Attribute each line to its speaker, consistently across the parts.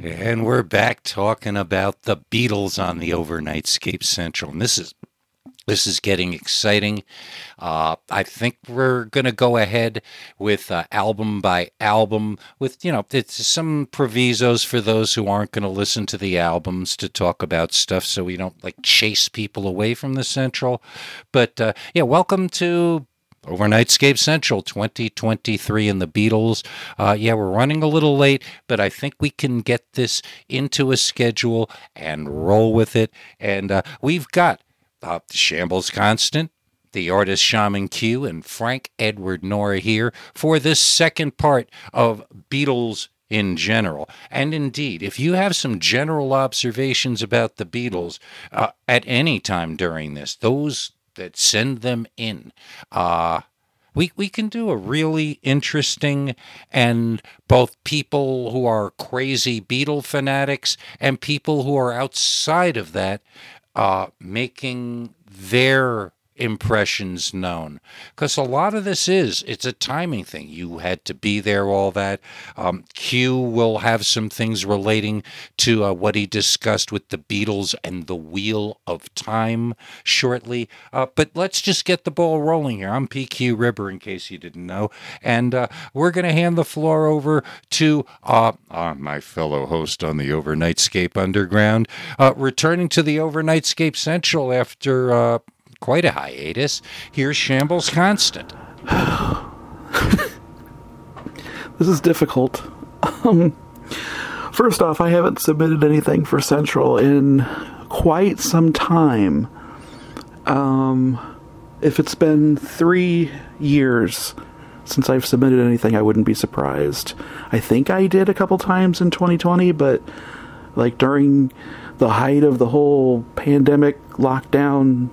Speaker 1: And we're back talking about the Beatles on the Overnightscape Central. And this is this is getting exciting. Uh, I think we're going to go ahead with uh, album by album, with, you know, it's some provisos for those who aren't going to listen to the albums to talk about stuff so we don't like chase people away from the Central. But uh, yeah, welcome to Overnightscape Central 2023 and the Beatles. Uh, yeah, we're running a little late, but I think we can get this into a schedule and roll with it. And uh, we've got uh, Shambles Constant, the artist Shaman Q, and Frank Edward Nora here for this second part of Beatles in general. And indeed, if you have some general observations about the Beatles uh, at any time during this, those that send them in, uh, we, we can do a really interesting and both people who are crazy Beatle fanatics and people who are outside of that uh, making their impressions known. Because a lot of this is it's a timing thing. You had to be there all that. Um, q will have some things relating to uh, what he discussed with the beatles and the wheel of time shortly. Uh, but let's just get the ball rolling here. I'm pq ribber in case you didn't know. And uh, we're going to hand the floor over to uh, uh, my fellow host on the overnightscape underground. Uh, returning to the overnightscape central after quite a hiatus. Here's Shambles Constant.
Speaker 2: this is difficult. Um, first off, I haven't submitted anything for Central in quite some time. Um, if it's been three years since I've submitted anything, I wouldn't be surprised. I think I did a couple times in 2020, but like during the height of the whole pandemic lockdown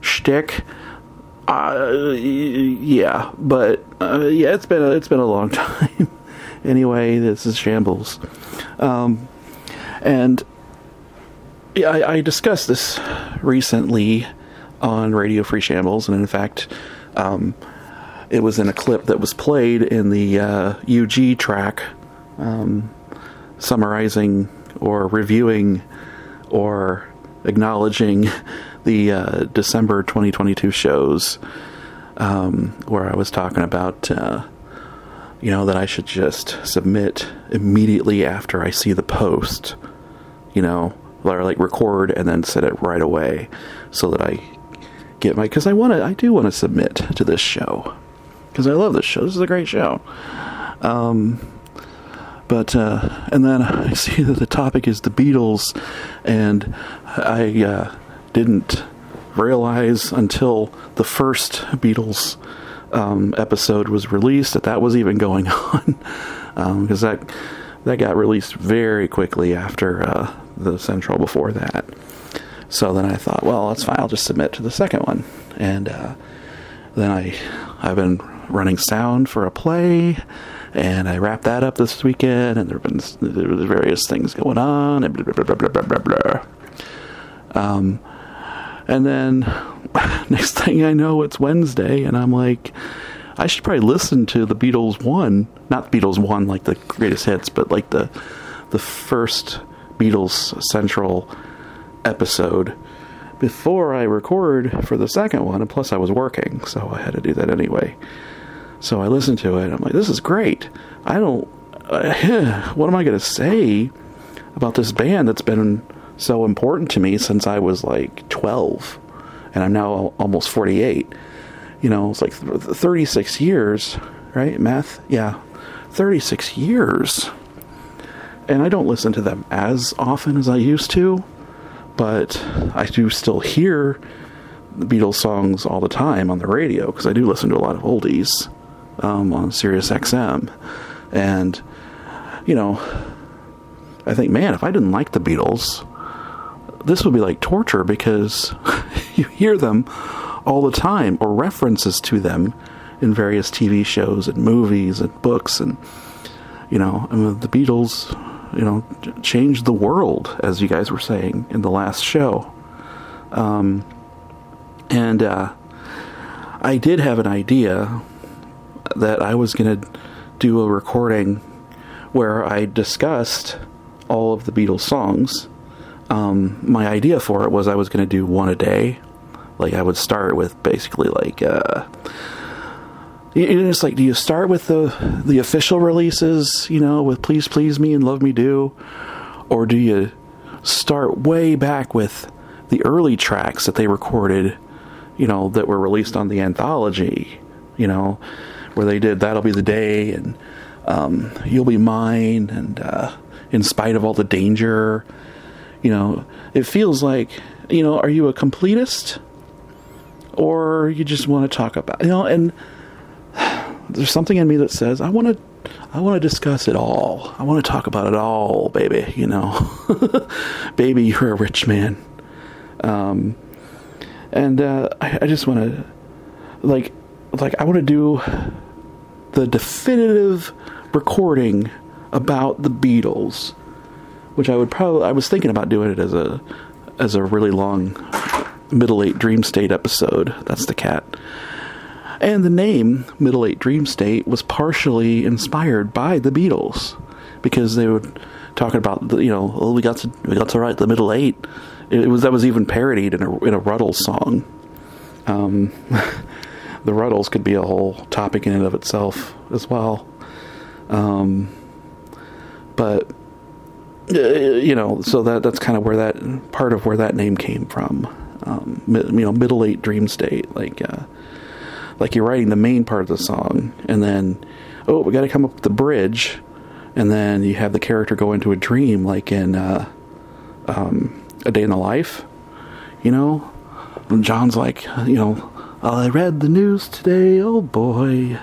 Speaker 2: shtick. Uh, yeah, but uh, yeah, it's been a, it's been a long time. anyway, this is shambles, um, and yeah, I, I, discussed this recently on Radio Free Shambles, and in fact, um, it was in a clip that was played in the uh, UG track, um, summarizing or reviewing or acknowledging the uh, December 2022 shows um, where I was talking about, uh, you know, that I should just submit immediately after I see the post, you know, or like record and then set it right away so that I get my, because I want to, I do want to submit to this show because I love this show. This is a great show. Um, but uh, and then I see that the topic is the Beatles, and I uh, didn't realize until the first Beatles um, episode was released that that was even going on, because um, that that got released very quickly after uh, the Central before that. So then I thought, well, that's fine. I'll just submit to the second one, and uh, then I I've been running sound for a play. And I wrapped that up this weekend, and there've been there was various things going on, and blah blah blah blah blah blah. blah. Um, and then next thing I know, it's Wednesday, and I'm like, I should probably listen to the Beatles one, not Beatles one like the greatest hits, but like the the first Beatles Central episode before I record for the second one. And plus, I was working, so I had to do that anyway. So I listened to it. I'm like, this is great. I don't. Uh, what am I going to say about this band that's been so important to me since I was like 12 and I'm now almost 48. You know, it's like 36 years, right? Math? Yeah. 36 years. And I don't listen to them as often as I used to, but I do still hear the Beatles songs all the time on the radio because I do listen to a lot of oldies um, on Sirius XM. And, you know, I think, man, if I didn't like the Beatles, this would be like torture because you hear them all the time or references to them in various TV shows and movies and books and you know I mean, the Beatles you know changed the world as you guys were saying in the last show. Um, and uh, I did have an idea that I was going to do a recording where I discussed all of the Beatles songs, um, my idea for it was I was going to do one a day. Like I would start with basically like uh, it's like do you start with the the official releases, you know, with Please Please Me and Love Me Do, or do you start way back with the early tracks that they recorded, you know, that were released on the anthology, you know, where they did That'll Be the Day and um, You'll Be Mine and uh, In Spite of All the Danger. You know, it feels like, you know, are you a completist? Or you just want to talk about, you know, and there's something in me that says, I want to I want to discuss it all. I want to talk about it all, baby. You know, baby, you're a rich man. Um, and uh, I, I just want to, like, like I want to do the definitive recording about the Beatles, which I would probably I was thinking about doing it as a as a really long middle eight dream state episode. That's the cat. And the name Middle Eight Dream State was partially inspired by the Beatles because they would talking about the, you know oh, we got to we got to write the Middle Eight. It was that was even parodied in a in a Rutles song. Um, the Rutles could be a whole topic in and of itself as well. Um, but you know, so that that's kind of where that part of where that name came from. Um, you know, middle eight dream state, like uh, like you're writing the main part of the song, and then oh, we got to come up with the bridge, and then you have the character go into a dream, like in uh, um, A Day in the Life, you know. And John's like, you know, I read the news today, oh boy,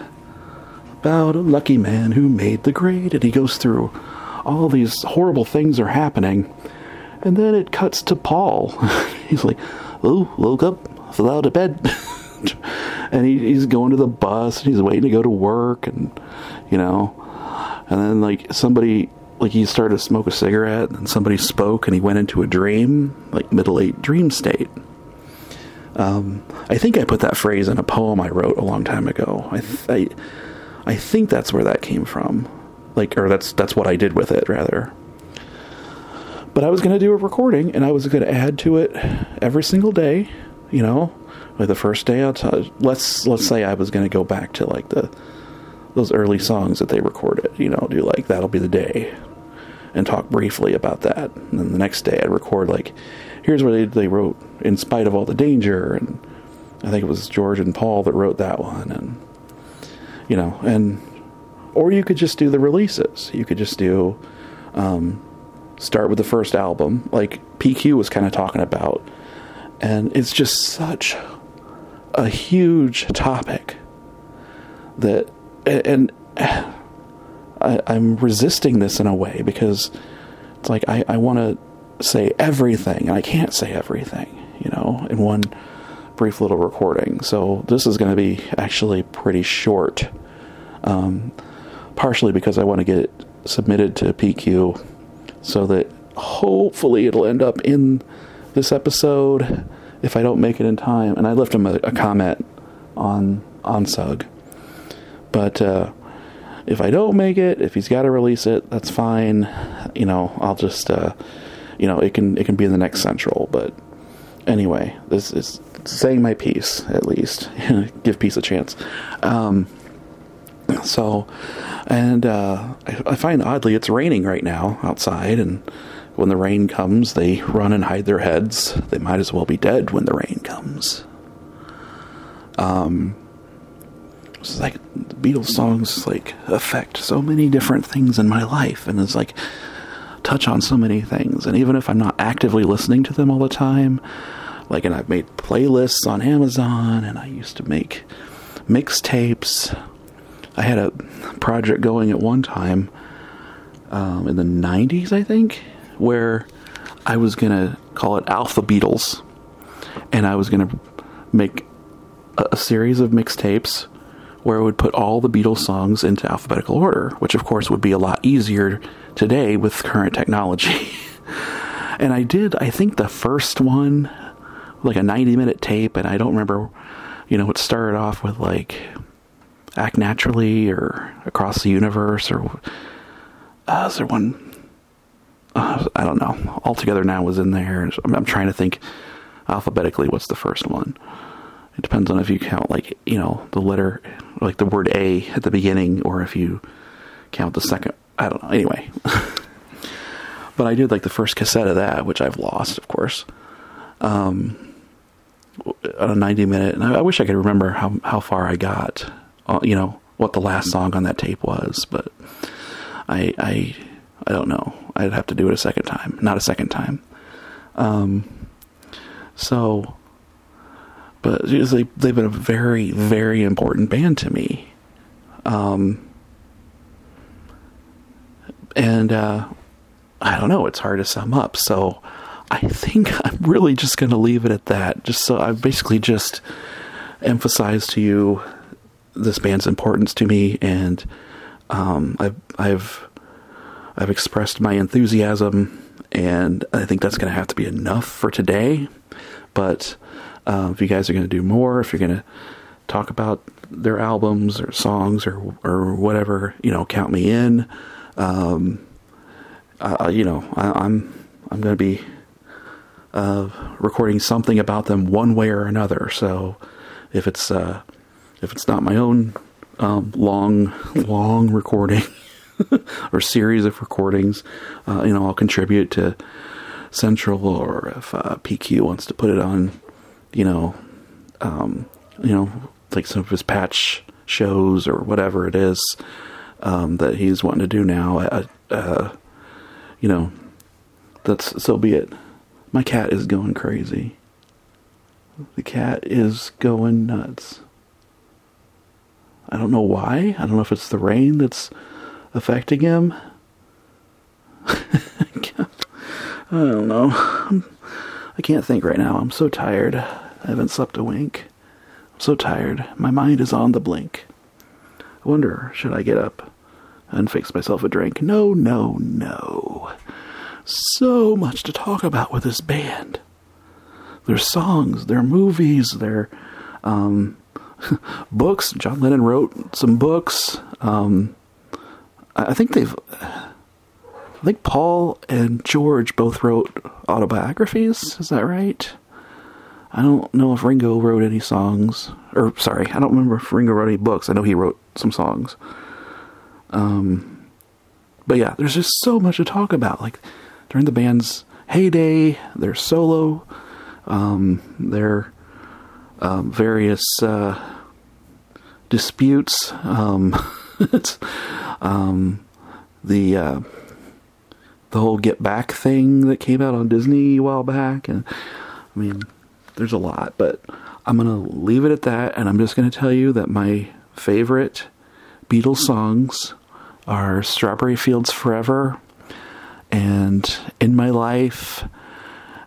Speaker 2: about a lucky man who made the grade, and he goes through all these horrible things are happening, and then it cuts to Paul. He's like, oh, woke up, fell out of bed. and he, he's going to the bus and he's waiting to go to work and you know and then like somebody like he started to smoke a cigarette and somebody spoke and he went into a dream like middle eight dream state um, I think I put that phrase in a poem I wrote a long time ago. I, th- I, I think that's where that came from, like, or that's that's what I did with it rather. But I was going to do a recording, and I was going to add to it every single day, you know, like the first day out let's let's say i was going to go back to like the those early songs that they recorded you know do like that'll be the day and talk briefly about that and then the next day i'd record like here's where they, they wrote in spite of all the danger and i think it was george and paul that wrote that one and you know and or you could just do the releases. You could just do um, start with the first album like pq was kind of talking about. And it's just such a huge topic that and I, am resisting this in a way because it's like I, I want to say everything and I can't say everything, you know, in one brief little recording. So this is going to be actually pretty short, um, partially because I want to get it submitted to PQ so that hopefully it'll end up in this episode if I don't make it in time. And I left him a, a comment on on Sug. But uh, if I don't make it, if he's got to release it, that's fine. You know, I'll just uh, you know it can it can be in the next central. But anyway, this is saying my piece at least. Give peace a chance. Um, so, and uh, I, I find oddly it's raining right now outside, and when the rain comes, they run and hide their heads. They might as well be dead when the rain comes. Um, it's like the Beatles songs like affect so many different things in my life, and it's like touch on so many things. And even if I'm not actively listening to them all the time, like, and I've made playlists on Amazon, and I used to make mixtapes. I had a project going at one time um, in the 90s, I think, where I was going to call it Alpha Beatles, and I was going to make a, a series of mixtapes where I would put all the Beatles songs into alphabetical order, which of course would be a lot easier today with current technology. and I did, I think the first one, like a 90 minute tape, and I don't remember, you know, it started off with like Act Naturally or Across the Universe or uh, is there one uh, I don't know. All Together Now was in there. I'm, I'm trying to think alphabetically what's the first one. It depends on if you count like you know the letter like the word A at the beginning or if you count the second. I don't know. Anyway. but I did like the first cassette of that, which I've lost, of course. Um, on a 90 minute, and I, I, wish I could remember how, how far I got, uh, you know, what the last song on that tape was, but I, I, I don't know. I'd have to do it a second time, not a second time. Um, so, but they, they've been a very, very important band to me. Um, and, uh, I don't know, it's hard to sum up. So I think I'm really just going to leave it at that. Just so I've basically just emphasize to you this band's importance to me, and um, I've I've I've expressed my enthusiasm, and I think that's going to have to be enough for today. But uh, if you guys are going to do more, if you're going to talk about their albums or songs or or whatever, you know, count me in. Um, uh, you know, I, I'm, I'm going to be uh, recording something about them one way or another. So if it's uh, if it's not my own um, long long recording or series of recordings, uh, you know, I'll contribute to Central, or if uh, PQ wants to put it on, you know, um, you know, like some of his patch shows or whatever it is um, that he's wanting to do now. Uh, you know, that's so be it. My cat is going crazy. The cat is going nuts. I don't know why. I don't know if it's the rain that's affecting him. I don't know. I can't think right now. I'm so tired. I haven't slept a wink. I'm so tired. My mind is on the blink. I wonder, should I get up and fix myself a drink? No, no, no. So much to talk about with this band. Their songs, their movies, their um, books. John Lennon wrote some books. Um, I think they've. I think Paul and George both wrote autobiographies. Is that right? I don't know if Ringo wrote any songs. Or, sorry, I don't remember if Ringo wrote any books. I know he wrote some songs. Um, but yeah, there's just so much to talk about. Like, during the band's heyday, their solo, um, their um, various uh, disputes, um, um, the uh, the whole Get Back thing that came out on Disney a while back, and I mean, there's a lot, but I'm gonna leave it at that, and I'm just gonna tell you that my favorite Beatles songs are "Strawberry Fields Forever" and "In My Life,"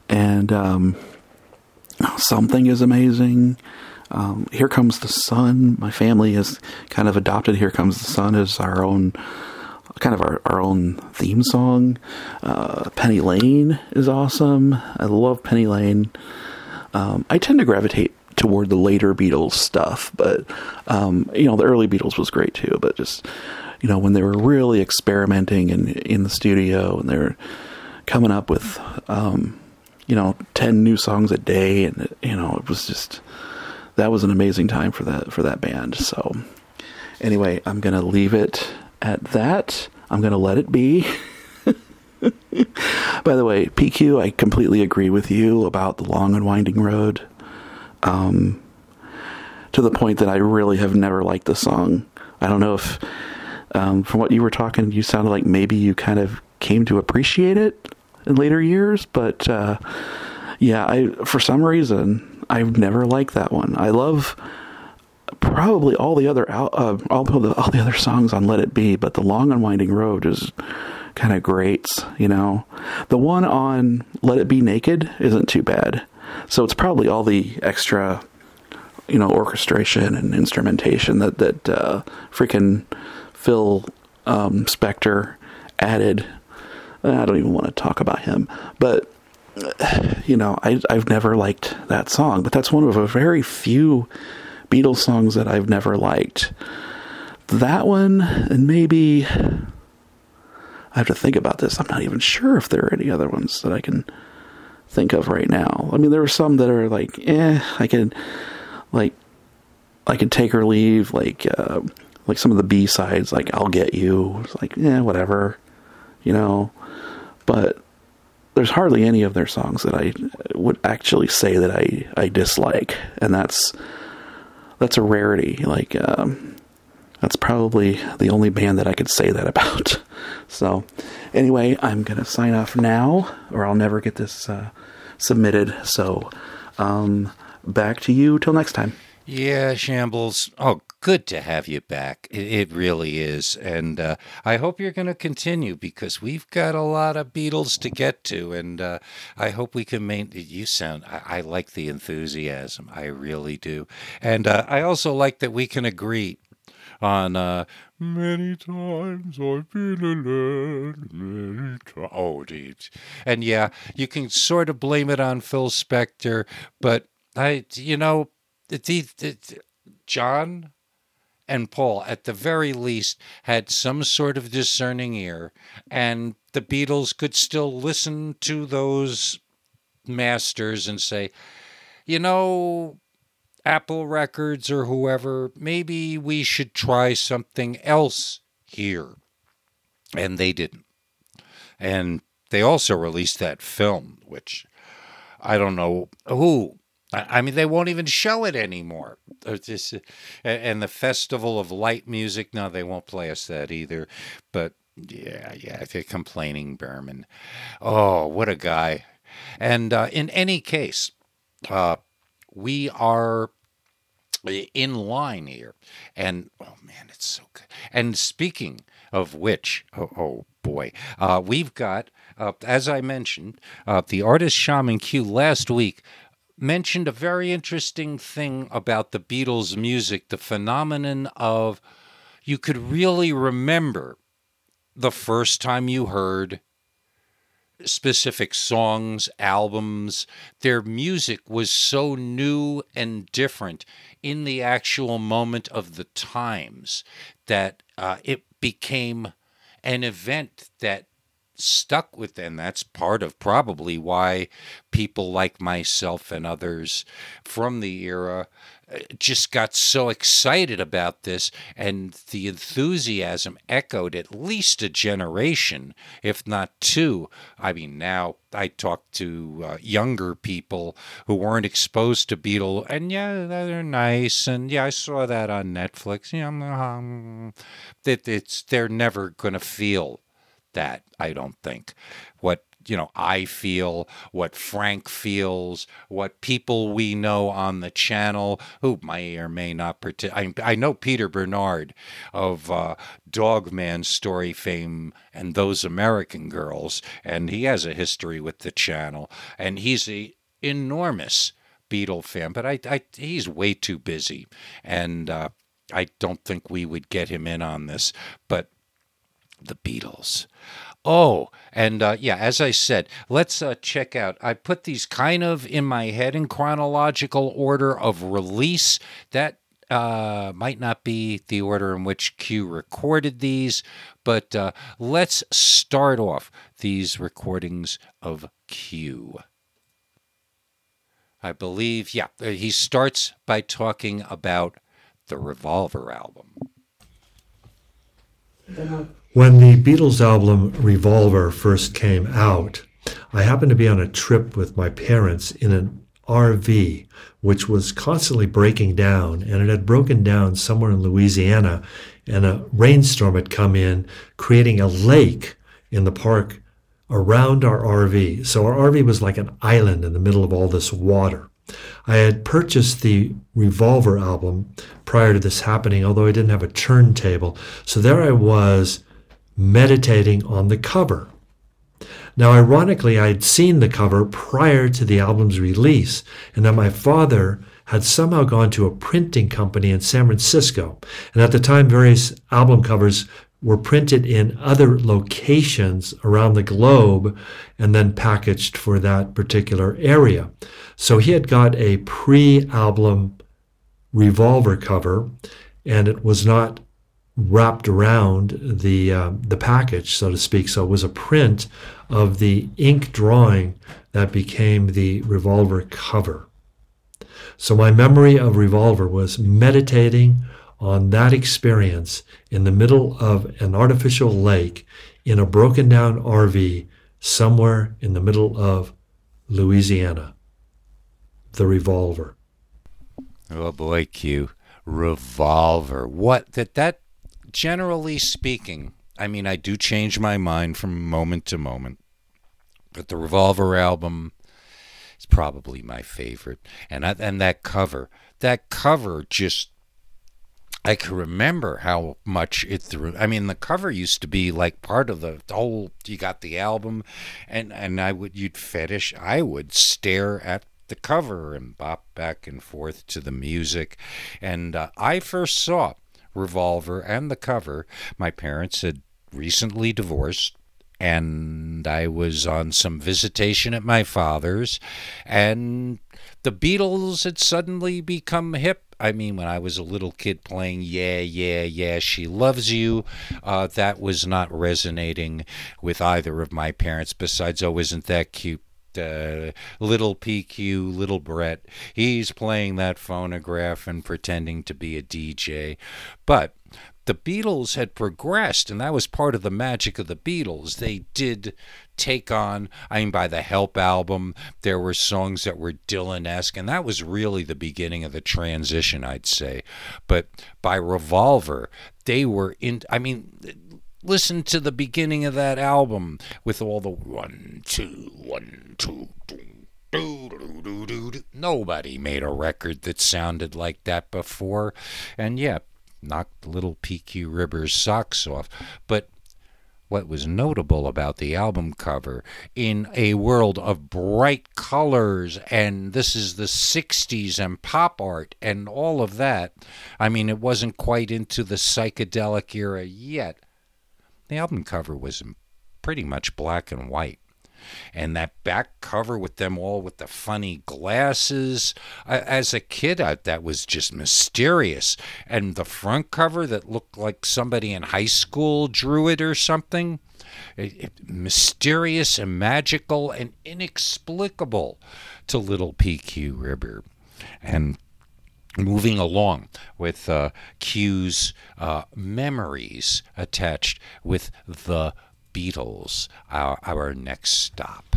Speaker 2: and um, "Something Is Amazing." Um, Here Comes the Sun. My family is kind of adopted Here Comes the Sun as our own kind of our, our own theme song. Uh, Penny Lane is awesome. I love Penny Lane. Um, I tend to gravitate toward the later Beatles stuff, but um, you know the early Beatles was great too. But just you know when they were really experimenting in in the studio and they were coming up with um, you know ten new songs a day, and you know it was just that was an amazing time for that for that band. So anyway, I'm gonna leave it at that. I'm gonna let it be. By the way, PQ, I completely agree with you about the long and winding road. Um, to the point that I really have never liked the song. I don't know if, um, from what you were talking, you sounded like maybe you kind of came to appreciate it in later years, but uh, yeah, I for some reason I've never liked that one. I love probably all the other uh, all the all the other songs on Let It Be, but the Long and Winding Road is kind of great. You know, the one on Let It Be Naked isn't too bad. So it's probably all the extra, you know, orchestration and instrumentation that that uh, freaking Phil um, Spector added. I don't even want to talk about him, but you know, I, I've never liked that song, but that's one of a very few Beatles songs that I've never liked. That one, and maybe, I have to think about this. I'm not even sure if there are any other ones that I can think of right now. I mean, there are some that are like, eh, I can, like, I can take or leave. Like, uh, like some of the B sides, like "I'll Get You." It's like, yeah, whatever, you know. But there's hardly any of their songs that I would actually say that I I dislike, and that's that's a rarity. Like, um, that's probably the only band that I could say that about. So, anyway, I'm gonna sign off now, or I'll never get this uh, submitted. So, um, back to you till next time.
Speaker 1: Yeah, Shambles. Oh, good to have you back. It, it really is. And uh, I hope you're going to continue because we've got a lot of Beatles to get to. And uh, I hope we can maintain. You sound, I, I, like the enthusiasm. I really do. And uh, I also like that we can agree on uh, many times I've been alone. Many times. Oh, dude. And yeah, you can sort of blame it on Phil Spector, but I, you know, the, the, John and Paul, at the very least, had some sort of discerning ear, and the Beatles could still listen to those masters and say, you know, Apple Records or whoever, maybe we should try something else here. And they didn't. And they also released that film, which I don't know who. I mean, they won't even show it anymore. Just, and the Festival of Light Music, no, they won't play us that either. But yeah, yeah, they're complaining, Berman. Oh, what a guy. And uh, in any case, uh, we are in line here. And oh man, it's so good. And speaking of which, oh, oh boy, uh, we've got, uh, as I mentioned, uh, the artist Shaman Q last week mentioned a very interesting thing about the Beatles' music the phenomenon of you could really remember the first time you heard specific songs, albums. Their music was so new and different in the actual moment of the times that uh, it became an event that stuck with them. That's part of probably why people like myself and others from the era uh, just got so excited about this, and the enthusiasm echoed at least a generation, if not two. I mean, now I talk to uh, younger people who weren't exposed to Beatle, and yeah, they're nice, and yeah, I saw that on Netflix. Yeah, um, that it's they're never going to feel that, I don't think. What you know, I feel, what Frank feels, what people we know on the channel who may or may not participate. I, I, know Peter Bernard of uh, Dogman story fame and those American girls, and he has a history with the channel, and he's a enormous Beatle fan, but I, I he's way too busy, and uh, I don't think we would get him in on this, but the Beatles. Oh, and uh, yeah, as I said, let's uh, check out. I put these kind of in my head in chronological order of release. That uh, might not be the order in which Q recorded these, but uh, let's start off these recordings of Q. I believe, yeah, he starts by talking about the Revolver album.
Speaker 3: When the Beatles album Revolver first came out, I happened to be on a trip with my parents in an RV, which was constantly breaking down, and it had broken down somewhere in Louisiana, and a rainstorm had come in, creating a lake in the park around our RV. So our RV was like an island in the middle of all this water. I had purchased the Revolver album prior to this happening, although I didn't have a turntable. So there I was meditating on the cover. Now, ironically, I had seen the cover prior to the album's release, and that my father had somehow gone to a printing company in San Francisco. And at the time, various album covers were printed in other locations around the globe and then packaged for that particular area. So he had got a pre album revolver cover, and it was not wrapped around the uh, the package, so to speak. So it was a print of the ink drawing that became the revolver cover. So my memory of Revolver was meditating on that experience in the middle of an artificial lake in a broken down RV somewhere in the middle of Louisiana. The Revolver.
Speaker 1: Oh boy, Q. Revolver. What that that generally speaking, I mean I do change my mind from moment to moment. But the Revolver album is probably my favorite. And I, and that cover, that cover just I can remember how much it threw. I mean, the cover used to be like part of the whole. You got the album, and and I would you'd fetish. I would stare at the cover and bop back and forth to the music, and uh, I first saw Revolver and the cover. My parents had recently divorced and I was on some visitation at my father's, and the Beatles had suddenly become hip. I mean, when I was a little kid playing Yeah, Yeah, Yeah, She Loves You, uh, that was not resonating with either of my parents, besides, oh, isn't that cute? Uh, little PQ, little Brett, he's playing that phonograph and pretending to be a DJ. But the Beatles had progressed, and that was part of the magic of the Beatles. They did take on, I mean, by the Help album, there were songs that were Dylan esque, and that was really the beginning of the transition, I'd say. But by Revolver, they were in, I mean, listen to the beginning of that album with all the one, two, one, two, two. Nobody made a record that sounded like that before. And yeah, knocked little PQ Ribber's socks off. But what was notable about the album cover in a world of bright colors and this is the 60s and pop art and all of that i mean it wasn't quite into the psychedelic era yet the album cover was pretty much black and white and that back cover with them all with the funny glasses. as a kid, I, that was just mysterious. And the front cover that looked like somebody in high school drew it or something. It, it, mysterious and magical and inexplicable to little PQ Ribber. And moving along with uh, Q's uh, memories attached with the Beatles, our, our next stop.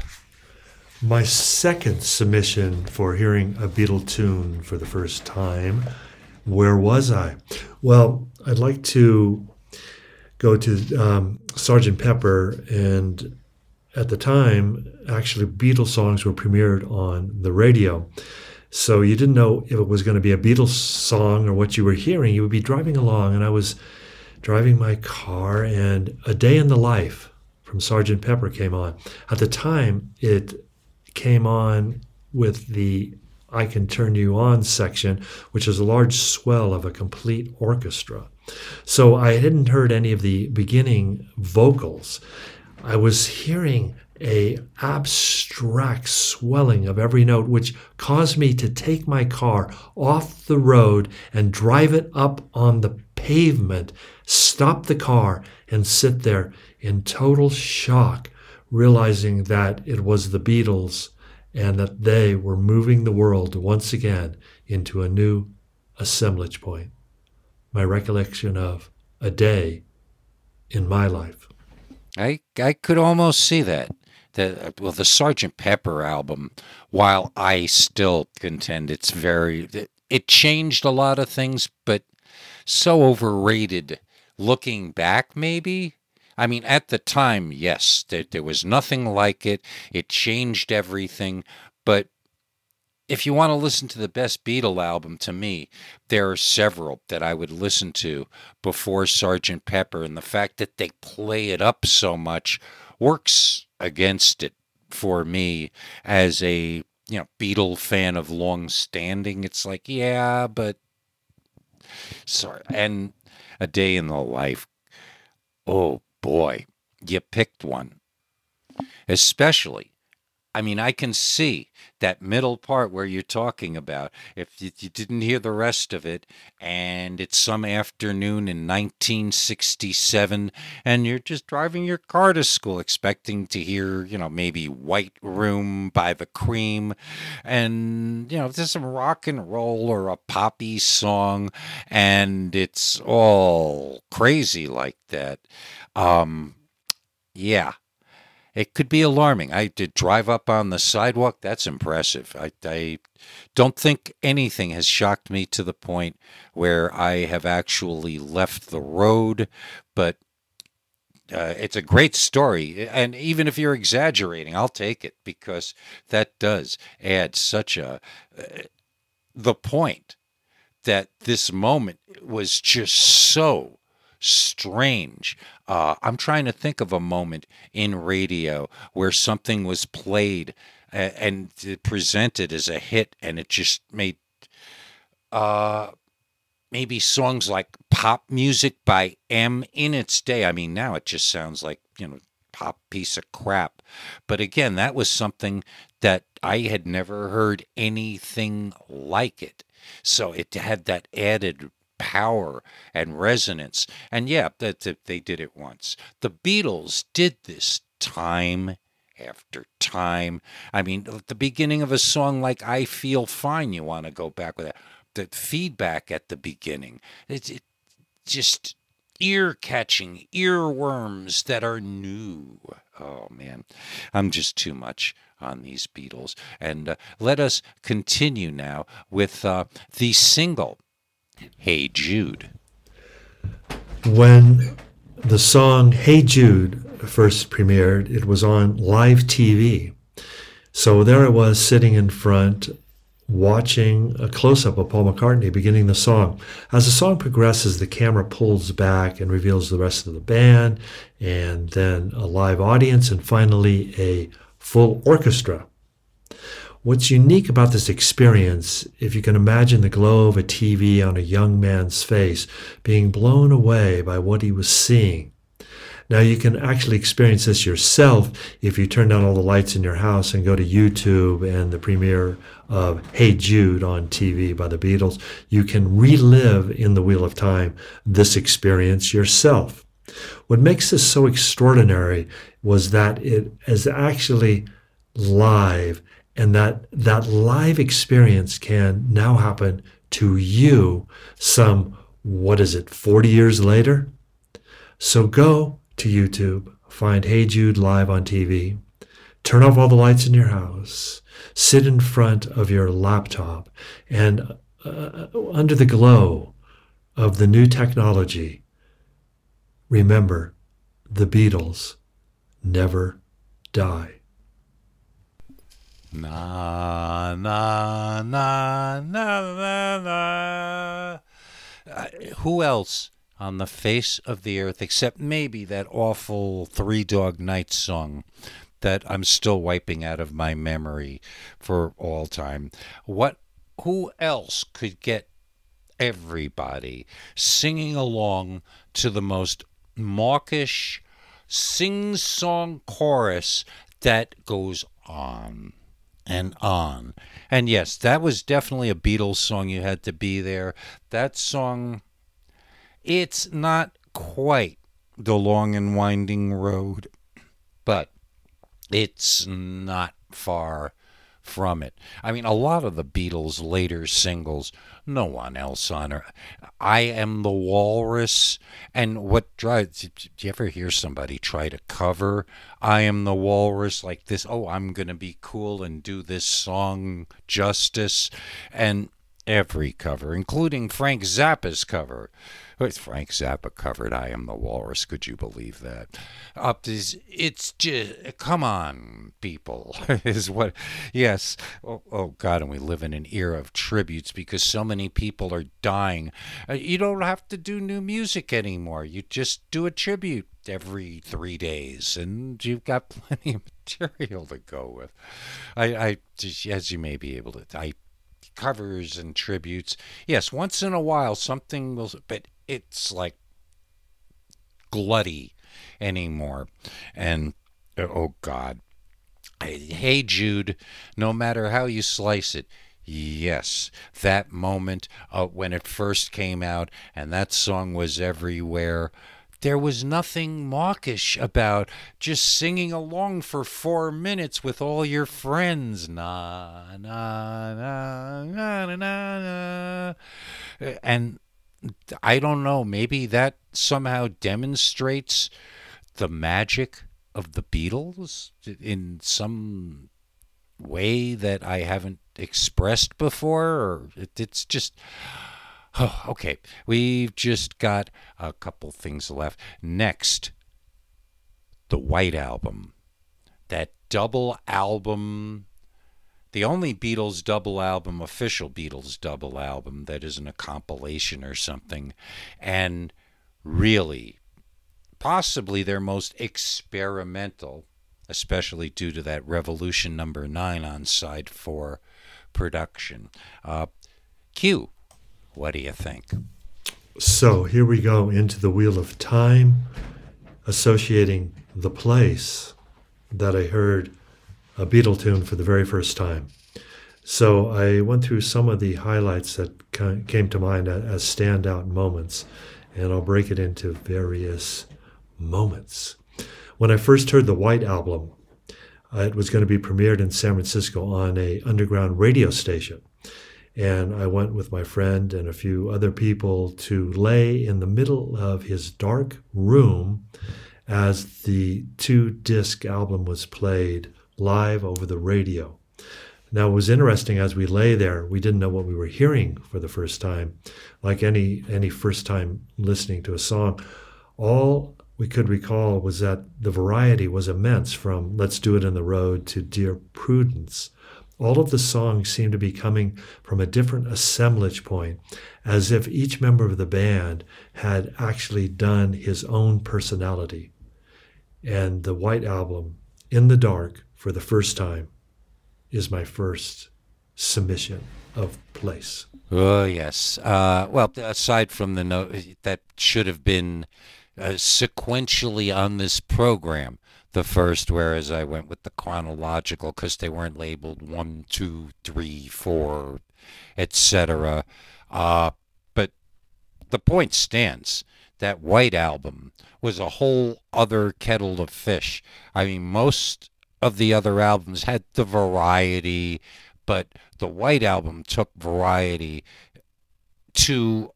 Speaker 3: My second submission for hearing a Beatle tune for the first time. Where was I? Well, I'd like to go to um, Sergeant Pepper, and at the time, actually, Beatles songs were premiered on the radio. So you didn't know if it was going to be a Beatles song or what you were hearing. You would be driving along, and I was driving my car, and A Day in the Life from Sergeant Pepper came on. At the time, it came on with the I Can Turn You On section, which is a large swell of a complete orchestra. So I hadn't heard any of the beginning vocals. I was hearing a abstract swelling of every note which caused me to take my car off the road and drive it up on the pavement stop the car and sit there in total shock, realizing that it was the Beatles and that they were moving the world once again into a new assemblage point. My recollection of a day in my life.
Speaker 1: I I could almost see that. The well, the Sergeant Pepper album. While I still contend it's very, it, changed a lot of things, but so overrated looking back, maybe. I mean, at the time, yes, there, there was nothing like it. It changed everything. But if you want to listen to the best Beatle album, to me, there are several that I would listen to before Sergeant Pepper, and the fact that they play it up so much works against it for me as a you know Beatle fan of long standing. It's like, yeah, but sorry, and a day in the life. Oh boy, you picked one. Especially I mean, I can see that middle part where you're talking about. If you, didn't hear the rest of it, and it's some afternoon in 1967, and you're just driving your car to school expecting to hear, you know, maybe White Room by the Cream, and, you know, there's some rock and roll or a poppy song, and it's all crazy like that. Um, yeah it could be alarming. I did drive up on the sidewalk. That's impressive. I, I don't think anything has shocked me to the point where I have actually left the road, but uh, it's a great story. And even if you're exaggerating, I'll take it because that does add such a. Uh, the point that this moment was just so strange. Uh, I'm trying to think of a moment in radio where something was played and, and presented as a hit, and it just made uh, maybe songs like pop music by M in its day. I mean, now it just sounds like you know pop piece of crap. But again, that was something that I had never heard anything like it. So it had that added power and resonance. And yeah, that, they did it once. The Beatles did this time after time. I mean, at the beginning of a song like I Feel Fine, you want to go back with that. The feedback at the beginning, it's it just ear catching, earworms that are new. Oh man, I'm just too much on these Beatles. And uh, let us continue now with uh, the single Hey Jude.
Speaker 3: When the song Hey Jude first premiered, it was on live TV. So there I was sitting in front watching a close up of Paul McCartney beginning the song. As the song progresses, the camera pulls back and reveals the rest of the band, and then a live audience, and finally a full orchestra. What's unique about this experience, if you can imagine the glow of a TV on a young man's face, being blown away by what he was seeing. Now, you can actually experience this yourself if you turn down all the lights in your house and go to YouTube and the premiere of Hey Jude on TV by the Beatles. You can relive in the Wheel of Time this experience yourself. What makes this so extraordinary was that it is actually live and that that live experience can now happen to you some what is it 40 years later? So go to youtube find hey jude live on tv turn off all the lights in your house sit in front of your laptop and uh, under the glow of the new technology remember the beatles never die
Speaker 1: Na na na na na na. Uh, who else on the face of the earth, except maybe that awful Three Dog Night song that I'm still wiping out of my memory for all time? What? Who else could get everybody singing along to the most mawkish sing song chorus that goes on? And on. And yes, that was definitely a Beatles song. You had to be there. That song, it's not quite the long and winding road, but it's not far from it. I mean, a lot of the Beatles' later singles, no one else on her. I Am the Walrus. And what drives, do you ever hear somebody try to cover I Am the Walrus like this? Oh, I'm going to be cool and do this song justice. And every cover, including Frank Zappa's cover, Frank Zappa covered I Am the Walrus. Could you believe that? Up it's just come on, people. is what yes. Oh, oh, God, and we live in an era of tributes because so many people are dying. Uh, you don't have to do new music anymore. You just do a tribute every three days, and you've got plenty of material to go with. I, I as you may be able to, I covers and tributes. Yes, once in a while something will, but it's like glutty anymore. And oh God, Hey Jude, no matter how you slice it, yes, that moment uh, when it first came out and that song was everywhere, there was nothing mawkish about just singing along for four minutes with all your friends. Na na na na na na. And I don't know, maybe that somehow demonstrates the magic of the Beatles in some way that I haven't expressed before, or it's just. Oh, okay, we've just got a couple things left. Next, the White Album. That double album, the only Beatles double album, official Beatles double album that isn't a compilation or something. And really, possibly their most experimental, especially due to that Revolution number nine on side four production. Uh, Q, what do you think?
Speaker 3: So here we go into the Wheel of Time, associating the place that I heard a Beatle tune for the very first time. So I went through some of the highlights that came to mind as standout moments, and I'll break it into various moments. When I first heard the White Album, uh, it was going to be premiered in San Francisco on a underground radio station. And I went with my friend and a few other people to lay in the middle of his dark room as the two disc album was played live over the radio. Now it was interesting as we lay there, we didn't know what we were hearing for the first time. Like any any first time listening to a song, all we could recall was that the variety was immense from Let's Do It in the Road to Dear Prudence. All of the songs seemed to be coming from a different assemblage point, as if each member of the band had actually done his own personality. And the White Album, In the Dark, for the first time, is my first submission of place.
Speaker 1: Oh, yes. Uh, well, aside from the note that should have been uh, sequentially on this program. The first, whereas I went with the chronological because they weren't labeled one, two, three, four, etc. Uh, but the point stands. That White Album was a whole other kettle of fish. I mean, most of the other albums had the variety, but the White Album took variety to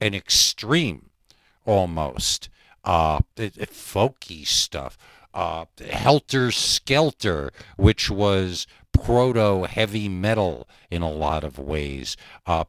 Speaker 1: an extreme almost. Uh, it, it, folky stuff. Uh, Helter Skelter, which was proto heavy metal in a lot of ways. Uh,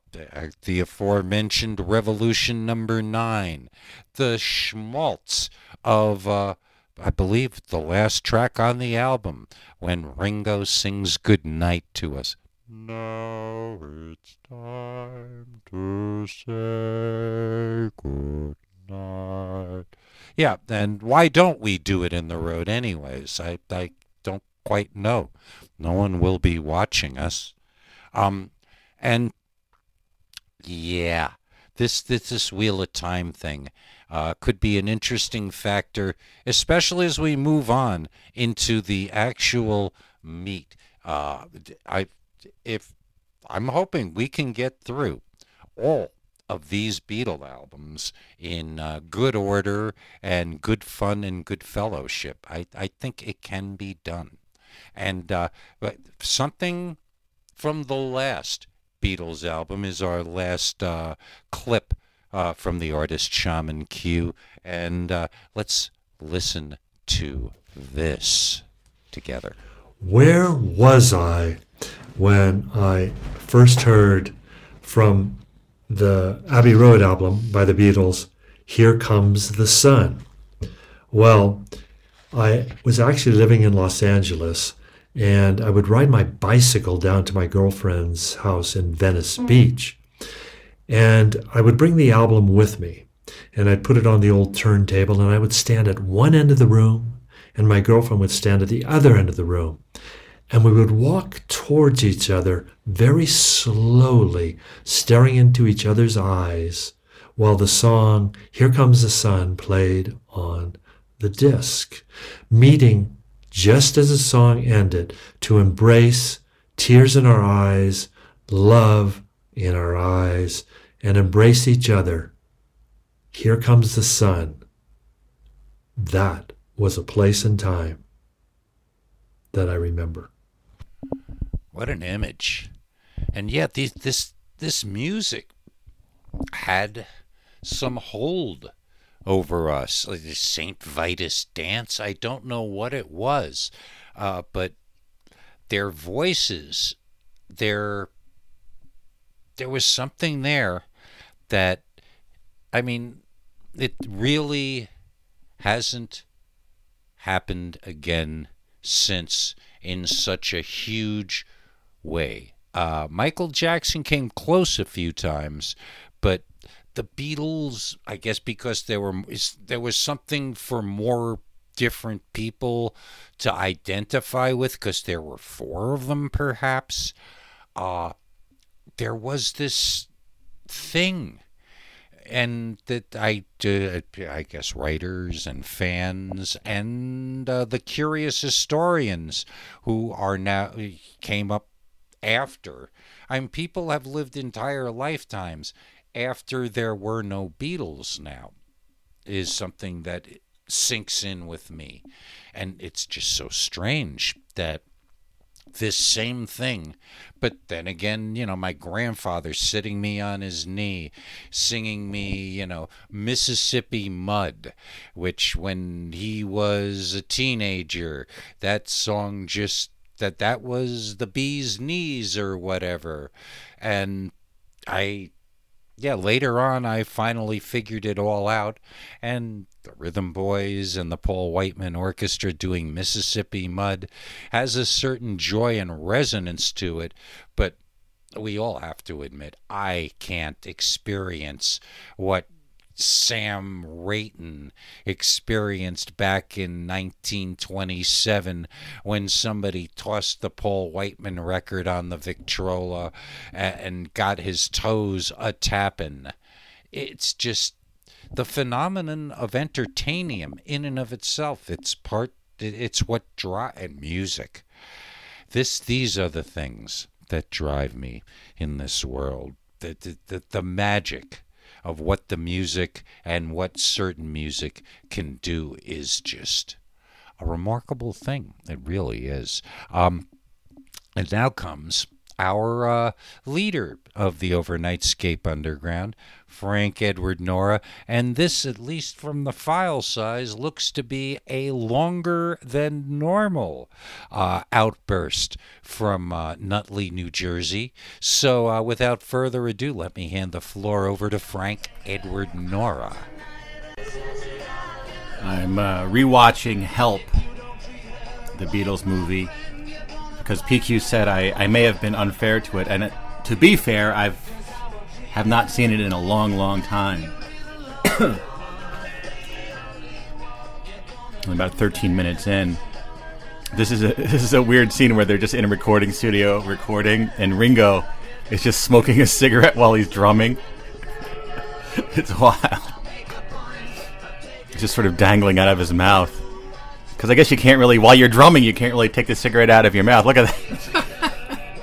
Speaker 1: the aforementioned Revolution Number Nine, the schmaltz of, uh, I believe, the last track on the album when Ringo sings "Good Night" to us. Now it's time to say good night. Yeah, and why don't we do it in the road anyways? I, I don't quite know. No one will be watching us. Um, and yeah, this this this wheel of time thing uh, could be an interesting factor, especially as we move on into the actual meat. Uh, I if I'm hoping we can get through all of these Beatle albums in uh, good order and good fun and good fellowship. I, I think it can be done. And uh, something from the last Beatles album is our last uh, clip uh, from the artist Shaman Q. And uh, let's listen to this together.
Speaker 3: Where was I when I first heard from the Abbey Road album by the Beatles, Here Comes the Sun. Well, I was actually living in Los Angeles and I would ride my bicycle down to my girlfriend's house in Venice hmm. Beach. And I would bring the album with me and I'd put it on the old turntable and I would stand at one end of the room and my girlfriend would stand at the other end of the room and we would walk towards each other very slowly, staring into each other's eyes, while the song Here Comes the Sun played on the disc, meeting just as the song ended, to embrace tears in our eyes, love in our eyes, and embrace each other. Here comes the sun. That was a place and time that I remember.
Speaker 1: What an image. And yet these, this this music had some hold over us. The St. Vitus dance, I don't know what it was, uh, but their voices, their there was something there that, I mean, it really hasn't happened again since in such a huge way. Uh, Michael Jackson came close a few times, but the Beatles, I guess, because there were there was something for more different people to identify with, because there were four of them, perhaps. Uh, there was this thing and that I, uh, I guess writers and fans and uh, the curious historians who are now came up after. I mean, people have lived entire lifetimes after there were no Beatles. Now, is something that sinks in with me, and it's just so strange that this same thing. But then again, you know, my grandfather sitting me on his knee, singing me, you know, Mississippi Mud, which when he was a teenager, that song just that that was the bee's knees or whatever. And I yeah, later on, I finally figured it all out, and the Rhythm Boys and the Paul Whiteman Orchestra doing Mississippi Mud has a certain joy and resonance to it, but we all have to admit I can't experience what Sam Rayton experienced back in 1927 when somebody tossed the Paul Whiteman record on the Victrola and got his toes a tapping. It's just the phenomenon of entertaining in and of itself. It's part. It's what drive and music. This. These are the things that drive me in this world. The the the, the magic of what the music and what certain music can do is just a remarkable thing. It really is. Um, and now comes our uh, leader of the Overnightscape Underground, Frank Edward Nora, and this, at least from the file size, looks to be a longer than normal uh, outburst from uh, Nutley, New Jersey. So, uh, without further ado, let me hand the floor over to Frank Edward Nora.
Speaker 4: I'm uh, rewatching Help, the Beatles movie, because PQ said I, I may have been unfair to it, and it, to be fair, I've have not seen it in a long, long time. about 13 minutes in. This is a this is a weird scene where they're just in a recording studio recording, and Ringo is just smoking a cigarette while he's drumming. it's wild. Just sort of dangling out of his mouth. Because I guess you can't really, while you're drumming, you can't really take the cigarette out of your mouth. Look at that.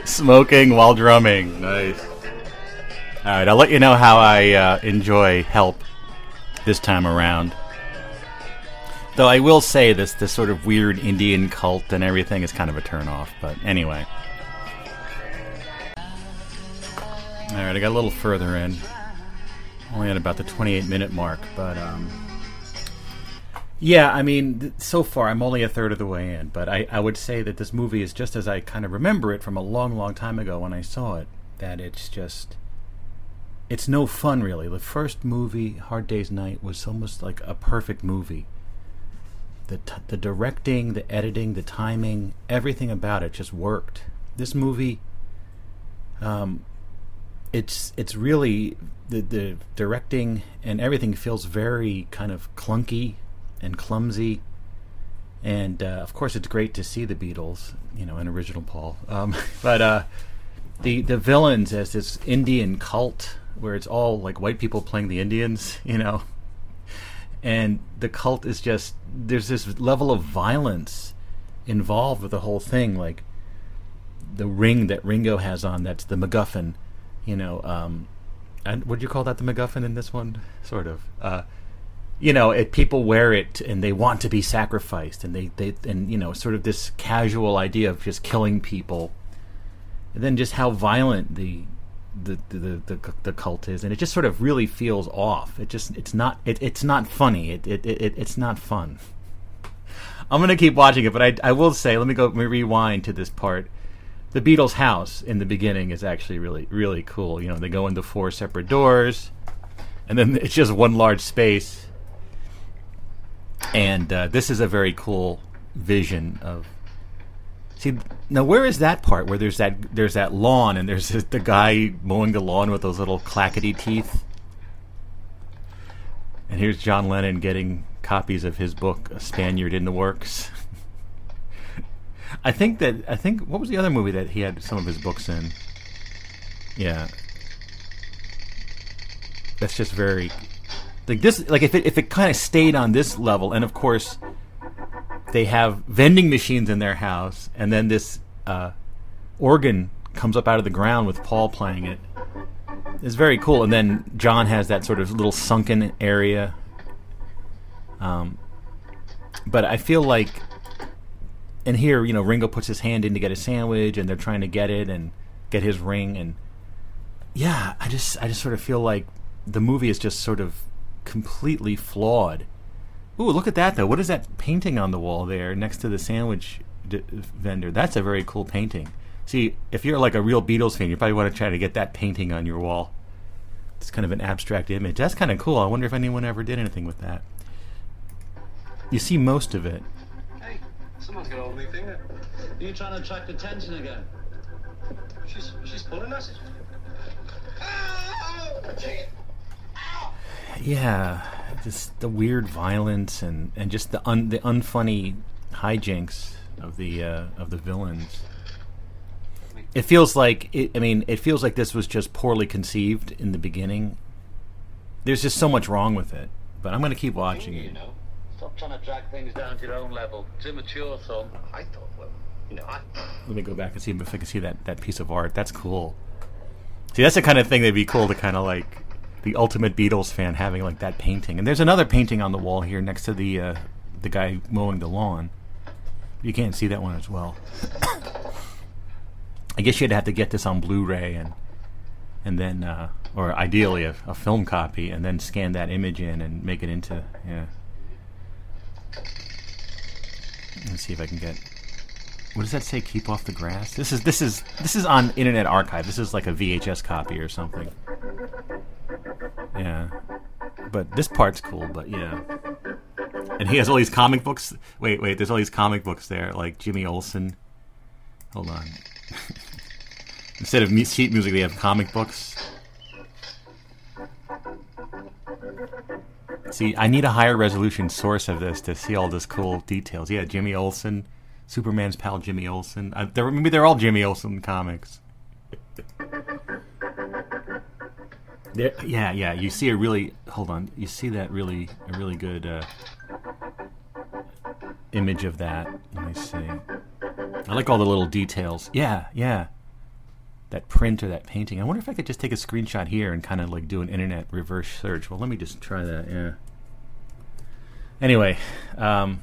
Speaker 4: Smoking while drumming. Nice. All right, I'll let you know how I uh, enjoy Help this time around. Though I will say this this sort of weird Indian cult and everything is kind of a turnoff. But anyway. All right, I got a little further in. Only at about the 28 minute mark, but um, yeah, I mean, so far I'm only a third of the way in, but I, I would say that this movie is just as I kind of remember it from a long, long time ago when I saw it. That it's just it's no fun really. The first movie, Hard Day's Night, was almost like a perfect movie. The t- the directing, the editing, the timing, everything about it just worked. This movie, um, it's it's really the the directing and everything feels very kind of clunky and clumsy. And uh, of course, it's great to see the Beatles, you know, in original Paul. Um, but uh, the the villains as this Indian cult where it's all like white people playing the Indians, you know. and the cult is just there's this level of violence involved with the whole thing, like the ring that Ringo has on. That's the MacGuffin, you know. Um, and would you call that the MacGuffin in this one? Sort of. Uh, you know, it, people wear it and they want to be sacrificed, and they, they and you know, sort of this casual idea of just killing people, and then just how violent the the the, the, the cult is, and it just sort of really feels off. It just it's not it, it's not funny. It, it it it's not fun. I'm gonna keep watching it, but I I will say, let me go let me rewind to this part. The Beatles' house in the beginning is actually really really cool. You know, they go into four separate doors, and then it's just one large space. And uh, this is a very cool vision of See now, where is that part where there's that there's that lawn and there's the guy mowing the lawn with those little clackety teeth, and here's John Lennon getting copies of his book "A Spaniard in the Works." I think that I think what was the other movie that he had some of his books in? Yeah, that's just very like this. Like if it if it kind of stayed on this level, and of course they have vending machines in their house, and then this uh, organ comes up out of the ground with Paul playing it. It's very cool. And then John has that sort of little sunken area. Um, but I feel like, and here, you know, Ringo puts his hand in to get a sandwich, and they're trying to get it and get his ring, and yeah, I just, I just sort of feel like the movie is just sort of completely flawed Ooh, look at that though. What is that painting on the wall there next to the sandwich d- vendor? That's a very cool painting. See, if you're like a real Beatles fan, you probably want to try to get that painting on your wall. It's kind of an abstract image. That's kind of cool. I wonder if anyone ever did anything with that. You see most of it.
Speaker 5: Hey, someone's got hold me finger. Are you trying to attract attention again? She's she's pulling us. Ah!
Speaker 4: Oh, Yeah, just the weird violence and, and just the un, the unfunny hijinks of the uh, of the villains. It feels like it, I mean, it feels like this was just poorly conceived in the beginning. There's just so much wrong with it, but I'm going to keep watching it.
Speaker 5: You know, stop trying to drag things down to your own level. It's immature, son. I thought, well, you know, I.
Speaker 4: Let me go back and see if I can see that, that piece of art. That's cool. See, that's the kind of thing that'd be cool to kind of like the ultimate Beatles fan having like that painting. And there's another painting on the wall here next to the uh, the guy mowing the lawn. You can't see that one as well. I guess you'd have to get this on Blu-ray and and then, uh, or ideally a, a film copy, and then scan that image in and make it into yeah. Let's see if I can get. What does that say? Keep off the grass. This is this is this is on Internet Archive. This is like a VHS copy or something. Yeah, but this part's cool. But yeah, and he has all these comic books. Wait, wait. There's all these comic books there, like Jimmy Olsen. Hold on. Instead of sheet music, they have comic books. See, I need a higher resolution source of this to see all this cool details. Yeah, Jimmy Olsen, Superman's pal Jimmy Olsen. Uh, they're, maybe they're all Jimmy Olsen comics. There, yeah, yeah. You see a really hold on. You see that really a really good uh, image of that. Let me see. I like all the little details. Yeah, yeah. That print or that painting. I wonder if I could just take a screenshot here and kind of like do an internet reverse search. Well, let me just try that. Yeah. Anyway, um,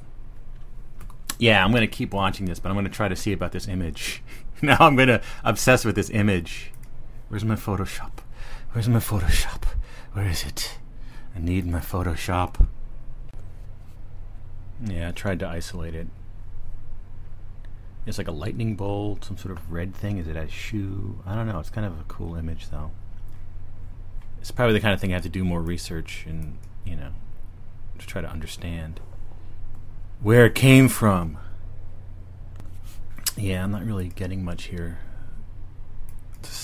Speaker 4: yeah, I'm gonna keep watching this, but I'm gonna try to see about this image. now I'm gonna obsess with this image. Where's my Photoshop? Where's my Photoshop? Where is it? I need my Photoshop. Yeah, I tried to isolate it. It's like a lightning bolt, some sort of red thing. Is it a shoe? I don't know. It's kind of a cool image, though. It's probably the kind of thing I have to do more research and, you know, to try to understand where it came from. Yeah, I'm not really getting much here.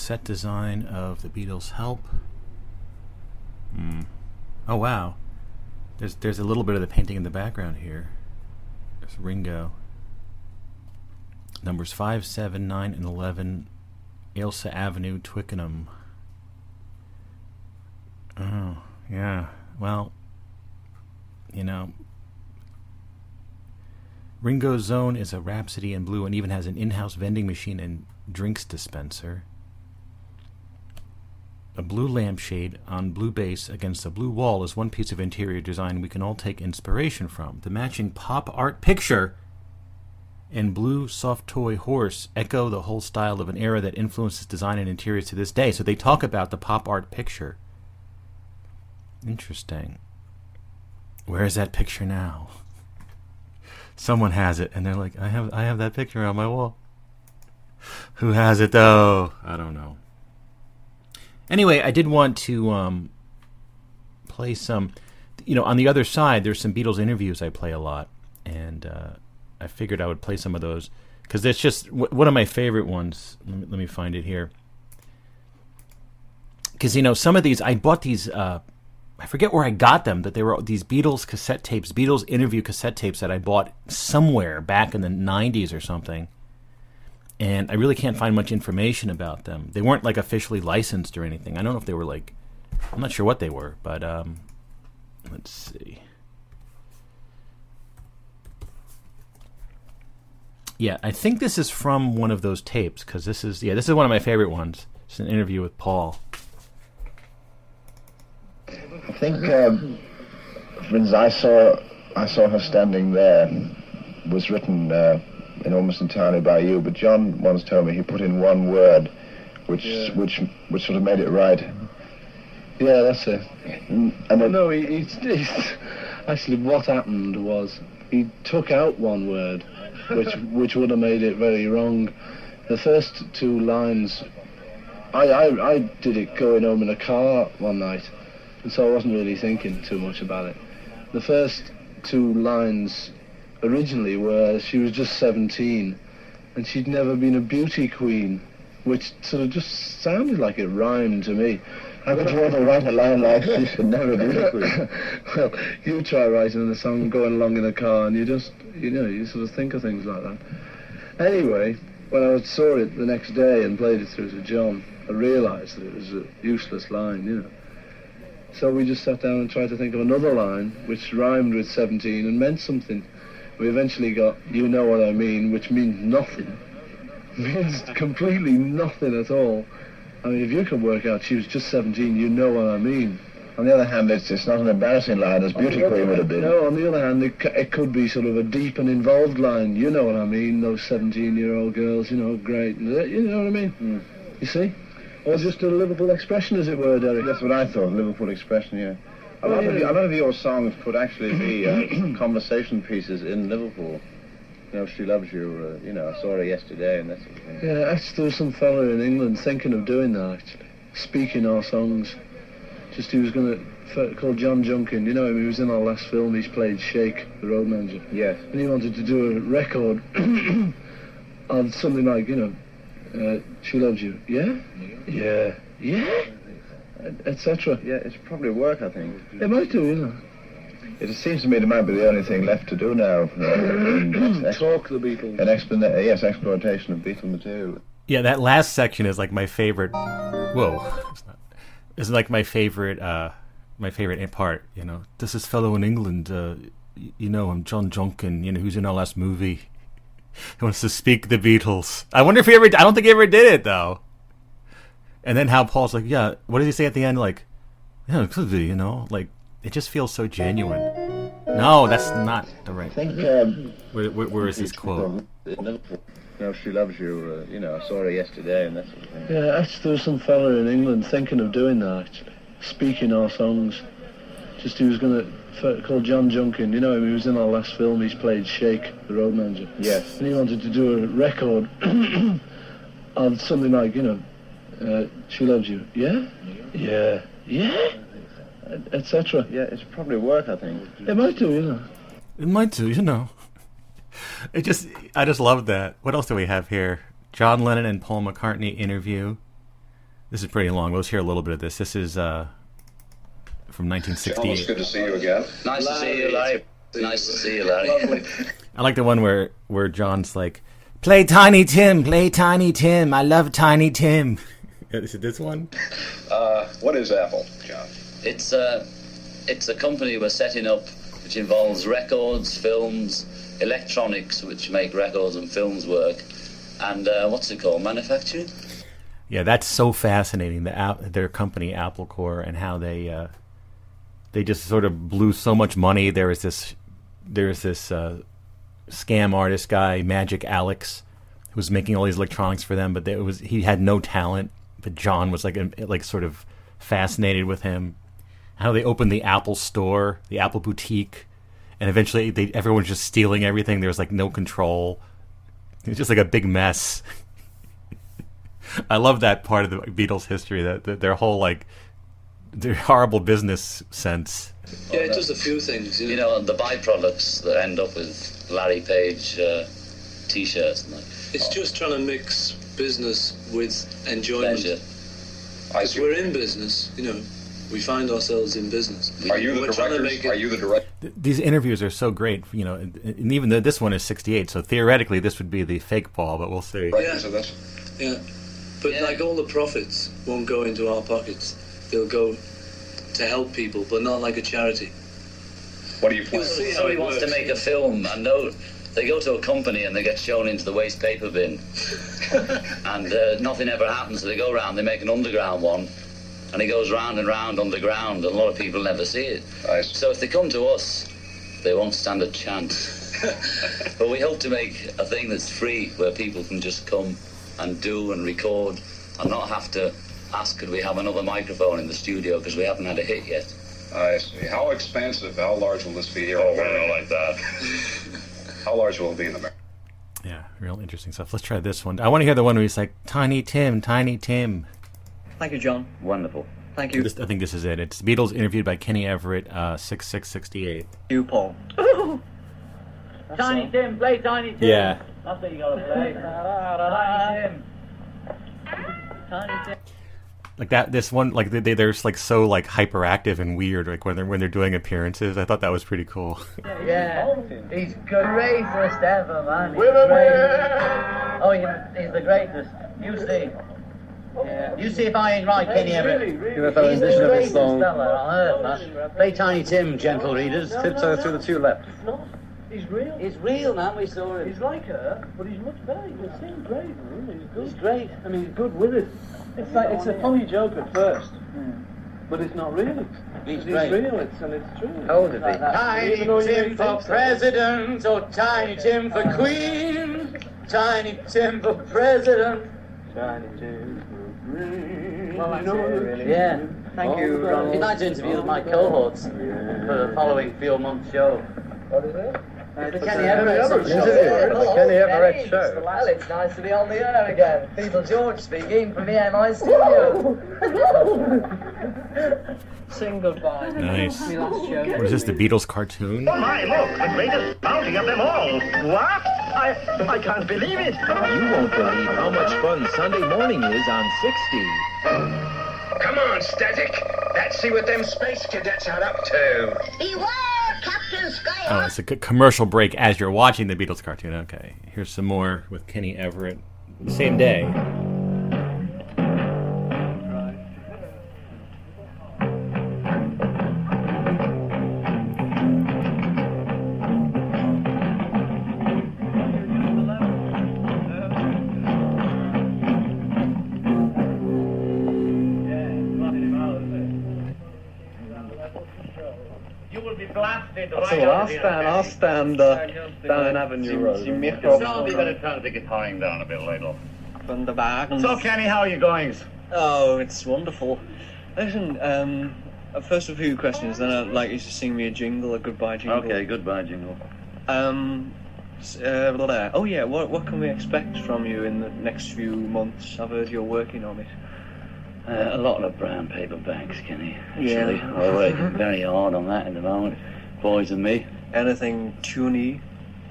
Speaker 4: Set design of the Beatles help. Hmm. Oh wow. There's there's a little bit of the painting in the background here. There's Ringo. Numbers five, seven, nine, and eleven, Ailsa Avenue, Twickenham. Oh, yeah. Well, You know, Ringo's Zone is a Rhapsody in Blue and even has an in house vending machine and drinks dispenser. A blue lampshade on blue base against a blue wall is one piece of interior design we can all take inspiration from. The matching pop art picture and blue soft toy horse echo the whole style of an era that influences design and interiors to this day. So they talk about the pop art picture. Interesting. Where is that picture now? Someone has it, and they're like, "I have, I have that picture on my wall." Who has it though? I don't know. Anyway, I did want to um, play some. You know, on the other side, there's some Beatles interviews I play a lot, and uh, I figured I would play some of those because it's just w- one of my favorite ones. Let me, let me find it here. Because you know, some of these I bought these. Uh, I forget where I got them. That they were these Beatles cassette tapes, Beatles interview cassette tapes that I bought somewhere back in the '90s or something. And I really can't find much information about them. They weren't like officially licensed or anything. I don't know if they were like, I'm not sure what they were, but um, let's see. Yeah, I think this is from one of those tapes because this is yeah, this is one of my favorite ones. It's an interview with Paul.
Speaker 6: I think, um, for instance, I saw I saw her standing there was written uh, in almost entirely by you, but John once told me he put in one word, which which which sort of made it right.
Speaker 7: Yeah, that's it.
Speaker 6: Mm, and
Speaker 7: Well, no, he, he's, he's, actually what happened was he took out one word, which which would have made it very wrong. The first two lines, I, I I did it going home in a car one night, and so I wasn't really thinking too much about it. The first two lines originally where she was just 17, and she'd never been a beauty queen, which sort of just sounded like it rhymed to me.
Speaker 6: could you ever write a line like she should never be a queen?
Speaker 7: well, you try writing a song going along in a car and you just, you know, you sort of think of things like that. Anyway, when I saw it the next day and played it through to John, I realised that it was a useless line, you know. So we just sat down and tried to think of another line which rhymed with 17 and meant something. We eventually got You Know What I Mean, which means nothing. means completely nothing at all. I mean, if you can work out she was just 17, you know what I mean.
Speaker 6: On the other hand, it's, it's not an embarrassing line as Beauty Queen would have been.
Speaker 7: No, on the other hand, it, it could be sort of a deep and involved line. You know what I mean? Those 17-year-old girls, you know, great. You know what I mean?
Speaker 6: Hmm.
Speaker 7: You see? Or just a Liverpool expression, as it were, Derek.
Speaker 6: That's what I thought, Liverpool expression, yeah. A lot, of, a lot of your songs could actually be uh, conversation pieces in Liverpool. You know, She Loves You, uh, you know, I saw her yesterday and that sort of thing.
Speaker 7: Yeah, actually, there was some fella in England thinking of doing that, actually. Speaking our songs. Just he was going to, called John Junkin. You know him, he was in our last film. He's played Shake, the road manager.
Speaker 6: Yes.
Speaker 7: and he wanted to do a record of something like, you know, uh, she loves you. Yeah? Yeah. Yeah? Etc.
Speaker 6: Yeah, it's probably work, I think.
Speaker 7: It might do, you know.
Speaker 6: It seems to me it might be the only thing left to do now. Uh, in, ex-
Speaker 7: Talk the Beatles.
Speaker 6: an explana- yes, exploitation of Beatle material.
Speaker 4: Yeah, that last section is like my favorite. Whoa, it's not. It's like my favorite. uh My favorite part. You know, this is fellow in England. Uh, you know, I'm John Junkin. You know, who's in our last movie. He wants to speak the Beatles. I wonder if he ever. I don't think he ever did it though. And then how Paul's like, yeah. What does he say at the end? Like, yeah, it could be. You know, like it just feels so genuine. No, that's not the right.
Speaker 6: I think. Um,
Speaker 4: Where, where, where is this quote?
Speaker 6: in Liverpool. You know, She Loves You, uh, you know, I saw her yesterday and that's. sort of thing.
Speaker 7: Yeah, actually, there was some fella in England thinking of doing that, actually. Speaking our songs. Just he was going to, called John Junkin. You know him, he was in our last film. He's played Shake, the road manager.
Speaker 6: Yes.
Speaker 7: And he wanted to do a record of something like, you know, uh, She Loves You. Yeah? Yeah. Yeah? Etc.
Speaker 6: Yeah, it's probably work, I think.
Speaker 7: It might do, you know.
Speaker 4: It might do, you know. It just, I just love that. What else do we have here? John Lennon and Paul McCartney interview. This is pretty long. Let's hear a little bit of this. This is uh, from
Speaker 8: John, it's
Speaker 4: 1968.
Speaker 8: good to see you again.
Speaker 9: Nice to see you, Larry. Nice to see you, Larry.
Speaker 4: I like the one where where John's like, "Play Tiny Tim, play Tiny Tim. I love Tiny Tim." Is it this one?
Speaker 8: Uh, what is Apple, John?
Speaker 9: It's uh, it's a company we're setting up which involves records, films, electronics, which make records and films work, and uh, what's it called, manufacturing.
Speaker 4: Yeah, that's so fascinating. The app, their company Apple Corps and how they uh, they just sort of blew so much money. There was this there was this uh, scam artist guy, Magic Alex, who was making all these electronics for them, but it was he had no talent. But John was like like sort of fascinated with him. How they opened the Apple store, the Apple boutique, and eventually they everyone was just stealing everything. There was like no control. It was just like a big mess. I love that part of the Beatles history that, that their whole like their horrible business sense.
Speaker 7: Yeah, it does a few things.
Speaker 9: You know, the byproducts that end up with Larry Page uh, t-shirts and that.
Speaker 7: It's just trying to mix business with enjoyment.
Speaker 9: Pleasure.
Speaker 7: Because we're in business, you know, we find ourselves in business.
Speaker 8: Are you the
Speaker 7: We're trying to
Speaker 8: directors?
Speaker 7: make it-
Speaker 8: Are you the director?
Speaker 4: These interviews are so great, you know, and, and even though this one is 68, so theoretically this would be the fake Paul, but we'll see.
Speaker 8: Directors of this?
Speaker 7: Yeah, but
Speaker 9: Yeah.
Speaker 7: like all the profits won't go into our pockets. They'll go to help people, but not like a charity.
Speaker 8: What do you plan?
Speaker 7: You'll see how
Speaker 9: Somebody
Speaker 7: it
Speaker 9: wants to make a film and no, they go to a company and they get shown into the waste paper bin, and uh, nothing ever happens. So they go around, they make an underground one, and it goes round and round underground, and a lot of people never see it.
Speaker 8: I.
Speaker 9: So if they come to us, they won't stand a chance. but we hope to make a thing that's free, where people can just come and do and record, and not have to ask, could we have another microphone in the studio because we haven't had a hit yet.
Speaker 8: I see. How expansive, how large will this be here? Oh, well, like that. how large will it be in America?
Speaker 4: Yeah, real interesting stuff. Let's try this one. I want to hear the one where he's like, Tiny Tim, Tiny Tim.
Speaker 10: Thank you, John.
Speaker 9: Wonderful.
Speaker 10: Thank you,
Speaker 4: This, I think this is it. It's Beatles interviewed by Kenny Everett, uh, 6668.
Speaker 10: you Paul.
Speaker 11: Tiny Tim, play Tiny Tim.
Speaker 4: Yeah.
Speaker 11: That's what you gotta play. Tiny Tim. Tiny Tim.
Speaker 4: Like that, this one, like they, they're just like so like hyperactive and weird, like when they're when they're doing appearances. I thought that was pretty cool.
Speaker 11: Yeah, he's greatest ever, man. He's great. Oh, he- he's the greatest. You see. Yeah. You see if I ain't right, Kenny Everett.
Speaker 7: Give a
Speaker 11: He's the greatest fella on earth, man. Play Tiny Tim, gentle readers.
Speaker 7: Tiptoe through the two left.
Speaker 11: He's real. He's real, man. We saw him.
Speaker 12: He's like her, but he's much better. He can sing great, man. He's good.
Speaker 11: He's great.
Speaker 12: I mean, he's good with it. It's like it's a funny joke at first, but it's not really.
Speaker 11: He's
Speaker 12: It's
Speaker 11: great.
Speaker 12: real. It's and it's true.
Speaker 7: How old is he?
Speaker 11: Tiny
Speaker 12: Even you
Speaker 11: Tim for
Speaker 12: think so.
Speaker 11: president, or Tiny Tim for queen. Tiny Tim for president.
Speaker 12: Tiny Tim.
Speaker 11: for
Speaker 12: you know what it really
Speaker 11: Yeah.
Speaker 10: Thank you, Ronald.
Speaker 11: He'd like to interview my cohorts for the following few month show.
Speaker 12: What is it?
Speaker 11: The Kenny Everett
Speaker 12: Everett
Speaker 11: show.
Speaker 12: show.
Speaker 11: Hello,
Speaker 7: Kenny Everett show.
Speaker 11: Well, it's nice to be on the air again. Beatle George speaking from EMI studio. Sing goodbye.
Speaker 4: Nice.
Speaker 11: My last show.
Speaker 4: What is this? The Beatles cartoon?
Speaker 13: Oh My, look, the greatest bounty of them all. What? I, I can't believe it.
Speaker 14: You won't believe how much fun Sunday morning is on 60.
Speaker 13: Come on, Static. Let's see what them space cadets are up to.
Speaker 15: Beware, Captain.
Speaker 4: Oh, it's a commercial break as you're watching the Beatles cartoon. Okay, here's some more with Kenny Everett. Same day.
Speaker 7: Stand, I'll stand uh, down Avenue Road.
Speaker 13: I'll be better trying to get time down a bit later.
Speaker 10: From the back.
Speaker 13: So, Kenny, how are you going?
Speaker 10: Oh, it's wonderful. Listen, um, uh, first a few questions, then I'd like you to sing me a jingle, a goodbye jingle.
Speaker 9: Okay, goodbye, Jingle.
Speaker 10: Um, s- uh, blah, blah. oh yeah, what what can we expect from you in the next few months? I've heard you're working on it.
Speaker 9: Uh, a lot of brown paper bags, Kenny.
Speaker 10: Yeah.
Speaker 9: Actually, we're working very hard on that at the moment, boys and me.
Speaker 10: Anything tuney?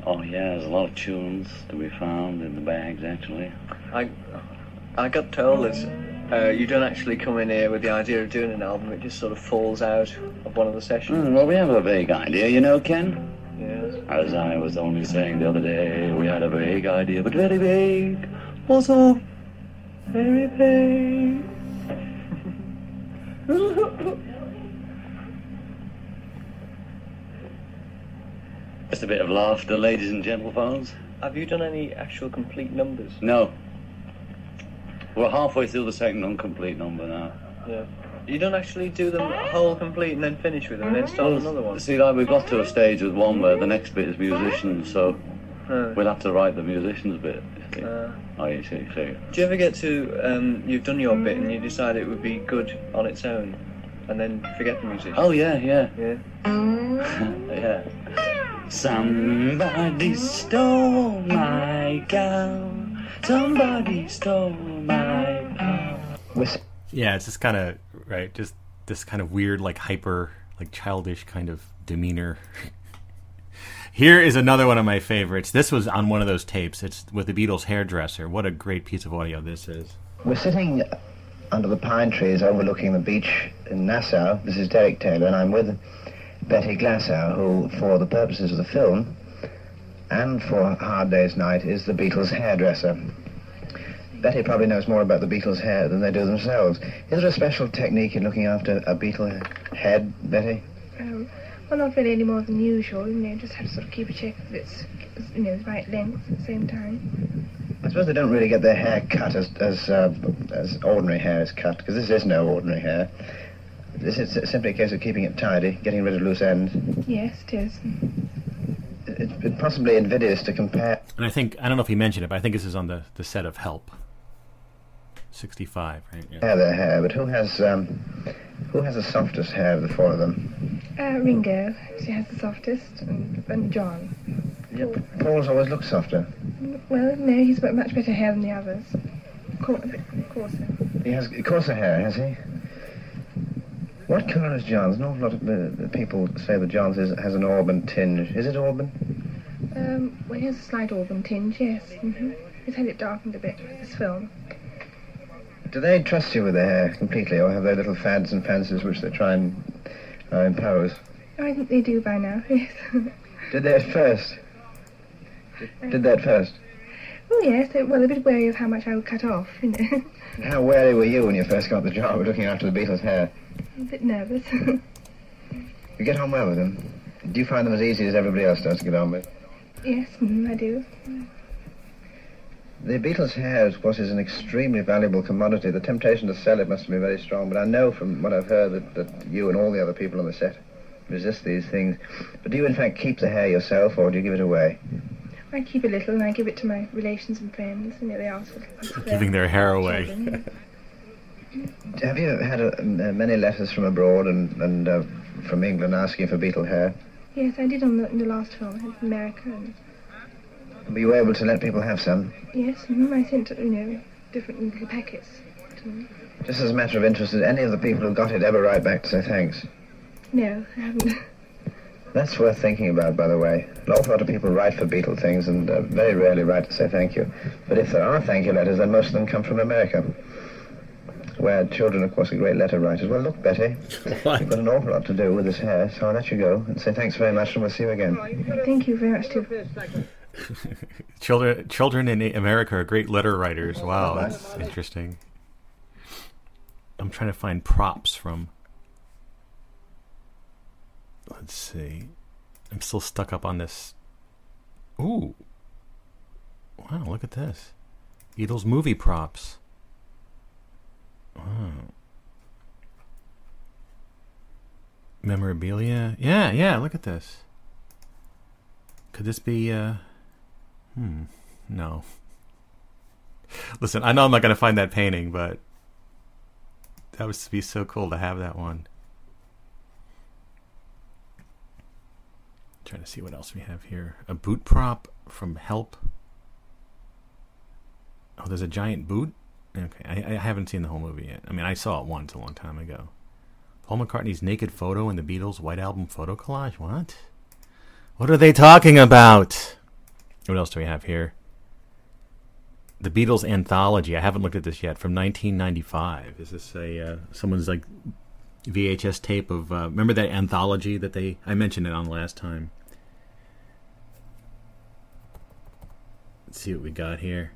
Speaker 9: Oh yeah, there's a lot of tunes to be found in the bags actually.
Speaker 10: I I got told that uh, you don't actually come in here with the idea of doing an album. It just sort of falls out of one of the sessions.
Speaker 9: Hmm, well, we have a vague idea, you know, Ken.
Speaker 10: Yes.
Speaker 9: As I was only saying the other day, we had a vague idea, but very vague. Also, very vague. Just a bit of laughter, ladies and gentlemen.
Speaker 10: Have you done any actual complete numbers?
Speaker 9: No. We're halfway through the second incomplete number now.
Speaker 10: Yeah. You don't actually do them whole complete and then finish with them and then start another one?
Speaker 9: See, like we've got to a stage with one where the next bit is musicians, so
Speaker 10: Uh,
Speaker 9: we'll have to write the musicians bit. you see.
Speaker 10: uh,
Speaker 9: Oh, you see, see.
Speaker 10: do you ever get to, um, you've done your bit and you decide it would be good on its own and then forget the musician?
Speaker 9: Oh, yeah, yeah.
Speaker 10: Yeah.
Speaker 9: yeah. Somebody stole my cow. Somebody stole my cow.
Speaker 4: Yeah, it's just kind of right, just this kind of weird, like hyper, like childish kind of demeanor. Here is another one of my favorites. This was on one of those tapes. It's with the Beatles' hairdresser. What a great piece of audio this is.
Speaker 6: We're sitting under the pine trees overlooking the beach in Nassau. This is Derek Taylor, and I'm with Betty Glasow, who, for the purposes of the film and for Hard Day's Night, is the Beatles' hairdresser. Betty probably knows more about the Beatles' hair than they do themselves. Is there a special technique in looking after a Beatle head, Betty?
Speaker 16: Um, well, not really any more than usual. You know, just have to sort of keep a check that it's, you know, right length at the same time.
Speaker 6: I suppose they don't really get their hair cut as as, uh, as ordinary hair is cut, because this is no ordinary hair. This is simply a case of keeping it tidy, getting rid of loose ends.
Speaker 16: Yes, it is.
Speaker 6: It's it's possibly invidious to compare.
Speaker 4: And I think I don't know if he mentioned it, but I think this is on the, the set of Help. Sixty five, right? Yeah.
Speaker 6: Hair their hair, but who has um, who has the softest hair of the four of them?
Speaker 16: Uh, Ringo, she has the softest, and, and John.
Speaker 6: Paul's always looked softer.
Speaker 16: Well, no, he's got much better hair than the others. Cour- coarser.
Speaker 6: He has coarser hair, has he? What colour is John's? An awful lot of uh, people say that John's is, has an auburn tinge. Is it auburn?
Speaker 16: Um, well, he has a slight auburn tinge, yes. hmm He's had it darkened a bit with this film.
Speaker 6: Do they trust you with their hair completely, or have they little fads and fancies which they try and uh, impose?
Speaker 16: I think they do by now, yes.
Speaker 6: Did they at first? Did, that first?
Speaker 16: oh, yes, well, a bit wary of how much I would cut off, you know.
Speaker 6: How wary were you when you first got the job of looking after the Beatles' hair?
Speaker 16: a bit nervous.
Speaker 6: You get on well with them? Do you find them as easy as everybody else does to get on with?
Speaker 16: yes, mm, I do.
Speaker 6: The Beatles' hair, of course, is an extremely valuable commodity. The temptation to sell it must be very strong, but I know from what I've heard that, that you and all the other people on the set resist these things. But do you, in fact, keep the hair yourself, or do you give it away?
Speaker 16: I keep a little and I give it to my relations and friends. You know, they ask for for
Speaker 4: Giving their hair away.
Speaker 6: Have you had uh, m- uh, many letters from abroad and, and uh, from England asking for Beatle hair?
Speaker 16: yes, I did on the, in the last film. I had from America. And,
Speaker 6: Were you able to let people have some?
Speaker 16: yes, mm, I sent, you know, different little packets to.
Speaker 6: Just as a matter of interest, did any of the people who got it ever write back to say thanks?
Speaker 16: No, I haven't.
Speaker 6: That's worth thinking about, by the way. An awful lot of people write for Beatle things and uh, very rarely write to say thank you. But if there are thank you letters, then most of them come from America, where children, of course, are great letter writers. Well, look, Betty, you've got an awful lot to do with this hair, so I'll let you go and say thanks very much and we'll see you again.
Speaker 16: Thank you very much, too.
Speaker 4: Children, children in America are great letter writers. Wow, that's interesting. I'm trying to find props from. Let's see. I'm still stuck up on this. Ooh. Wow, look at this. Beatles movie props. Wow. Memorabilia. Yeah, yeah, look at this. Could this be uh Hmm. No. Listen, I know I'm not going to find that painting, but that would be so cool to have that one. Trying to see what else we have here. A boot prop from Help. Oh, there's a giant boot. Okay, I, I haven't seen the whole movie yet. I mean, I saw it once a long time ago. Paul McCartney's naked photo in the Beatles' White Album photo collage. What? What are they talking about? What else do we have here? The Beatles anthology. I haven't looked at this yet. From 1995. Is this a uh, someone's like VHS tape of? Uh, remember that anthology that they? I mentioned it on last time. Let's see what we got here.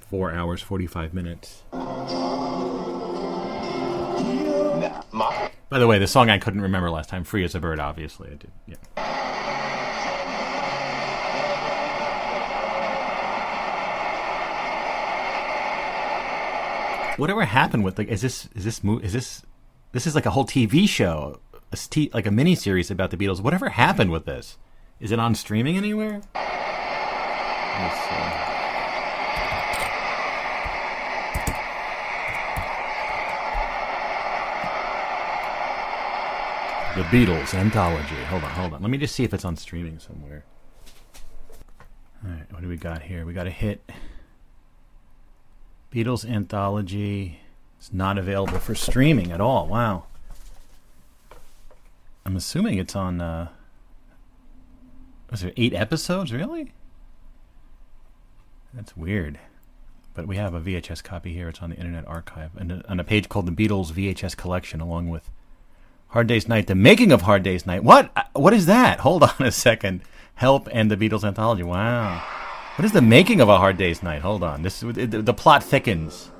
Speaker 4: Four hours, 45 minutes. By the way, the song I couldn't remember last time, Free as a Bird, obviously. I did, yeah. whatever happened with like is this is this is this this is like a whole TV show, a st- like a mini series about the Beatles. Whatever happened with this? Is it on streaming anywhere? The Beatles anthology. Hold on, hold on. Let me just see if it's on streaming somewhere. All right, what do we got here? We got a hit. Beatles anthology. It's not available for streaming at all. Wow. I'm assuming it's on. Uh, was there eight episodes? Really? That's weird. But we have a VHS copy here. It's on the Internet Archive and on a page called the Beatles VHS Collection, along with Hard Day's Night, the making of Hard Day's Night. What? Uh, What is that? Hold on a second. Help and the Beatles anthology. Wow. What is the making of a Hard Day's Night? Hold on. This the, the plot thickens.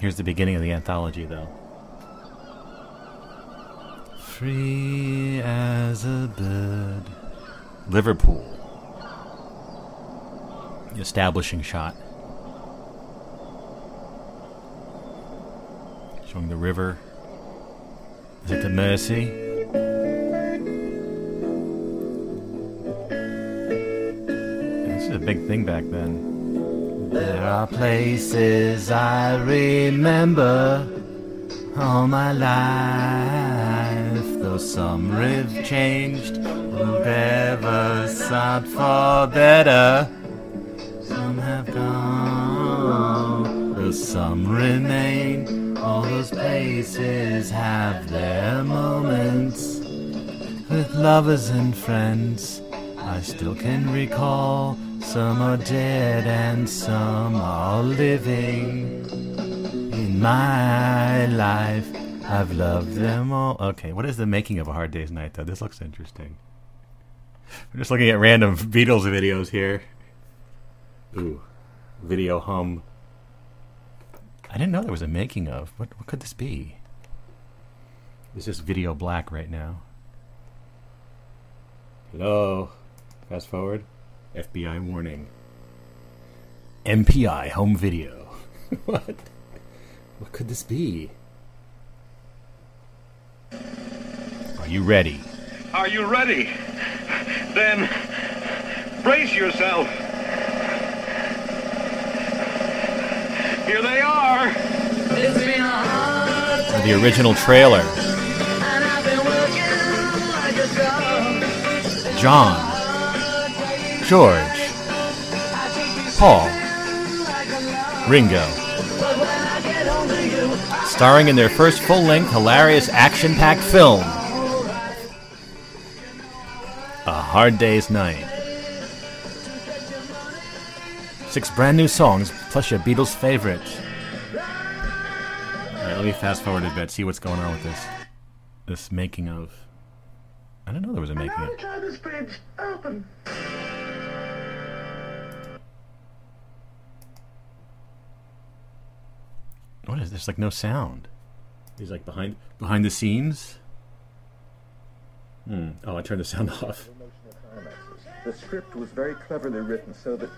Speaker 4: Here's the beginning of the anthology, though. Free as a bird. Liverpool. Establishing shot. Showing the river. Is it the Mersey? This is a big thing back then. There are places I remember all my life, though some have changed, who've ever sought for better. Some remain. All those places have their moments with lovers and friends. I still can recall some are dead and some are living. In my life, I've loved them all. Okay, what is the making of a Hard Day's Night, though? This looks interesting. I'm just looking at random Beatles videos here. Ooh, video hum. I didn't know there was a making of. What, what could this be? Is this video black right now? Hello. Fast forward. FBI warning. MPI home video. what? What could this be? Are you ready?
Speaker 13: Are you ready? Then brace yourself. Here they are.
Speaker 4: Or the original trailer. John, George, Paul, Ringo. Starring in their first full length, hilarious, action packed film, A Hard Day's Night. Six brand new songs, plus your Beatles favorites. Alright, let me fast forward a bit, see what's going on with this. This making of. I didn't know there was a making of.
Speaker 15: Try this bridge open.
Speaker 4: What is this? Like no sound. He's like behind behind the scenes. Hmm. Oh, I turned the sound off.
Speaker 17: The script was very cleverly written so that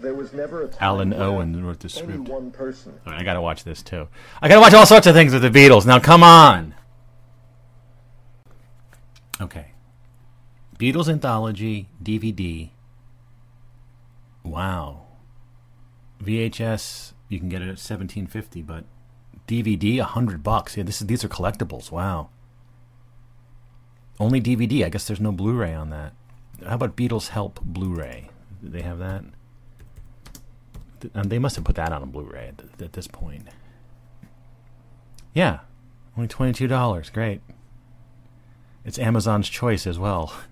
Speaker 17: there was never a time Alun
Speaker 4: Owen wrote the script.
Speaker 17: one person
Speaker 4: All right, I gotta watch this too. I gotta watch all sorts of things with the Beatles. Now, come on. Okay. Beatles anthology DVD. Wow. VHS you can get it at seventeen fifty, but DVD a hundred bucks. Yeah, this is these are collectibles. Wow. Only DVD. I guess there's no Blu-ray on that. How about Beatles Help Blu-ray? Do they have that? And they must have put that on a Blu-ray at, th- at this point. Yeah, only twenty-two dollars. Great. It's Amazon's choice as well.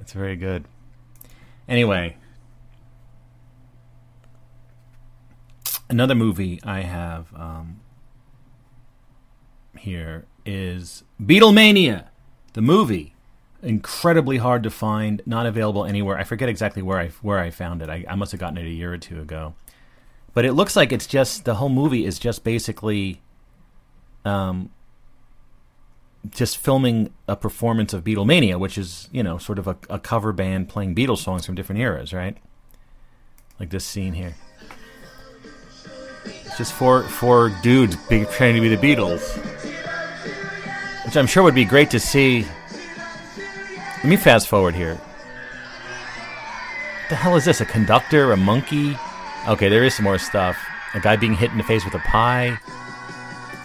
Speaker 4: It's very good. Anyway, another movie I have um, here is Beatlemania, the movie. Incredibly hard to find, not available anywhere. I forget exactly where I where I found it. I, I must have gotten it a year or two ago. But it looks like it's just the whole movie is just basically um, just filming a performance of Beatlemania, which is, you know, sort of a, a cover band playing Beatles songs from different eras, right? Like this scene here. It's just four four dudes being training to be the Beatles, which I'm sure would be great to see. Let me fast forward here. What the hell is this? A conductor? A monkey? Okay, there is some more stuff. A guy being hit in the face with a pie.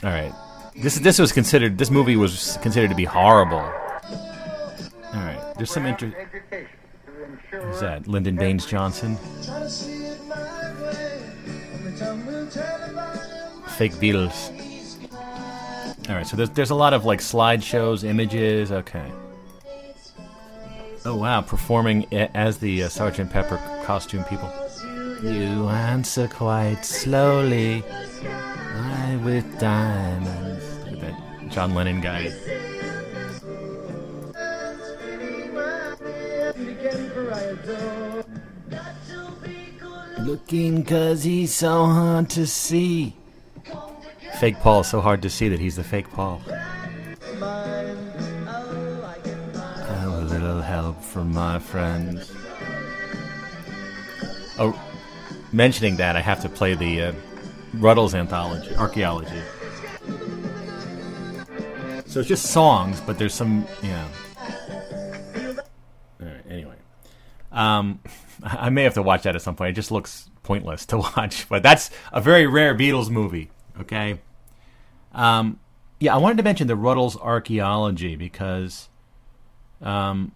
Speaker 4: All right, this this was considered. This movie was considered to be horrible. All right, there's some inter. Who's that? Lyndon Baines Johnson. Fake Beatles. All right, so there's there's a lot of like slideshows, images. Okay. Oh wow, performing as the uh, Sergeant Pepper costume people. You answer quite slowly. I with diamonds. Look at that John Lennon guy. Looking cause he's so hard to see. Fake Paul is so hard to see that he's the fake Paul. Little help from my friends. Oh, mentioning that, I have to play the uh, Rutles anthology, archaeology. So it's just songs, but there's some, you know. All right, anyway. Um, I may have to watch that at some point. It just looks pointless to watch, but that's a very rare Beatles movie. Okay. Um, yeah, I wanted to mention the Rutles archaeology because, um,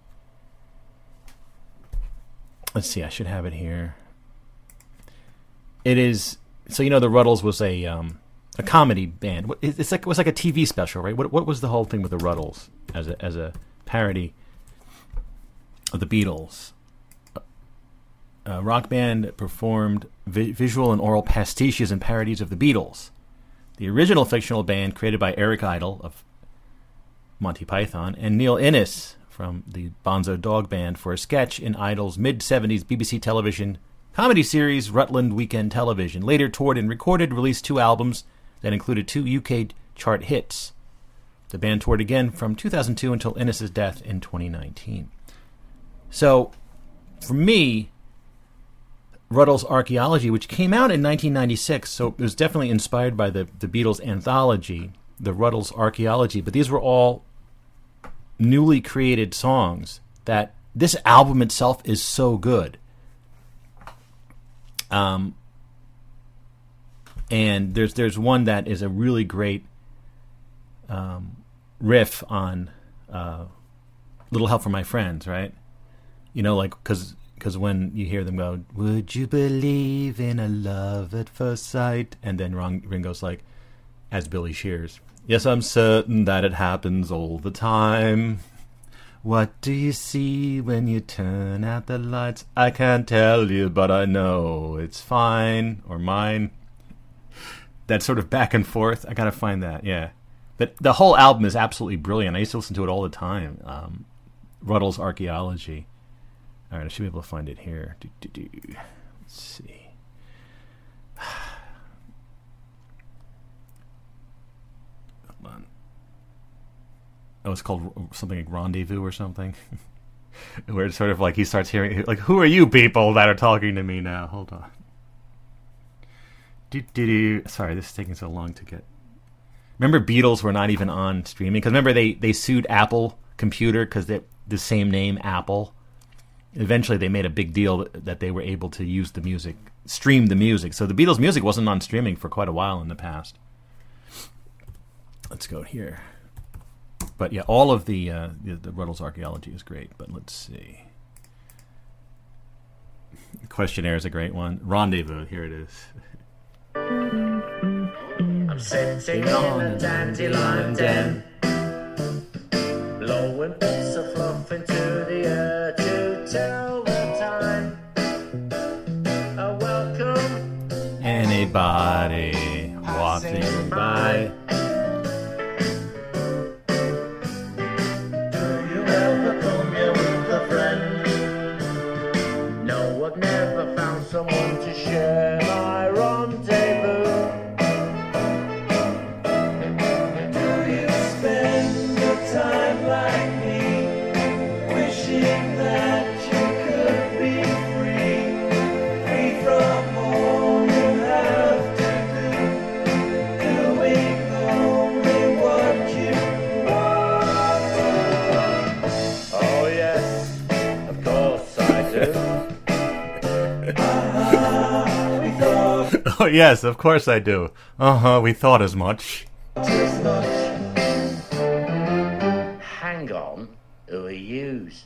Speaker 4: let's see, I should have it here. It is so you know the Rutles was a um, a comedy band. It's like it was like a TV special, right? What what was the whole thing with the Rutles as a as a parody of the Beatles? A rock band performed vi- visual and oral pastiches and parodies of the Beatles. The original fictional band created by Eric Idle of Monty Python and Neil Innes from the Bonzo Dog Band for a sketch in Idle's mid 70s BBC television comedy series Rutland Weekend Television. Later toured and recorded, released two albums that included two UK chart hits. The band toured again from 2002 until Innes' death in 2019. So, for me, Rutles Archaeology, which came out in 1996, so it was definitely inspired by the, the Beatles anthology, the Rutles Archaeology, but these were all newly created songs that this album itself is so good. Um, and there's there's one that is a really great um, riff on uh, "Little Help from My Friends," right? You know, like because because when you hear them go, "Would you believe in a love at first sight?" and then Ringo's like, as Billy Shears, "Yes, I'm certain that it happens all the time." What do you see when you turn out the lights? I can't tell you, but I know it's fine or mine. That sort of back and forth. I gotta find that. Yeah, but the whole album is absolutely brilliant. I used to listen to it all the time. Um, Rutles Archaeology. All right, I should be able to find it here. Do, do, do. Let's see. Hold on. Oh, it's called something like Rendezvous or something. Where it's sort of like he starts hearing, like, who are you people that are talking to me now? Hold on. Do, do, do. Sorry, this is taking so long to get. Remember, Beatles were not even on streaming because remember they they sued Apple Computer because they the same name Apple. Eventually, they made a big deal that they were able to use the music, stream the music. So the Beatles' music wasn't on streaming for quite a while in the past. Let's go here. But yeah, all of the uh, the, the Rutles archaeology is great. But let's see. Questionnaire is a great one. Rendezvous. Here it is.
Speaker 18: I'm sitting on a dandelion den, blowing bits of fluff into the air to tell the time. A welcome
Speaker 4: Anybody walking by? Oh, yes, of course I do. Uh huh, we thought as much.
Speaker 18: Hang on, who are yous?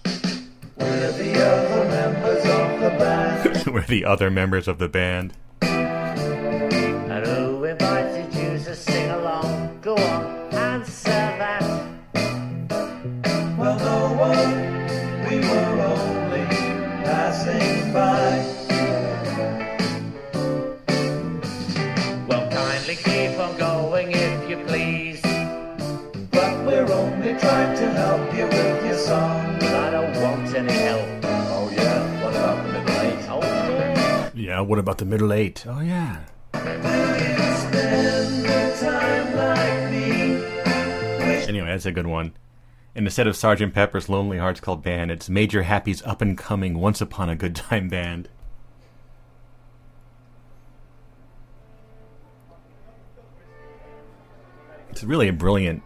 Speaker 13: We're the other members of the band.
Speaker 4: We're the other members of the band.
Speaker 18: You
Speaker 13: with your song.
Speaker 18: But I don't want any help.
Speaker 13: Oh, yeah, what about the middle eight?
Speaker 18: Oh, yeah.
Speaker 4: Yeah, what about the middle eight? Oh, yeah.
Speaker 13: Spend the time like.
Speaker 4: Anyway, that's a good one. And instead of Sergeant Pepper's Lonely Hearts Club Band, it's Major Happy's up and coming Once Upon a Good Time Band. It's really a brilliant.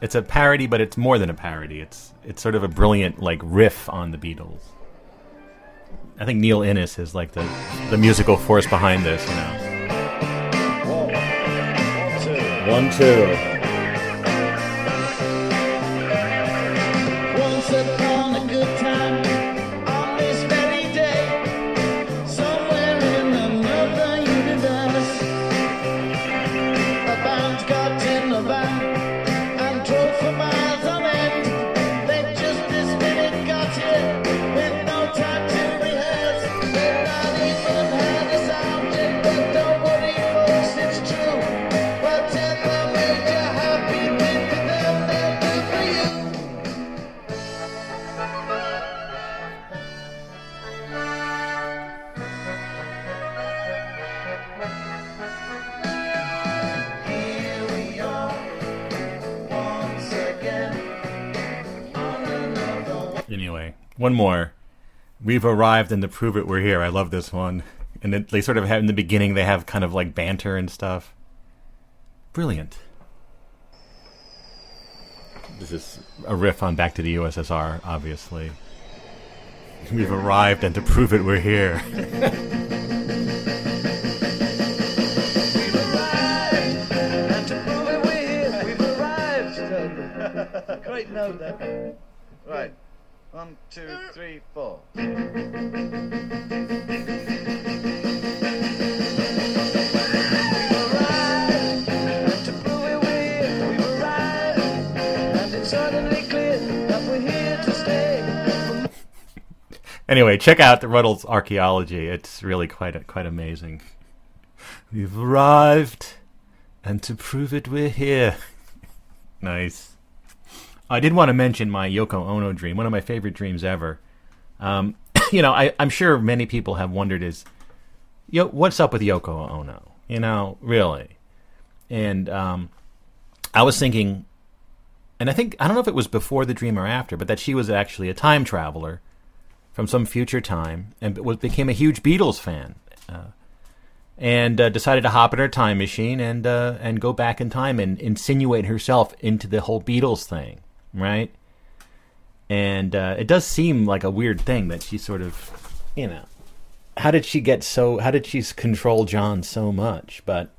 Speaker 4: It's a parody, but it's more than a parody. It's it's sort of a brilliant like riff on the Beatles. I think Neil Innes is like the the musical force behind this. You know. One two. One more. We've arrived, and to prove it, we're here. I love this one. And it, they sort of have in the beginning, they have kind of like banter and stuff. Brilliant. This is a riff on Back to the USSR, obviously. We've arrived, and to prove it, we're here.
Speaker 13: And to prove it, we're here. We've arrived. Great note there. Right. One, two, three, four.
Speaker 4: Anyway, check out the Rutles archaeology. It's really quite quite amazing. We've arrived, and to prove it, we're here. nice. I did want to mention my Yoko Ono dream, one of my favorite dreams ever. Um, you know, I, I'm sure many people have wondered is, yo, what's up with Yoko Ono? You know, really. And um, I was thinking, and I think I don't know if it was before the dream or after, but that she was actually a time traveler from some future time and became a huge Beatles fan. Uh, and uh, decided to hop in her time machine and uh, and go back in time and insinuate herself into the whole Beatles thing, right? And uh, it does seem like a weird thing that she sort of, you know, how did she get so? How did she control John so much? But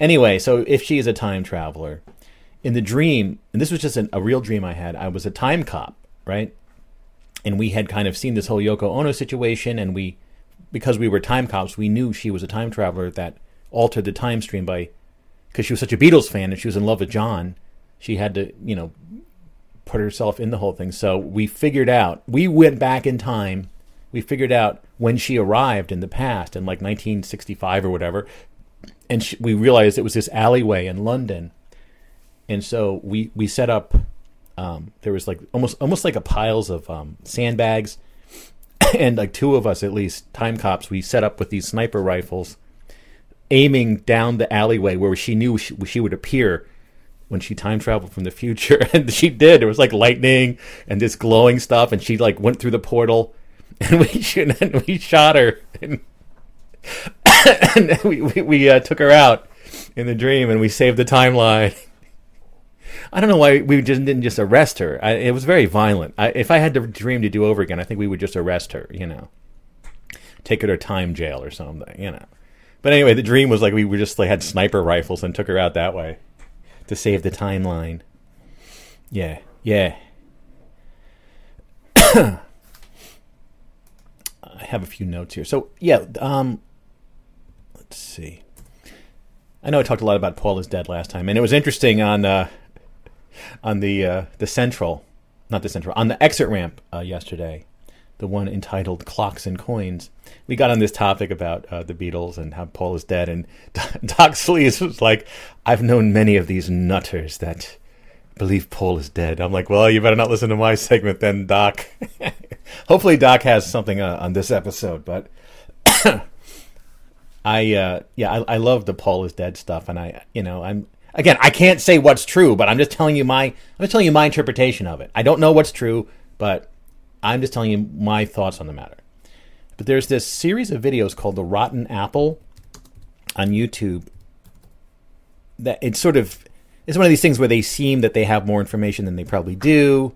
Speaker 4: anyway, so if she is a time traveler, in the dream, and this was just an, a real dream I had, I was a time cop, right? And we had kind of seen this whole Yoko Ono situation, and we because we were time cops, we knew she was a time traveler that altered the time stream by because she was such a Beatles fan and she was in love with John. She had to, you know, put herself in the whole thing. So we figured out. We went back in time. We figured out when she arrived in the past in like 1965 or whatever, and she, we realized it was this alleyway in London. And so we we set up. Um, there was like almost almost like a piles of um, sandbags and like two of us at least time cops we set up with these sniper rifles aiming down the alleyway where she knew she, she would appear when she time traveled from the future and she did there was like lightning and this glowing stuff and she like went through the portal and we and we shot her and, and we we, we uh, took her out in the dream and we saved the timeline I don't know why we just didn't just arrest her. I, it was very violent. I, if I had the dream to do over again, I think we would just arrest her. You know, take her to time jail or something. You know, But anyway, the dream was like we were just like had sniper rifles and took her out that way to save the timeline. Yeah, yeah. I have a few notes here. So yeah, um, let's see. I know I talked a lot about Paul is dead last time, and it was interesting on uh, on the uh, the central, not the central, on the exit ramp uh, yesterday, the one entitled "Clocks and Coins." We got on this topic about uh, the Beatles and how Paul is dead, and Doc Sleaze was like, "I've known many of these nutters that." Believe Paul is dead. I'm like, well, you better not listen to my segment then, Doc. Hopefully, Doc has something uh, on this episode, but I uh, yeah, I, I love the Paul is dead stuff, and I you know I'm again I can't say what's true, but I'm just telling you my I'm just telling you my interpretation of it. I don't know what's true, but I'm just telling you my thoughts on the matter. But there's this series of videos called the Rotten Apple on YouTube. That it's sort of it's one of these things where they seem that they have more information than they probably do.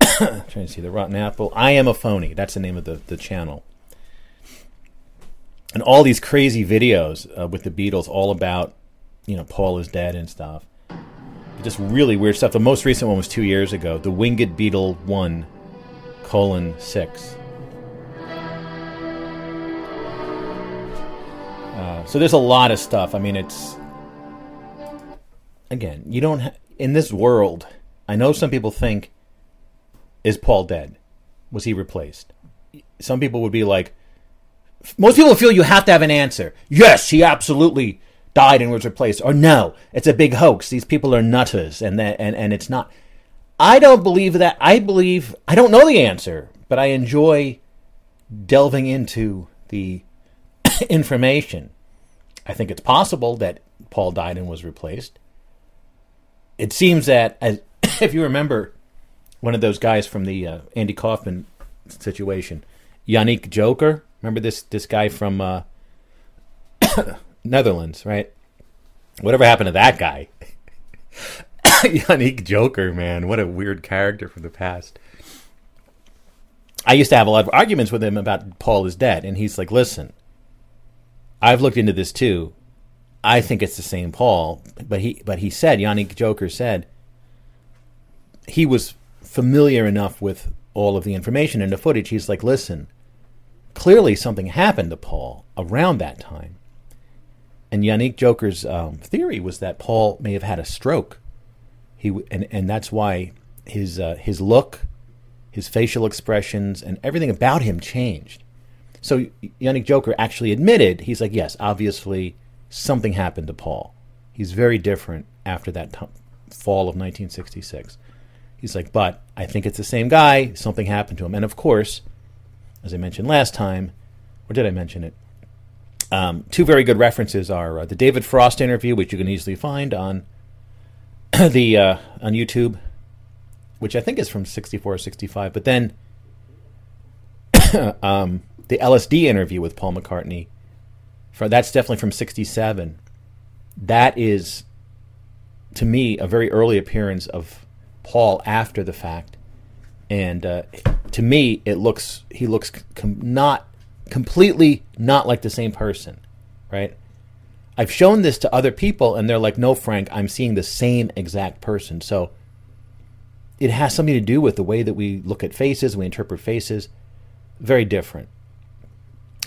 Speaker 4: trying to see the Rotten Apple. I am a phony. That's the name of the, the channel and all these crazy videos uh, with the Beatles, all about you know Paul is dead and stuff. Just really weird stuff. The most recent one was two years ago. The Winged Beetle One colon six. Uh, so there's a lot of stuff. I mean, it's again, you don't ha- in this world. I know some people think, is Paul dead? Was he replaced? Some people would be like, most people feel you have to have an answer. Yes, he absolutely died and was replaced. Or no, it's a big hoax. These people are nutters and that and, and it's not I don't believe that. I believe I don't know the answer, but I enjoy delving into the information. I think it's possible that Paul died and was replaced. It seems that, as, if you remember, one of those guys from the uh, Andy Kaufman situation, Yannick Joker, Remember this this guy from uh, Netherlands, right? Whatever happened to that guy? Yannick Joker, man, what a weird character from the past. I used to have a lot of arguments with him about Paul is dead, and he's like, "Listen, I've looked into this too. I think it's the same Paul." But he but he said Yannick Joker said he was familiar enough with all of the information and the footage. He's like, "Listen, clearly something happened to Paul around that time. And Yannick Joker's um, theory was that Paul may have had a stroke. He and and that's why his uh, his look, his facial expressions, and everything about him changed. So Yannick Joker actually admitted he's like, yes, obviously something happened to Paul. He's very different after that t- fall of 1966. He's like, but I think it's the same guy. Something happened to him, and of course as I mentioned last time, or did I mention it? Um, two very good references are uh, the David Frost interview, which you can easily find on the uh, on YouTube, which I think is from '64 or '65. But then um, the LSD interview with Paul McCartney, for that's definitely from '67. That is, to me, a very early appearance of Paul after the fact, and uh, to me, it looks he looks com- not completely not like the same person, right? I've shown this to other people, and they're like, "No, Frank, I'm seeing the same exact person." So it has something to do with the way that we look at faces, we interpret faces, very different.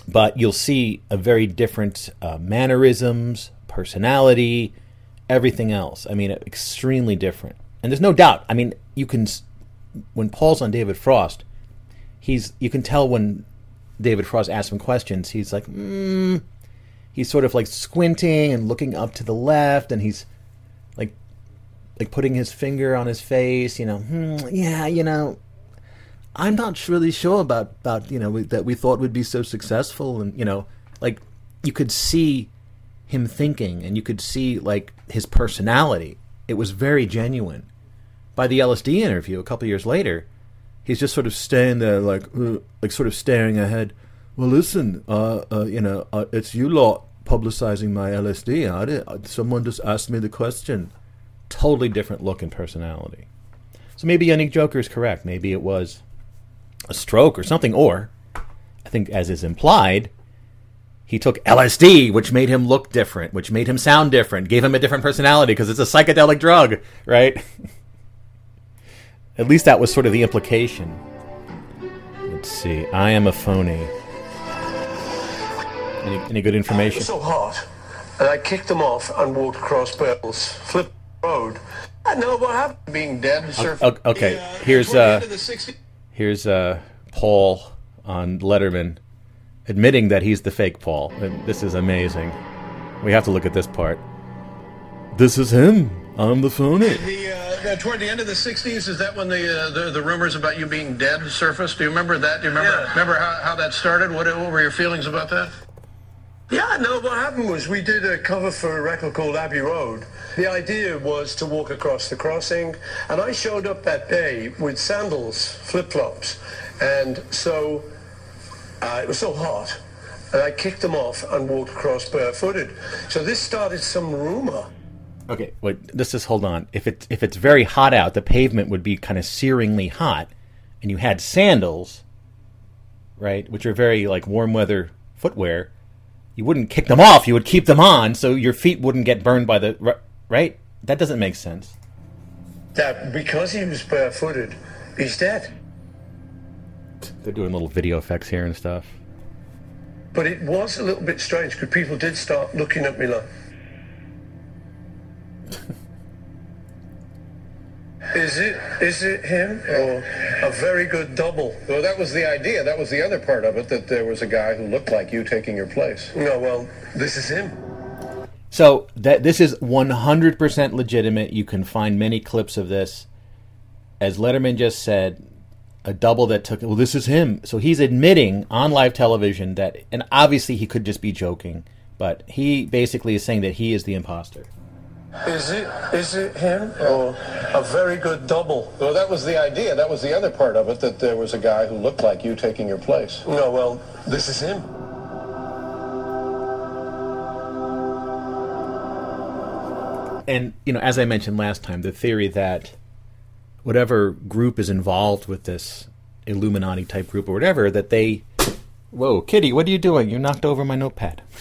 Speaker 4: But you'll see a very different uh, mannerisms, personality, everything else. I mean, extremely different. And there's no doubt. I mean, you can when Paul's on David Frost, he's you can tell when David Frost asks him questions, he's like, mm, he's sort of like squinting and looking up to the left, and he's like, like putting his finger on his face, you know, hmm, yeah, you know, I'm not really sure about about you know that we thought would be so successful, and you know, like you could see him thinking, and you could see like his personality. It was very genuine. By the LSD interview a couple years later, he's just sort of staying there, like uh, like sort of staring ahead. Well, listen, uh, uh, you know, uh, it's you lot publicizing my LSD. I did, someone just asked me the question. Totally different look and personality. So maybe Yannick Joker is correct. Maybe it was a stroke or something, or I think, as is implied, he took LSD, which made him look different, which made him sound different, gave him a different personality because it's a psychedelic drug, right? At least that was sort of the implication. Let's see. I am a phony. Any, any good information?
Speaker 19: so hot, and I kicked them off and walked across Bell's Flip Road. I know what happened. Being dead, surfing.
Speaker 4: O- Okay, here's uh, here's uh, Paul on Letterman admitting that he's the fake Paul. And this is amazing. We have to look at this part. This is him. I'm the phony.
Speaker 19: The, uh, the- toward the end of the '60s, is that when the, uh, the the rumors about you being dead surfaced? Do you remember that? Do you remember remember how, how that started? What what were your feelings about that? Yeah, no, what happened was we did a cover for a record called Abbey Road. The idea was to walk across the crossing, and I showed up that day with sandals, flip-flops, and so uh, it was so hot, and I kicked them off and walked across barefooted. So this started some rumor.
Speaker 4: Okay, wait. This is hold on. If it's if it's very hot out, the pavement would be kind of searingly hot, and you had sandals, right, which are very like warm weather footwear. You wouldn't kick them off. You would keep them on, so your feet wouldn't get burned by the right. That doesn't make sense.
Speaker 19: That because he was barefooted, he's dead.
Speaker 4: They're doing little video effects here and stuff.
Speaker 19: But it was a little bit strange because people did start looking at me like. Is it is it him or a very good double?
Speaker 8: Well, that was the idea. That was the other part of it, that there was a guy who looked like you taking your place.
Speaker 19: No, well, this is him.
Speaker 4: So that this is 100% legitimate. You can find many clips of this. As Letterman just said, a double that took well this is him. So he's admitting on live television that and obviously he could just be joking, but he basically is saying that he is the imposter.
Speaker 19: Is it is it him or a very good double?
Speaker 8: Well, that was the idea. That was the other part of it, that there was a guy who looked like you taking your place.
Speaker 19: No, well, this is him.
Speaker 4: And you know, as I mentioned last time, the theory that whatever group is involved with this Illuminati type group or whatever, that they Whoa, Kitty, what are you doing? You knocked over my notepad.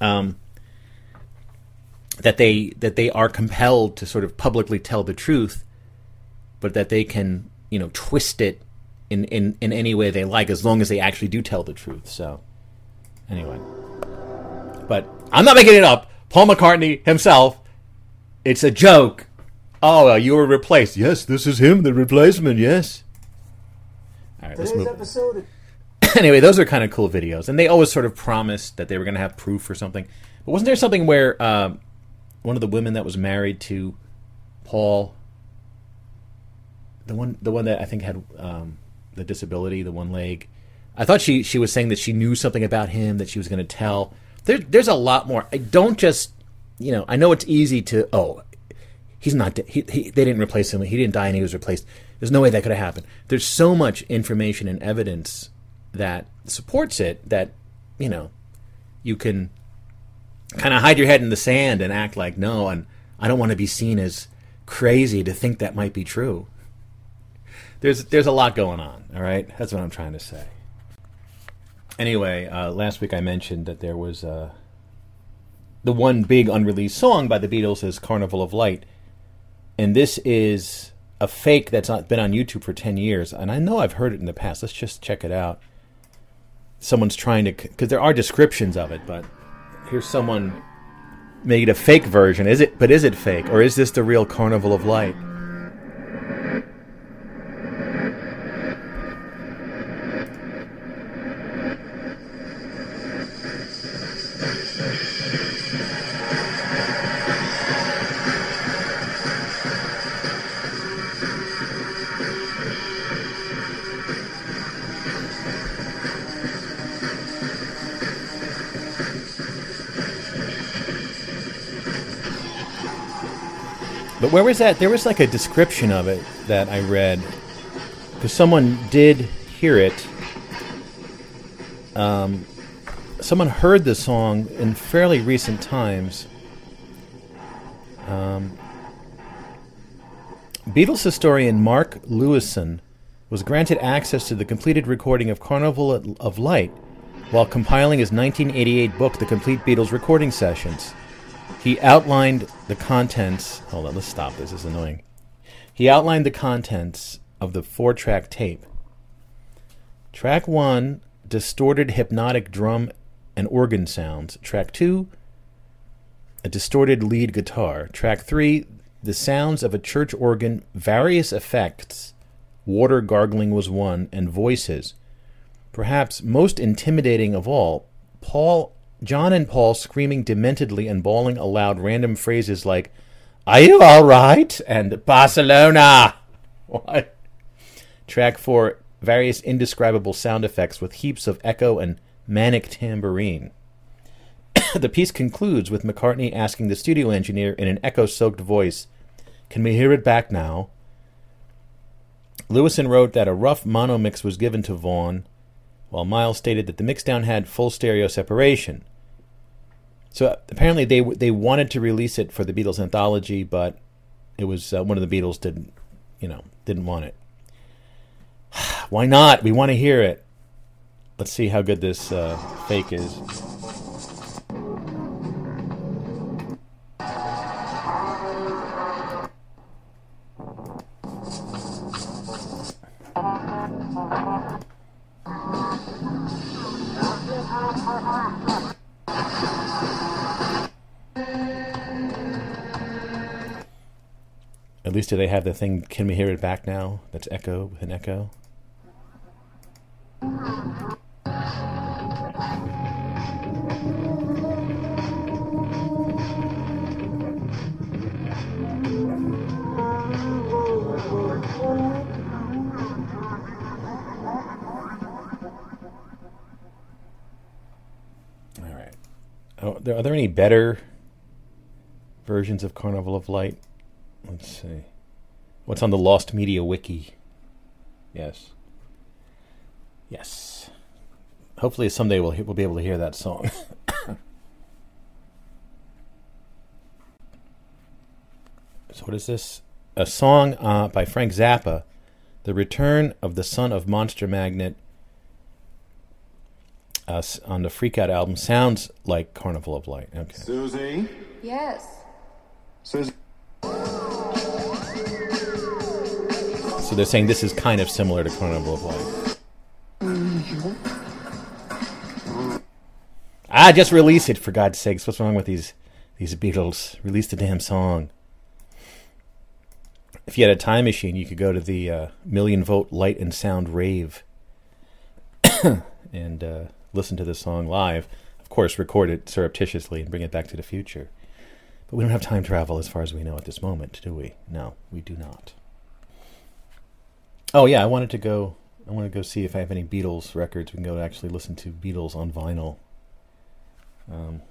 Speaker 4: um that they that they are compelled to sort of publicly tell the truth, but that they can, you know, twist it in, in, in any way they like as long as they actually do tell the truth. So anyway. But I'm not making it up. Paul McCartney himself. It's a joke. Oh, uh, you were replaced. Yes, this is him, the replacement. Yes. All right, let's
Speaker 18: Today's
Speaker 4: move.
Speaker 18: episode.
Speaker 4: anyway, those are kind of cool videos, and they always sort of promised that they were going to have proof or something. But wasn't there something where uh, one of the women that was married to Paul, the one, the one that I think had um, the disability, the one leg, I thought she she was saying that she knew something about him that she was going to tell. There, there's a lot more. I don't just, you know, I know it's easy to oh, he's not. He, he they didn't replace him. He didn't die and he was replaced. There's no way that could have happened. There's so much information and evidence that supports it that you know you can kind of hide your head in the sand and act like no and i don't want to be seen as crazy to think that might be true. There's there's a lot going on all right? That's what i'm trying to say. Anyway uh, last week i mentioned that there was uh, the one big unreleased song by the beatles is carnival of light. And this is a fake that's not been on youtube for 10 years. And i know i've heard it in the past. Let's just check it out. Someone's trying to because there are descriptions of it but here's someone made a fake version. Is it but is it fake? Or is this the real carnival of light where was that? There was like a description of it that I read because someone did hear it. Um, someone heard the song in fairly recent times. Um, Beatles historian Mark Lewisohn was granted access to the completed recording of Carnival of Light while compiling his 1988 book, The Complete Beatles Recording Sessions. He outlined the contents. Hold on, let's stop this. Is annoying. He outlined the contents of the four track tape. Track one distorted hypnotic drum and organ sounds. Track two, a distorted lead guitar. Track three, the sounds of a church organ, various effects. Water gargling was one, and voices. Perhaps most intimidating of all, Paul, John and Paul screaming dementedly and bawling aloud random phrases like, Are you all right? and Barcelona. What? Track four, various indescribable sound effects with heaps of echo and manic tambourine. the piece concludes with McCartney asking the studio engineer in an echo soaked voice, Can we hear it back now? Lewisohn wrote that a rough mono mix was given to Vaughan, while Miles stated that the mixdown had full stereo separation. So apparently they they wanted to release it for the Beatles anthology, but it was uh, one of the Beatles didn't, you know, didn't want it. Why not? We want to hear it. Let's see how good this uh, fake is. At least do they have the thing? Can we hear it back now? That's echo with an echo. All right. Oh, are there any better versions of Carnival of Light? Let's see. What's on the Lost Media Wiki? Yes. Yes. Hopefully someday we'll we'll be able to hear that song. so what is this? A song uh, by Frank Zappa, "The Return of the Son of Monster Magnet." Uh, on the Freak Out album sounds like Carnival of Light. Okay.
Speaker 17: Susie?
Speaker 16: Yes.
Speaker 17: Susie?
Speaker 4: So they're saying this is kind of similar to Carnival of Life. Ah, just release it for God's sakes. What's wrong with these these Beatles? Release the damn song. If you had a time machine, you could go to the uh, Million Volt Light and Sound Rave and uh, listen to the song live. Of course, record it surreptitiously and bring it back to the future. But we don't have time travel as far as we know at this moment, do we? No, we do not. Oh yeah, I wanted to go. I want to go see if I have any Beatles records. We can go actually listen to Beatles on vinyl. Um,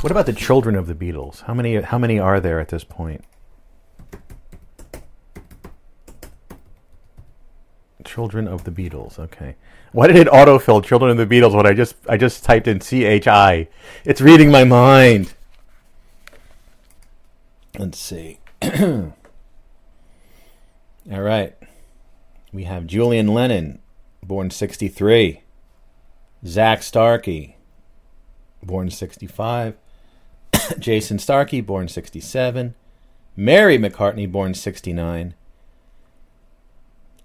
Speaker 4: what about the children of the Beatles? How many? How many are there at this point? Children of the Beatles. Okay. Why did it autofill Children of the Beatles when I just I just typed in C H I? It's reading my mind. Let's see. All right. We have Julian Lennon, born 63. Zak Starkey, born 65. Jason Starkey, born 67. Mary McCartney, born 69.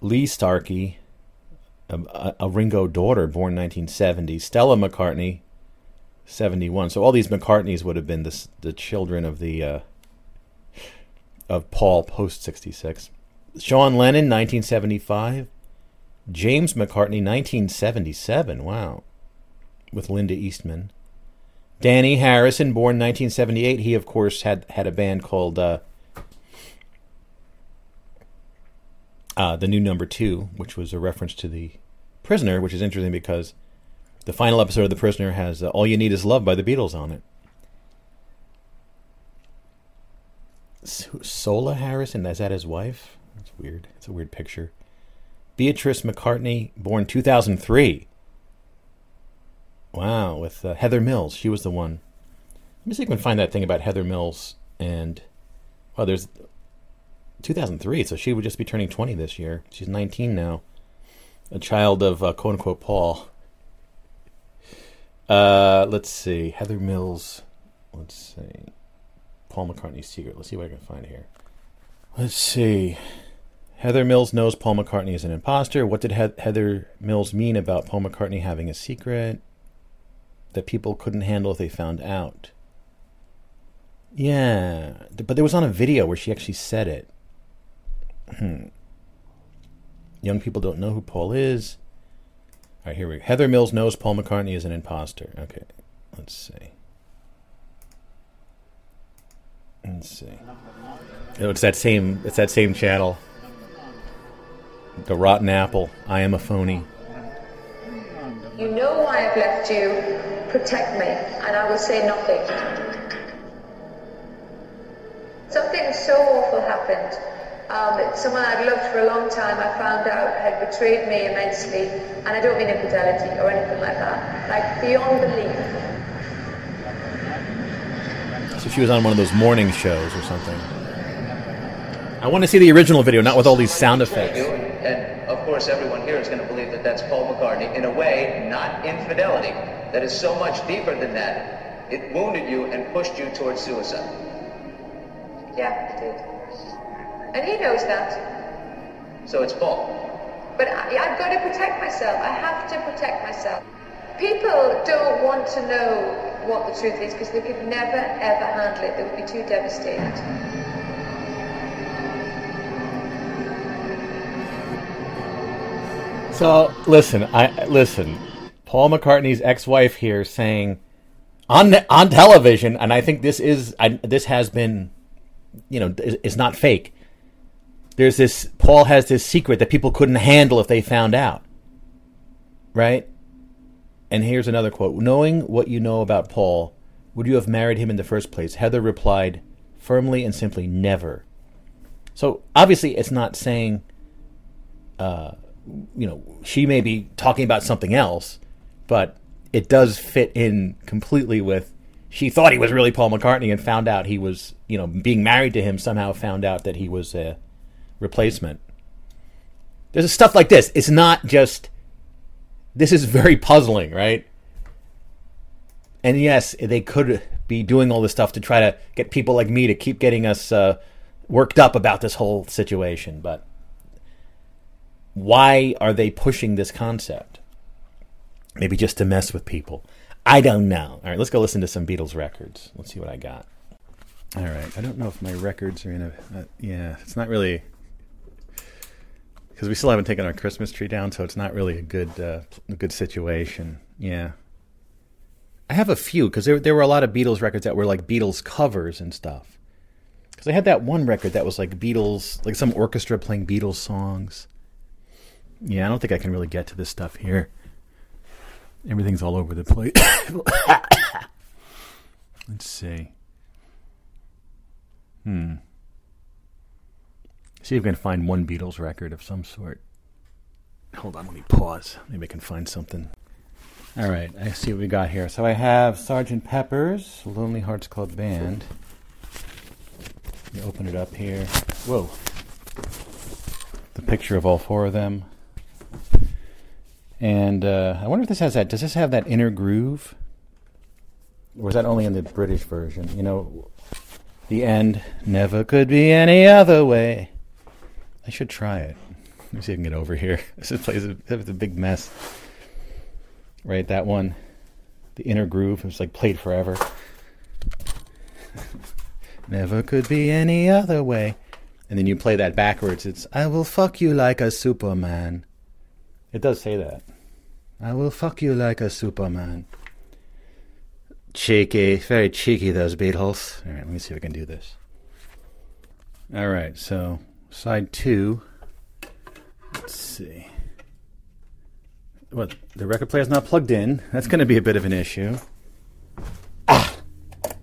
Speaker 4: Lee Starkey, a, a, Ringo daughter, born 1970. Stella McCartney, 71. So all these McCartneys would have been the, the children of the uh, of Paul post 66. Sean Lennon, 1975. James McCartney, 1977. Wow. With Linda Eastman. Dhani Harrison, born 1978. He, of course, had, had a band called uh, uh, The New Number Two, which was a reference to The Prisoner, which is interesting because the final episode of The Prisoner has uh, All You Need Is Love by the Beatles on it. Sola Harrison, is that his wife? That's weird. It's a weird picture. Beatrice McCartney, born 2003. Wow, with uh, Heather Mills. She was the one. Let me see if I can find that thing about Heather Mills and. Well, there's 2003, so she would just be turning 20 this year. She's 19 now. a child of uh, quote unquote Paul. Uh, let's see. Heather Mills. Let's see. Paul McCartney's secret. Let's see what I can find here. Let's see. Heather Mills knows Paul McCartney is an imposter. What did he- Heather Mills mean about Paul McCartney having a secret that people couldn't handle if they found out? Yeah, but there was on a video where she actually said it. Hmm. Young people don't know who Paul is. All right, here we go. Heather Mills knows Paul McCartney is an imposter. Okay, let's see. Let's see. Oh, it's that same. It's that same channel. The Rotten Apple. I am a phony.
Speaker 20: You know why I've left you. Protect me, and I will say nothing. Something so awful happened. Um, someone I'd loved for a long time, I found out had betrayed me immensely, and I don't mean infidelity or anything like that. Like beyond belief.
Speaker 4: So she was on one of those morning shows or something. I want to see the original video, not with all these sound effects.
Speaker 21: And of course, everyone here is going to believe that that's Paul McCartney. In a way, not infidelity. That is so much deeper than that. It wounded you and pushed you towards suicide.
Speaker 20: Yeah, it did. And he knows that.
Speaker 21: So it's Paul.
Speaker 20: But I, I've got to protect myself. I have to protect myself. People don't want to know what the truth is because they could never ever handle it. They would be too devastated.
Speaker 4: So listen, I listen. Paul McCartney's ex-wife here saying on on television, and I think this is I, this has been, you know, is, is not fake. There's this Paul has this secret that people couldn't handle if they found out, right? And here's another quote: "Knowing what you know about Paul, would you have married him in the first place?" Heather replied firmly and simply, "Never." So obviously, it's not saying. Uh, you know, she may be talking about something else, but it does fit in completely with she thought he was really Paul McCartney and found out he was, you know, being married to him somehow found out that he was a replacement. There's stuff like this. It's not just this is very puzzling, right? And yes, they could be doing all this stuff to try to get people like me to keep getting us uh, worked up about this whole situation, but why are they pushing this concept? Maybe just to mess with people. I don't know. All right, let's go listen to some Beatles records. Let's see what I got. All right, I don't know if my records are in a. Uh, yeah, it's not really because we still haven't taken our Christmas tree down, so it's not really a good uh, good situation. Yeah, I have a few because there there were a lot of Beatles records that were like Beatles covers and stuff. Because I had that one record that was like Beatles, like some orchestra playing Beatles songs. Yeah, I don't think I can really get to this stuff here. Everything's all over the place. Let's see. Hmm. See if we can find one Beatles record of some sort. Hold on, let me pause. Maybe I can find something. All right, I see what we got here. So I have Sergeant Pepper's Lonely Hearts Club Band. Let me open it up here. Whoa. The picture of all four of them. And uh, I wonder if this has that. Does this have that inner groove? Or is that only in the British version? You know, the end never could be any other way. I should try it. Let me see if I can get over here. This place is a big mess. Right, that one. The inner groove was like played forever. never could be any other way. And then you play that backwards. It's I will fuck you like a Superman. It does say that. I will fuck you like a Superman. Cheeky, very cheeky, those Beatles. All right, let me see if I can do this. All right, so side two. Let's see. What the record player's not plugged in. That's going to be a bit of an issue. Ah!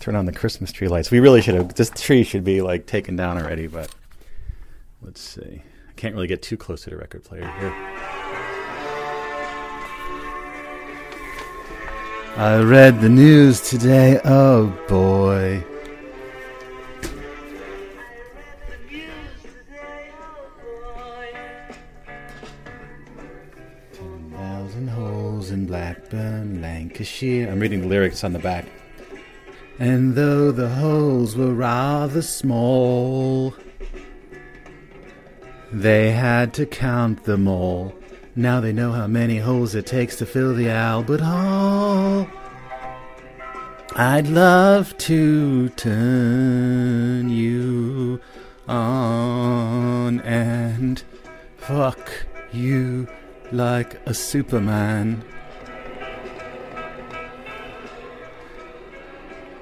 Speaker 4: Turn on the Christmas tree lights. We really should have. This tree should be like taken down already, but let's see. I can't really get too close to the record player here. I read the news today. Oh boy. Blackburn, Lancashire. I'm reading the lyrics on the back. And though the holes were rather small, they had to count them all. Now they know how many holes it takes to fill the Albert Hall. I'd love to turn you on and fuck you like a Superman.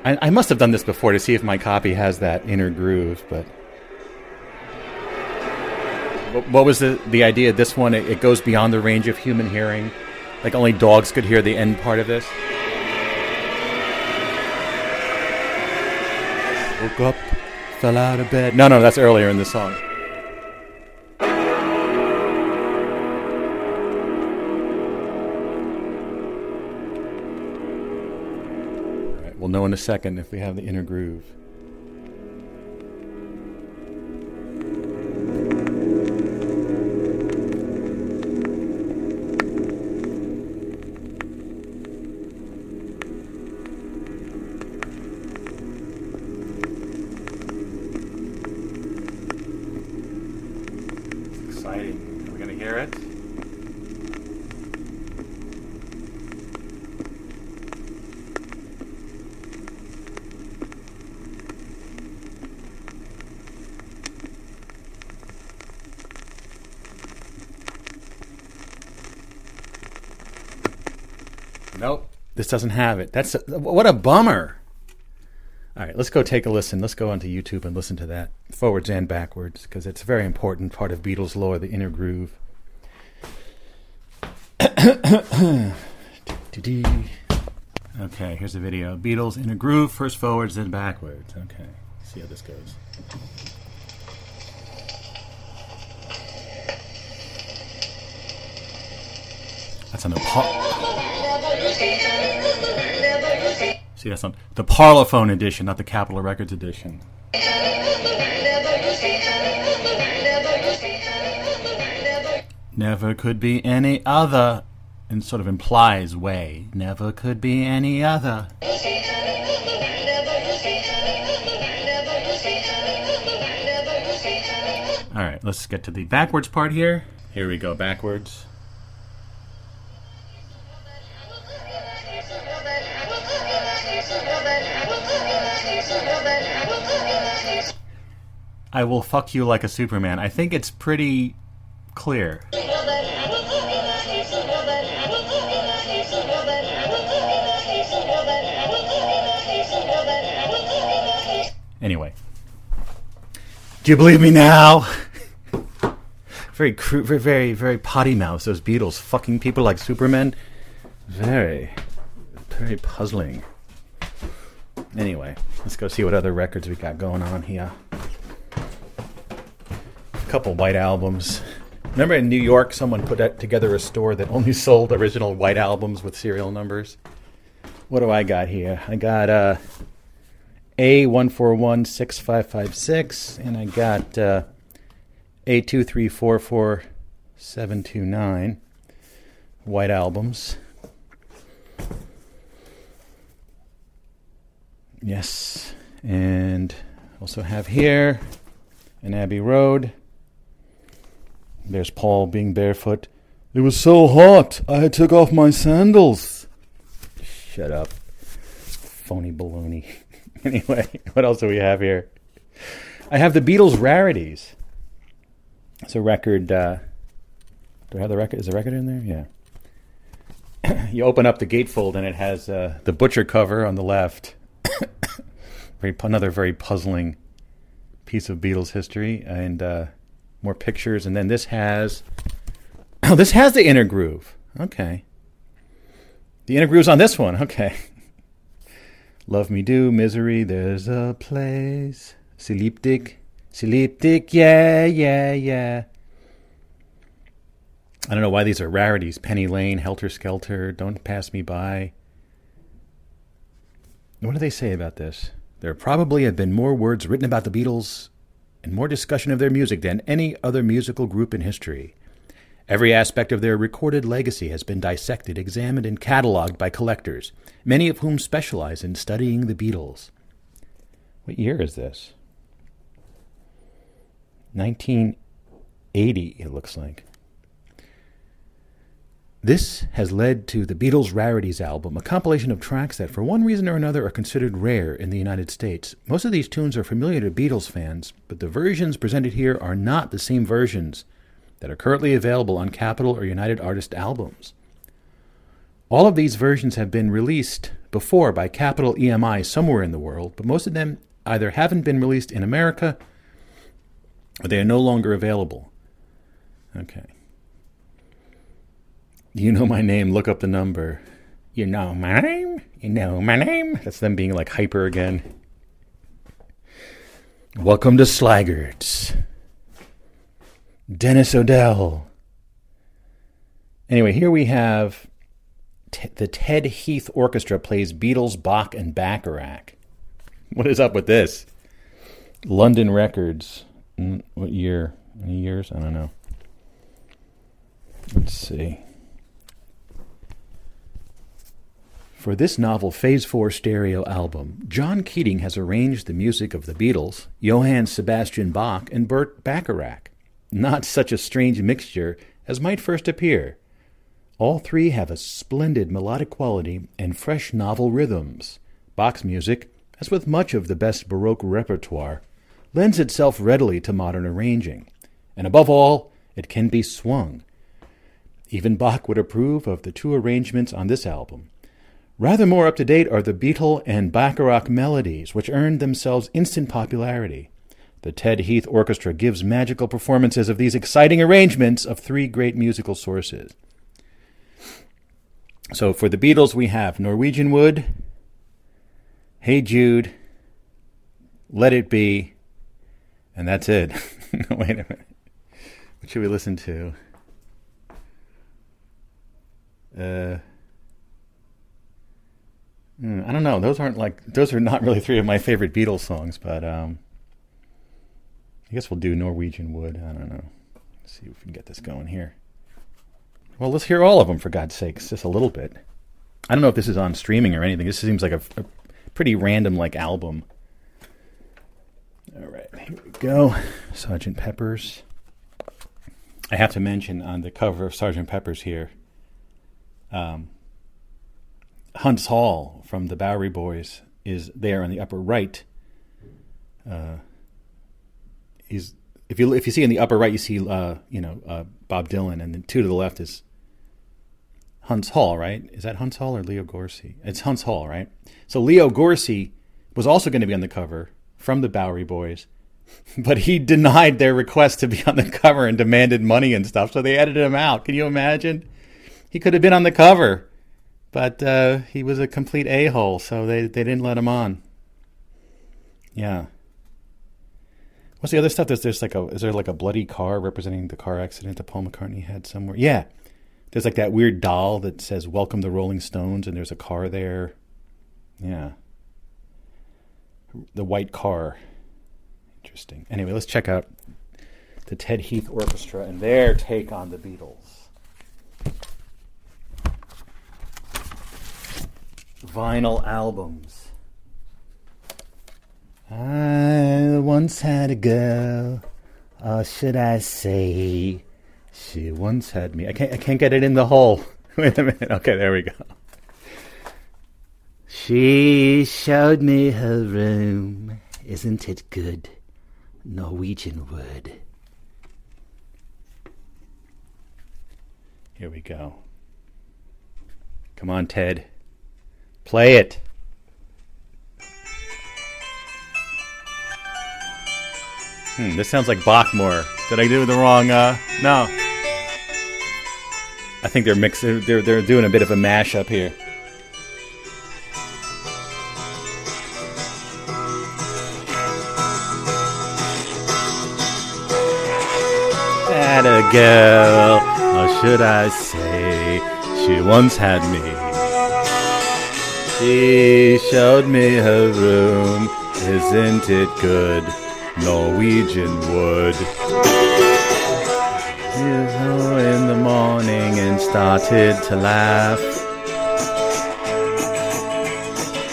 Speaker 4: I, I must have done this before to see if my copy has that inner groove, but. What- was the, the idea? This one, it, it goes beyond the range of human hearing. Like only dogs could hear the end part of this. Woke up, fell out of bed. No, no, that's earlier in the song. Know in a second if we have the inner groove. This doesn't have it. That's a, what a bummer. All right, let's go take a listen. Let's go onto YouTube and listen to that forwards and backwards because it's a very important part of Beatles lore, the inner groove. okay, here's the video. Beatles inner groove, first forwards, then backwards. Okay, see how this goes. That's on the par- See, that's on the Parlophone edition, not the Capitol Records edition. Never could be any other, in sort of implies way. Never could be any other. All right, let's get to the backwards part here. Here we go, backwards. I will fuck you like a Superman. I think it's pretty clear. Anyway, do you believe me now? very, very, very, very potty mouth. Those Beatles fucking people like Superman. Very, very puzzling. Anyway, let's go see what other records we got going on here. Couple white albums. Remember in New York, someone put together a store that only sold original white albums with serial numbers. What do I got here? I got uh, A14165556, and I got uh, A2344729 white albums. Yes, and also have here an Abbey Road. There's Paul being barefoot. It was so hot, I took off my sandals. Shut up. Phony baloney. anyway, what else do we have here? I have the Beatles rarities. It's a record. Uh, do I have the record? Is the record in there? Yeah. you open up the gatefold and it has uh, the butcher cover on the left. very another very puzzling piece of Beatles history, and uh, more pictures. And then this has oh, this has the inner groove. Okay, the inner groove's on this one. Okay, love me do misery. There's a place. Sie Liebt Dich, Siliptic. Yeah, yeah, yeah. I don't know why these are rarities. Penny Lane, Helter Skelter, Don't Pass Me By. What do they say about this? There probably have been more words written about the Beatles and more discussion of their music than any other musical group in history. Every aspect of their recorded legacy has been dissected, examined, and cataloged by collectors, many of whom specialize in studying the Beatles. What year is this? 1980, it looks like. This has led to the Beatles Rarities album, a compilation of tracks that, for one reason or another, are considered rare in the United States. Most of these tunes are familiar to Beatles fans, but the versions presented here are not the same versions that are currently available on Capitol or United Artists albums. All of these versions have been released before by Capitol EMI somewhere in the world, but most of them either haven't been released in America or they are no longer available. Okay. You know my name, look up the number. You know my name? You know my name? That's them being like hyper again. Welcome to Slaggers. Dennis O'Dell. Anyway, here we have t- the Ted Heath Orchestra plays Beatles, Bach, and Bacharach. What is up with this? London Records. Mm, What year? Any years? I don't know. Let's see. For this novel Phase 4 stereo album, John Keating has arranged the music of the Beatles, Johann Sebastian Bach, and Burt Bacharach. Not such a strange mixture as might first appear. All three have a splendid melodic quality and fresh novel rhythms. Bach's music, as with much of the best Baroque repertoire, lends itself readily to modern arranging, and above all, it can be swung. Even Bach would approve of the two arrangements on this album. Rather more up to date are the Beatle and Bacharach melodies, which earned themselves instant popularity. The Ted Heath Orchestra gives magical performances of these exciting arrangements of three great musical sources. So for the Beatles, we have Norwegian Wood, Hey Jude, Let It Be, and that's it. Wait a minute. What should we listen to? Uh, hmm, I don't know. Those aren't like those are not really three of my favorite Beatles songs, but um, I guess we'll do Norwegian Wood. I don't know. Let's see if we can get this going here. Well, let's hear all of them for God's sakes, just a little bit. I don't know if this is on streaming or anything. This seems like a, a pretty random like album. All right, here we go. Sergeant Pepper's. I have to mention on the cover of Sergeant Pepper's here, um, Huntz Hall from the Bowery Boys is there on the upper right. Uh, if you if you see in the upper right, you see uh, you know uh, Bob Dylan, and then two to the left is Huntz Hall, right? Is that Huntz Hall or Leo Gorcey? It's Huntz Hall, right? So Leo Gorcey was also going to be on the cover from the Bowery Boys, but he denied their request to be on the cover and demanded money and stuff, so they edited him out. Can you imagine? He could have been on the cover, but uh, he was a complete a hole, so they, they didn't let him on. Yeah. What's the other stuff? There's there's like a is there like a bloody car representing the car accident that Paul McCartney had somewhere? Yeah. There's like that weird doll that says "Welcome the Rolling Stones" and there's a car there. Yeah. The white car. Interesting. Anyway, let's check out the Ted Heath Orchestra and their take on the Beatles. Vinyl albums. I once had a girl, or should I say, she once had me. I can't. I can't get it in the hole. Wait a minute. Okay, there we go. She showed me her room. Isn't it good? Norwegian wood. Here we go. Come on, Ted. Play it. Hmm, this sounds like Bachmore. Did I do the wrong? Uh, no. I think they're mixing. They're they're doing a bit of a mashup here. Had a girl, or should I say, she once had me. She showed me her room. Isn't it good? Norwegian wood. In the morning and started to laugh.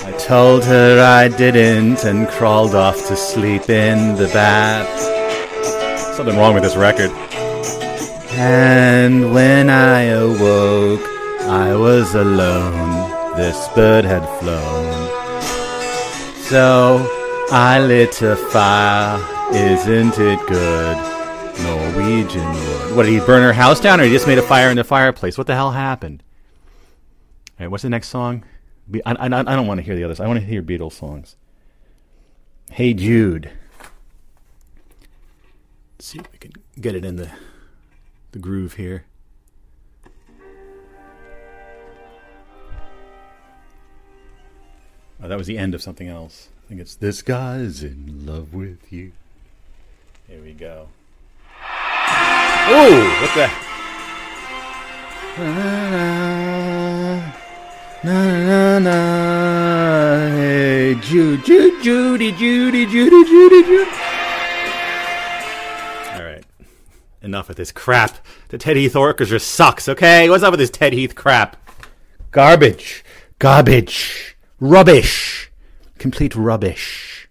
Speaker 4: I told her I didn't and crawled off to sleep in the bath. Something wrong with this record. And when I awoke, I was alone. This bird had flown. So I lit a fire. Isn't it good? Norwegian wood. What did he burn her house down, or he just made a fire in the fireplace? What the hell happened? All right, what's the next song? I, I, I don't want to hear the others. I want to hear Beatles songs. Hey Jude. Let's see if we can get it in the the groove here. Oh, that was the end of something else. I think it's This Guy's in Love with You. Here we go. Oh, what the? Na, na, na, hey, Jude, Jude, Judy, Judy, Judy, Judy, Judy. All right. Enough of this crap. The Ted Heath Orchestra sucks, okay? What's up with this Ted Heath crap? Garbage. Garbage. Rubbish. Complete rubbish.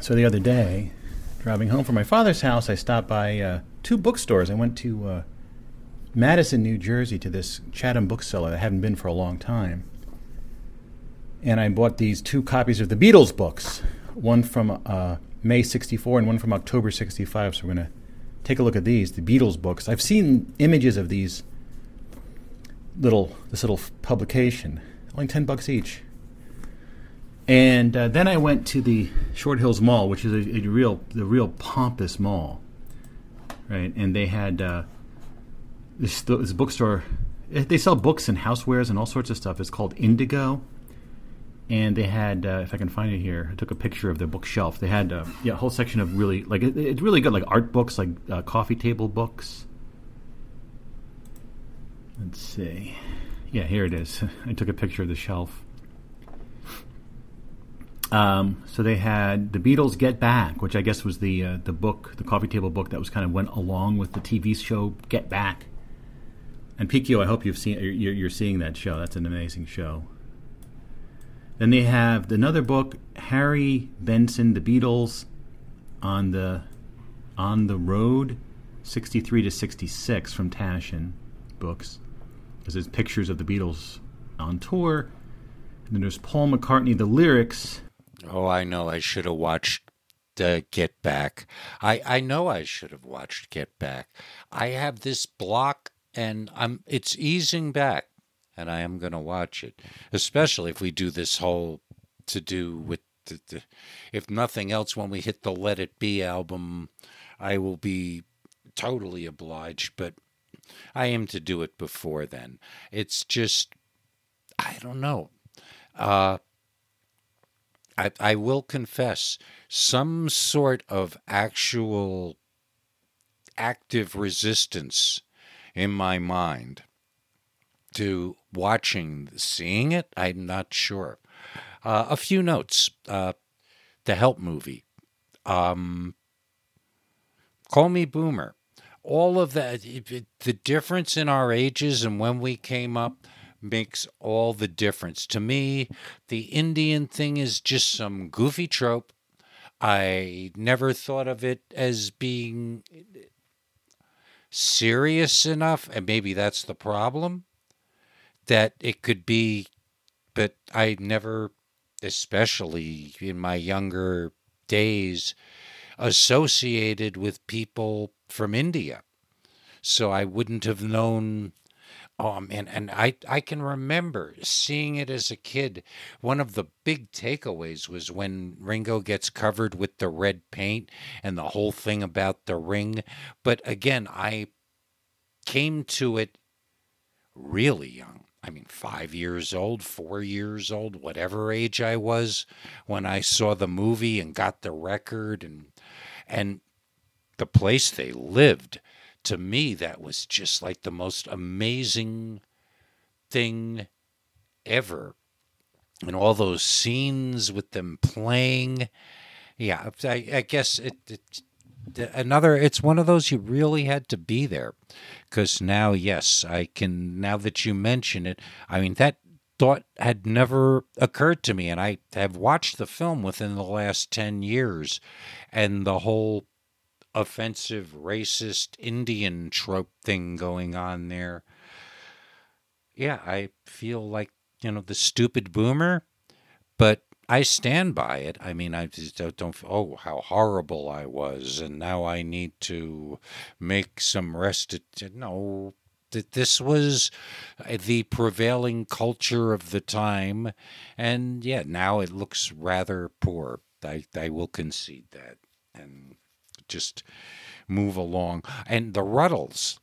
Speaker 4: So the other day, driving home from my father's house, I stopped by uh, two bookstores. I went to uh, Madison, New Jersey, to this Chatham bookseller I hadn't been for a long time. And I bought these two copies of the Beatles books, one from uh, May 64 and one from October 65. So we're going to take a look at these, the Beatles books. I've seen images of these little, this little publication, only 10 bucks each. And uh, then I went to the Short Hills Mall, which is a, a real, the real pompous mall, right? And they had uh, this, this bookstore. eh, They sell books and housewares and all sorts of stuff. It's called Indigo, and they had, uh, if I can find it here, I took a picture of their bookshelf. They had uh, yeah, a whole section of really like it, it's really good, like art books, like uh, coffee table books. Let's see. Yeah, here it is. I took a picture of the shelf. Um, so they had the Beatles Get Back, which I guess was the uh, the book, the coffee table book that was kind of went along with the TV show Get Back. And PQ, I hope you've seen you're, you're seeing that show. That's an amazing show. Then they have another book, Harry Benson, The Beatles, on the on the road, sixty three to sixty six from Taschen Books. Because there's pictures of the Beatles on tour. And then there's Paul McCartney, the lyrics.
Speaker 1: Oh, I know. I should have watched uh, Get Back. I I know I should have watched Get Back. I have this block, and I'm it's easing back, and I am going to watch it, especially if we do this whole to do with the, the if nothing else when we hit the Let It Be album, I will be totally obliged, but I aim to do it before then. It's just I don't know. Uh I, I will confess some sort of actual active resistance in my mind to watching, seeing it. I'm not sure. Uh, a few notes. Uh, the Help movie. Um, Call Me Boomer. All of that. it- The difference in our ages and when we came up makes all the difference. To me, the Indian thing is just some goofy trope. I never thought of it as being serious enough, and maybe that's the problem that it could be, but I never, especially in my younger days, associated with people from India. So I wouldn't have known um, Oh man, and I I can remember seeing it as a kid. One of the big takeaways was when Ringo gets covered with the red paint and the whole thing about the ring. But again, I came to it really young. I mean, five years old, four years old, whatever age I was when I saw the movie and got the record and and the place they lived to me that was just like the most amazing thing ever. And all those scenes with them playing yeah i, I guess it, it another it's one of those you really had to be there. Because now yes i can now that you mention it i mean that thought had never occurred to me and i have watched the film within the last 10 years and the whole offensive racist indian trope thing going on there yeah i feel like you know the stupid boomer but I stand by it. I mean, I just don't. Oh, how horrible I was, and now I need to make some restitution. No, that this was uh, the prevailing culture of the time, and yeah, now it looks rather poor. I I will concede that, and just move along. And the Rutles.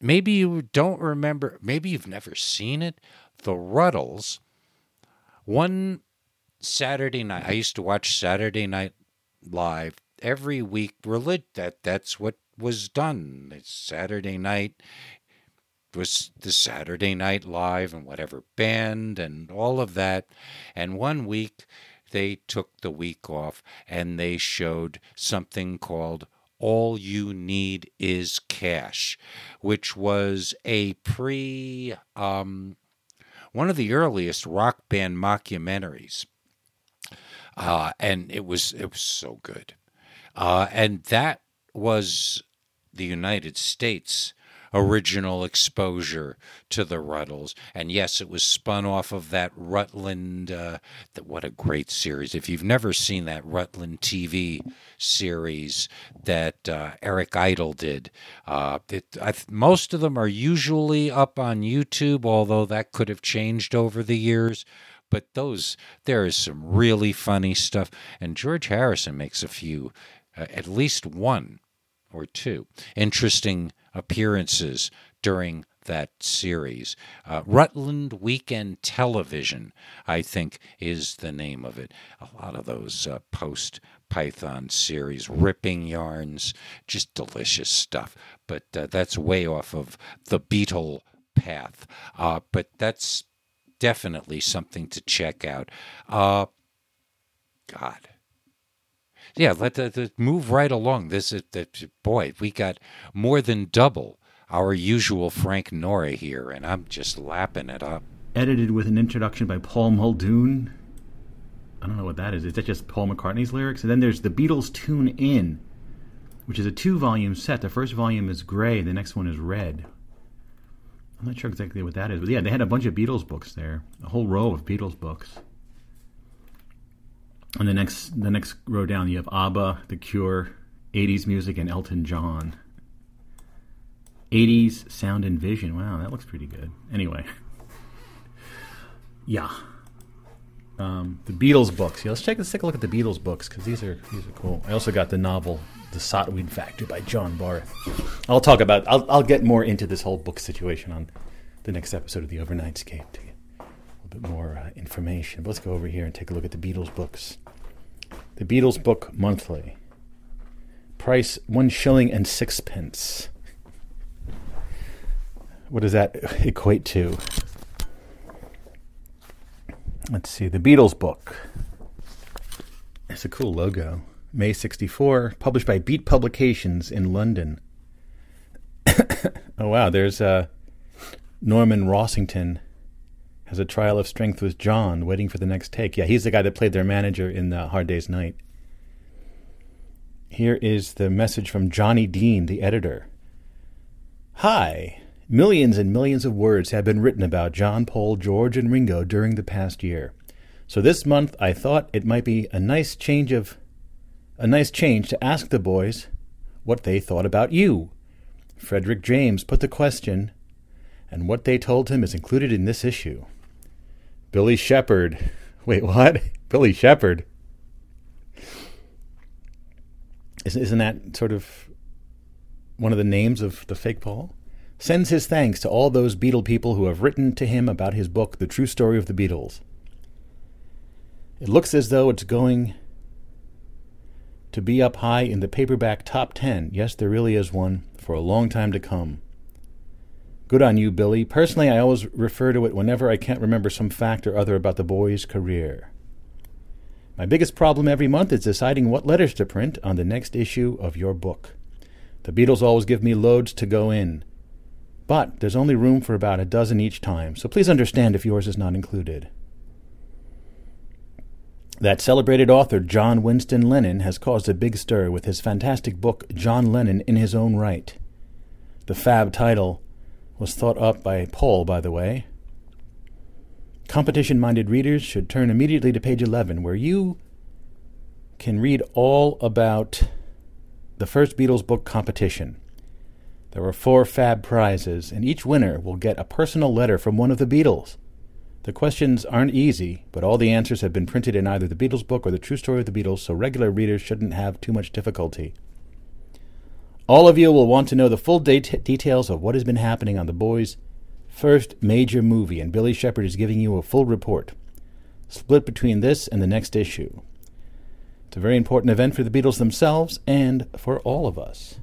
Speaker 1: Maybe you don't remember. Maybe you've never seen it. The Rutles. One Saturday night. I used to watch Saturday Night Live every week. Relig- that that's what was done. It's Saturday night was the Saturday Night Live and whatever band and all of that. And one week they took the week off and they showed something called All You Need Is Cash, which was a pre um, one of the earliest rock band mockumentaries uh, and it was it was so good. Uh, and that was the United States original exposure to the Rutles. And yes, it was spun off of that Rutland. Uh, what a great series! If you've never seen that Rutland TV series that uh, Eric Idle did, uh, it, most of them are usually up on YouTube, although that could have changed over the years but those there is some really funny stuff and george harrison makes a few uh, at least one or two interesting appearances during that series uh, rutland weekend television i think is the name of it a lot of those uh, post python series ripping yarns just delicious stuff but uh, that's way off of the Beatle path uh, but that's definitely something to check out. Uh, God. Yeah, let the move right along. This is that boy, we got more than double our usual Frank Nora here, and I'm just lapping it up.
Speaker 4: Edited with an introduction by Paul Muldoon. I don't know what that is. Is that just Paul McCartney's lyrics? And then there's the Beatles Tune In, which is a two volume set. The first volume is gray, the next one is red. I'm not sure exactly what that is, but yeah, they had a bunch of Beatles books there, a whole row of Beatles books. And the next, the next row down, you have ABBA, The Cure, 80s music, and Elton John. 80s sound and vision. Wow, that looks pretty good. Anyway, yeah. Um, the Beatles books. Yeah, let's take let's take a look at the Beatles books because these are these are cool. I also got the novel The Sot-Weed Factor by John Barth. I'll talk about. I'll I'll get more into this whole book situation on the next episode of the Overnightscape to get a little bit more uh, information. But let's go over here and take a look at the Beatles books. The Beatles book monthly. Price one shilling and sixpence. What does that equate to? Let's see, the Beatles book. It's a cool logo. May 64, published by Beat Publications in London. oh, wow, there's uh, Norman Rossington has a trial of strength with John, waiting for the next take. Yeah, he's the guy that played their manager in uh, Hard Day's Night. Here is the message from Johnny Dean, the editor. Hi. Millions and millions of words have been written about John, Paul, George, and Ringo during the past year. So this month I thought it might be a nice change of a nice change to ask the boys what they thought about you. Frederick James put the question, and what they told him is included in this issue. Billy Shepherd. Wait, what? Billy Shepherd. Isn't, that sort of one of the names of the fake Paul? Sends his thanks to all those Beatle people who have written to him about his book, The True Story of the Beatles. It looks as though it's going to be up high in the paperback top 10. Yes, there really is one for a long time to come. Good on you, Billy. Personally, I always refer to it whenever I can't remember some fact or other about the boy's career. My biggest problem every month is deciding what letters to print on the next issue of your book. The Beatles always give me loads to go in, but there's only room for about a dozen each time, so please understand if yours is not included. That celebrated author John Winston Lennon has caused a big stir with his fantastic book, John Lennon in His Own Right. The fab title was thought up by Paul, by the way. Competition minded readers should turn immediately to page 11, where you can read all about the first Beatles book competition. There were four fab prizes, and each winner will get a personal letter from one of the Beatles. The questions aren't easy, but all the answers have been printed in either the Beatles book or the true story of the Beatles, so regular readers shouldn't have too much difficulty. All of you will want to know the full det- details of what has been happening on the boys' first major movie, and Billy Shepherd is giving you a full report, split between this and the next issue. It's a very important event for the Beatles themselves and for all of us.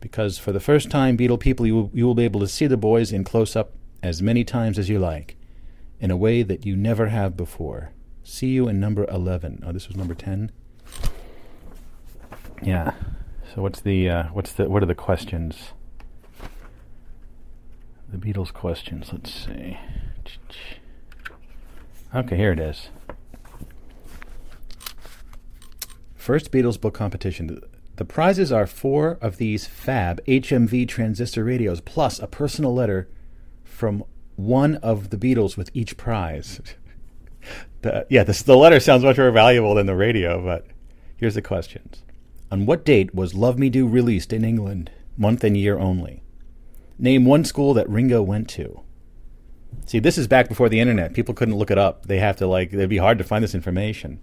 Speaker 4: Because for the first time, Beatle people, you will, you will be able to see the boys in close up as many times as you like, in a way that you never have before. See you in number 11. Oh, this was number 10? Yeah. So what's the uh, what's the what are the questions? The Beatles questions. Let's see. Okay, here it is. First Beatles book competition. The prizes are four of these fab HMV transistor radios plus a personal letter from one of the Beatles with each prize. the, yeah, this, the letter sounds much more valuable than the radio, but here's the questions. On what date was Love Me Do released in England? Month and year only. Name one school that Ringo went to. See, this is back before the internet. People couldn't look it up. They have to like it'd be hard to find this information.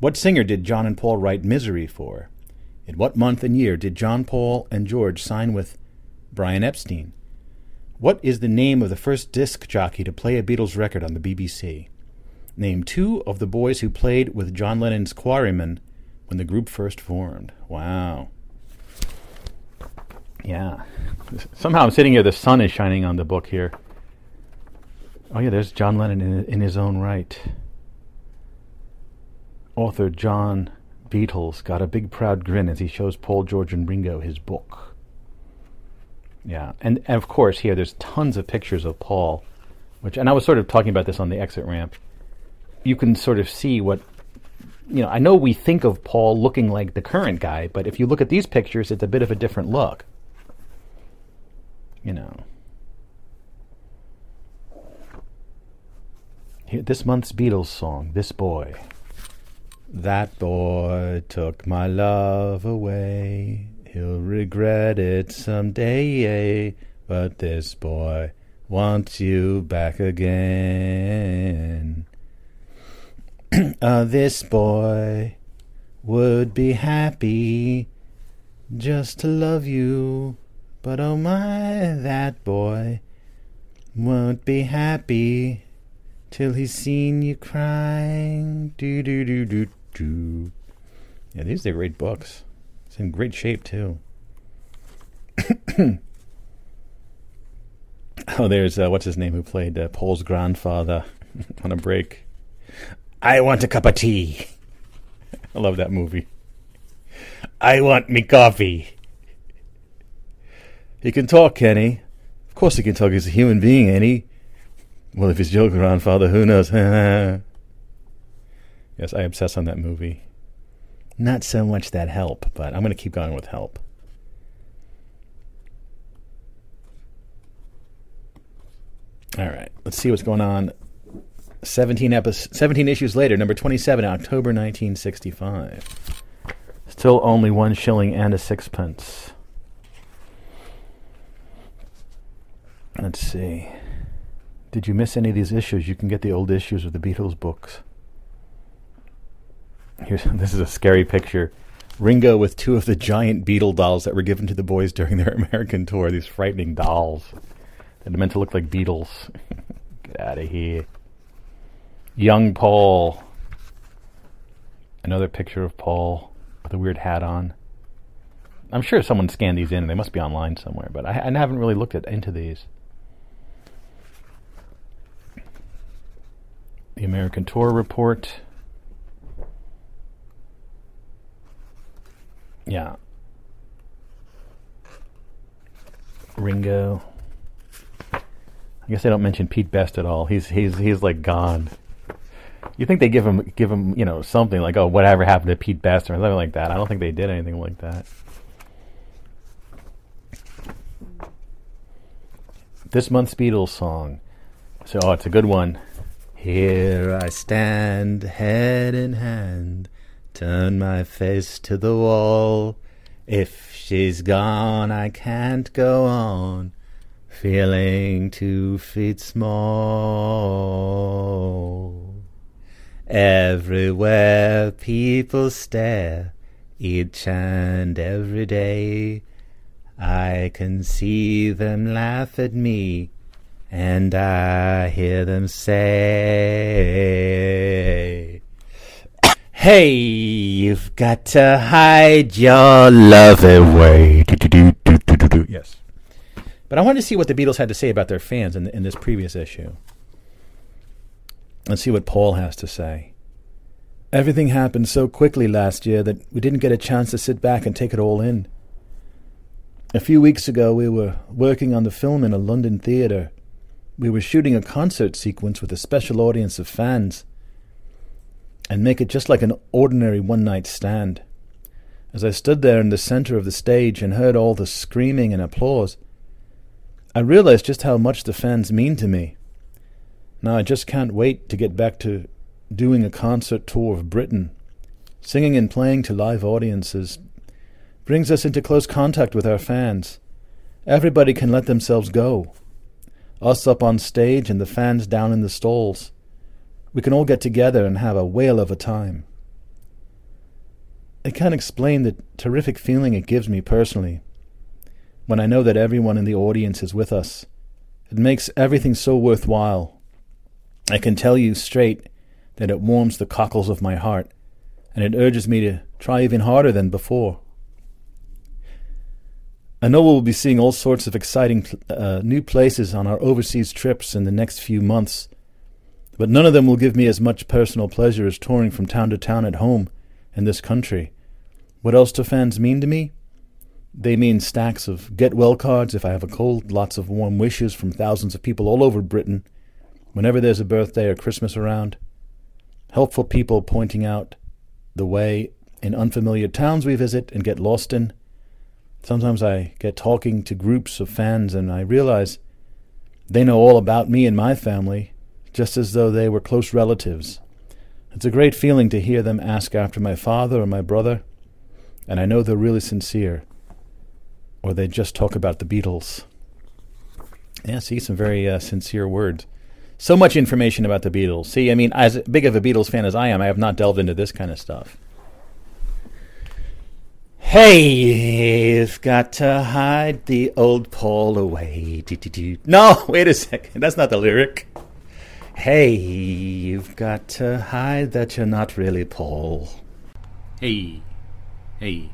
Speaker 4: What singer did John and Paul write Misery for? In what month and year did John, Paul, and George sign with Brian Epstein? What is the name of the first disc jockey to play a Beatles record on the BBC? Name two of the boys who played with John Lennon's Quarrymen when the group first formed. Wow. Yeah. Somehow I'm sitting here, the sun is shining on the book here. Oh, yeah, there's John Lennon in, in his own right. Author John Beatles got a big proud grin as he shows Paul, George, and Ringo his book. Yeah, and, and of course here there's tons of pictures of Paul, which and I was sort of talking about this on the exit ramp. You can sort of see what you know. I know we think of Paul looking like the current guy, but if you look at these pictures, it's a bit of a different look. You know. This month's Beatles song, "This Boy." That boy took my love away. He'll regret it someday. Eh? But this boy wants you back again. uh, this boy would be happy just to love you. But oh my, that boy won't be happy till he's seen you crying. Do do do do do. Yeah, these are great books. It's in great shape too. oh, there's uh, what's his name who played uh, Paul's grandfather on a break. I want a cup of tea. I love that movie. I want me coffee. He can talk, Kenny. Of course he can talk. He's a human being, ain't he? Well, if he's your grandfather, who knows? yes, I obsess on that movie. Not so much that help, but I'm going to keep going with help. All right, let's see what's going on. 17, episodes, 17 issues later, number 27, October 1965. Still only one shilling and a sixpence. Let's see. Did you miss any of these issues? You can get the old issues of the Beatles books. Here's this is a scary picture. Ringo with two of the giant Beatle dolls that were given to the boys during their American tour. These frightening dolls that are meant to look like Beatles. Get out of here. Young Paul. Another picture of Paul with a weird hat on. I'm sure someone scanned these in. They must be online somewhere, but I, I haven't really looked at, into these. The American Tour Report. Yeah. Ringo. I guess they don't mention Pete Best at all. He's he's he's like gone. You think they give him give him you know something like oh whatever happened to Pete Best or something like that? I don't think they did anything like that. This month's Beatles song. So oh, it's a good one. Here I stand, head in hand, turn my face to the wall. If she's gone, I can't go on, feeling two feet small. Everywhere people stare, each and every day. I can see them laugh at me, and I hear them say, Hey, you've got to hide your love away. Yes. But I wanted to see what the Beatles had to say about their fans in, in this previous issue. Let's see what Paul has to say. Everything happened so quickly last year that we didn't get a chance to sit back and take it all in. A few weeks ago, we were working on the film in a London theatre. We were shooting a concert sequence with a special audience of fans and make it just like an ordinary one night stand. As I stood there in the center of the stage and heard all the screaming and applause, I realized just how much the fans mean to me. Now I just can't wait to get back to doing a concert tour of Britain. Singing and playing to live audiences brings us into close contact with our fans. Everybody can let themselves go. Us up on stage and the fans down in the stalls. We can all get together and have a whale of a time. I can't explain the terrific feeling it gives me personally when I know that everyone in the audience is with us. It makes everything so worthwhile. I can tell you straight that it warms the cockles of my heart, and it urges me to try even harder than before. I know we'll be seeing all sorts of exciting uh, new places on our overseas trips in the next few months, but none of them will give me as much personal pleasure as touring from town to town at home in this country. What else do fans mean to me? They mean stacks of get well cards if I have a cold, lots of warm wishes from thousands of people all over Britain whenever there's a birthday or Christmas around, helpful people pointing out the way in unfamiliar towns we visit and get lost in. Sometimes I get talking to groups of fans and I realize they know all about me and my family, just as though they were close relatives. It's a great feeling to hear them ask after my father or my brother, and I know they're really sincere, or they just talk about the Beatles. Yeah, see, some very uh, sincere words. So much information about the Beatles. See, I mean, as big of a Beatles fan as I am, I have not delved into this kind of stuff. Hey, you've got to hide the old Paul away. Do-do-do. No, wait a second. That's not the lyric. Hey, you've got to hide that you're not really Paul. Hey, hey.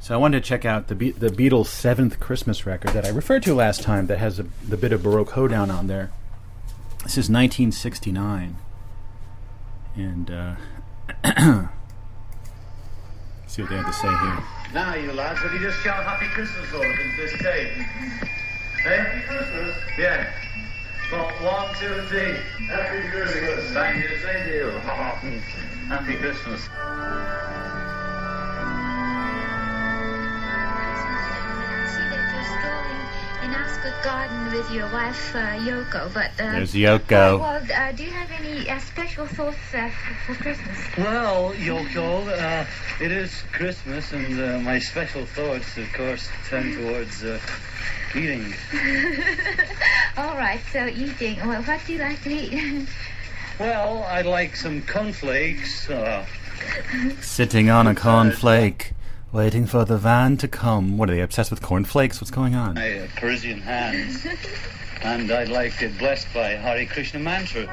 Speaker 4: So I wanted to check out the Be- the Beatles' seventh Christmas record that I referred to last time. That has a, the bit of Baroque hoedown on there. This is 1969, and uh, see what they have to say here.
Speaker 5: Now, you lads, will you just shout Happy Christmas us into this? Hey? Happy Christmas? Yeah. Well, one, two, three. Happy Christmas. Thank you, to you. Happy Christmas.
Speaker 22: In Ascot Garden with your wife uh, Yoko, but uh,
Speaker 4: There's Yoko.
Speaker 22: Well, uh, do you have any uh, special thoughts uh, for, for Christmas?
Speaker 7: Well, Yoko, uh, it is Christmas, and uh, my special thoughts, of course, tend towards uh, eating.
Speaker 22: All right, so eating. Well, what do you like to eat?
Speaker 7: Well, I'd like some cornflakes. Uh,
Speaker 4: Sitting on a cornflake, waiting for the van to come. What are they obsessed with cornflakes? What's going on?
Speaker 7: my uh, Parisian hands. and I'd like it blessed by Hare Krishna mantra.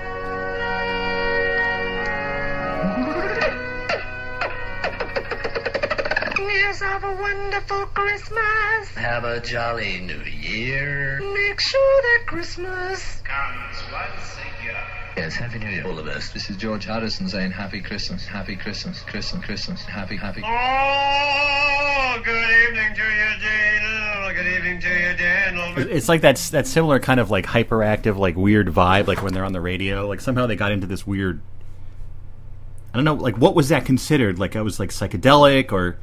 Speaker 13: We're have a wonderful Christmas.
Speaker 9: Have a jolly new year.
Speaker 13: Make sure that Christmas
Speaker 9: Comes once a year.
Speaker 21: Yes, Happy New Year, all of us. This is George Harrison saying Happy Christmas, Happy Christmas, Christmas, Christmas, Happy, Happy.
Speaker 5: Oh, good evening to you, Jane. Oh, good evening to you, gentlemen.
Speaker 4: It's like that that similar kind of like hyperactive, like weird vibe, like when they're on the radio. Like somehow they got into this weird. I don't know, like what was that considered? Like I was like psychedelic, or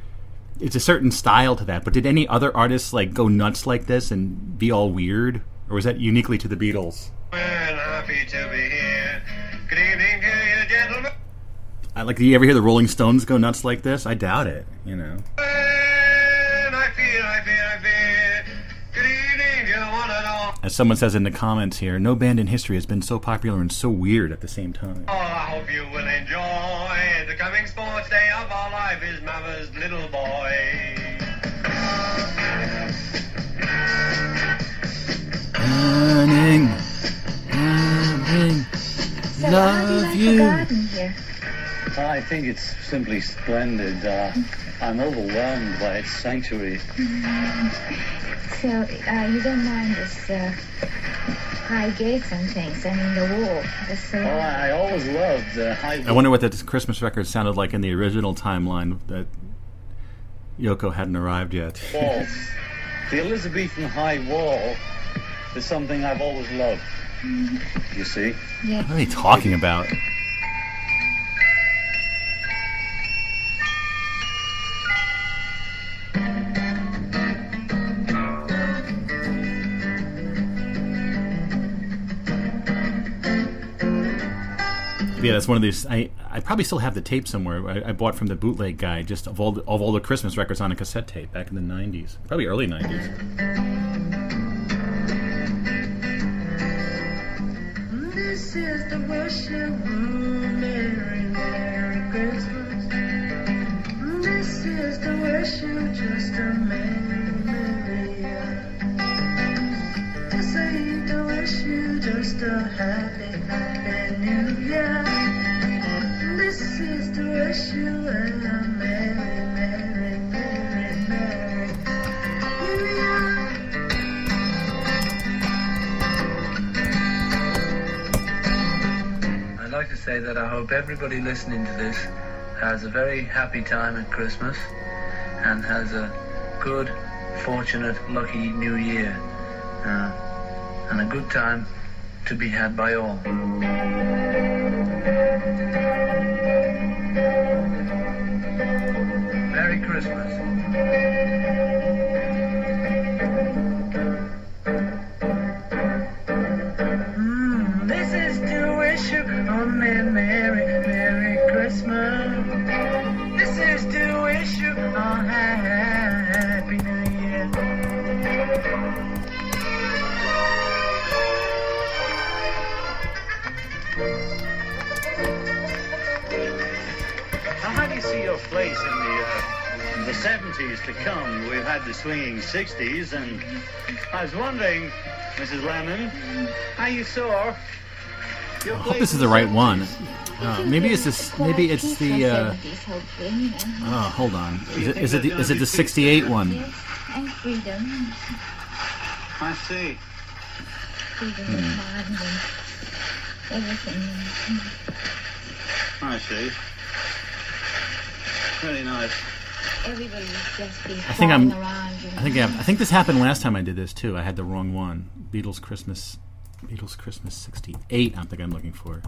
Speaker 4: it's a certain style to that. But did any other artists like go nuts like this and be all weird, or was that uniquely to the Beatles?
Speaker 5: And happy to be here. Good evening to you, gentlemen.
Speaker 4: I like. Do you ever hear the Rolling Stones go nuts like this? I doubt it. You know. As someone says in the comments here, no band in history has been so popular and so weird at the same time.
Speaker 5: Oh, I hope you will enjoy the coming sports day of our life is Mama's little boy.
Speaker 4: Running,
Speaker 22: So, how do you like garden here?
Speaker 11: I think it's simply splendid. Uh, I'm overwhelmed by its sanctuary.
Speaker 22: So, uh, you don't mind this uh, high gates and things, I mean the wall, the so
Speaker 11: Oh, I, I always loved uh, high.
Speaker 4: I wonder what that Christmas record sounded like in the original timeline that Yoko hadn't arrived yet.
Speaker 11: walls. The Elizabethan high wall is something I've always loved. You see? Yeah.
Speaker 4: What are they talking about? Yeah, that's one of these. I, I probably still have the tape somewhere. I, I bought from the bootleg guy, just of all the, of all the Christmas records on a cassette tape back in the '90s, probably early '90s.
Speaker 13: This is the worship room. Merry, Merry Christmas. This is the worship, just a year. This ain't the worship, just a Happy, Happy New Year. This is the worship, and a
Speaker 11: like to say that I hope everybody listening to this has a very happy time at Christmas and has a good, fortunate, lucky new year. Uh, and a good time to be had by all. Merry Christmas. The 70s to come? We've had the swinging 60s, and I was wondering, Mrs. Lemon, how you saw
Speaker 4: I hope this is the right one. Uh, maybe it's this. Maybe it's the. Uh,
Speaker 22: hopefully,
Speaker 4: oh, hold on. Is it, is it the, is it the '68 one?
Speaker 22: And freedom,
Speaker 11: I see.
Speaker 22: freedom
Speaker 4: Hmm.
Speaker 22: of everything.
Speaker 11: I see. Very nice.
Speaker 22: Everybody's just been
Speaker 4: I think I'm.
Speaker 22: flying around. you
Speaker 4: I think I, I think this happened last time I did this too. I had the wrong one. Beatles Christmas. Beatles Christmas '68. I think I'm looking for.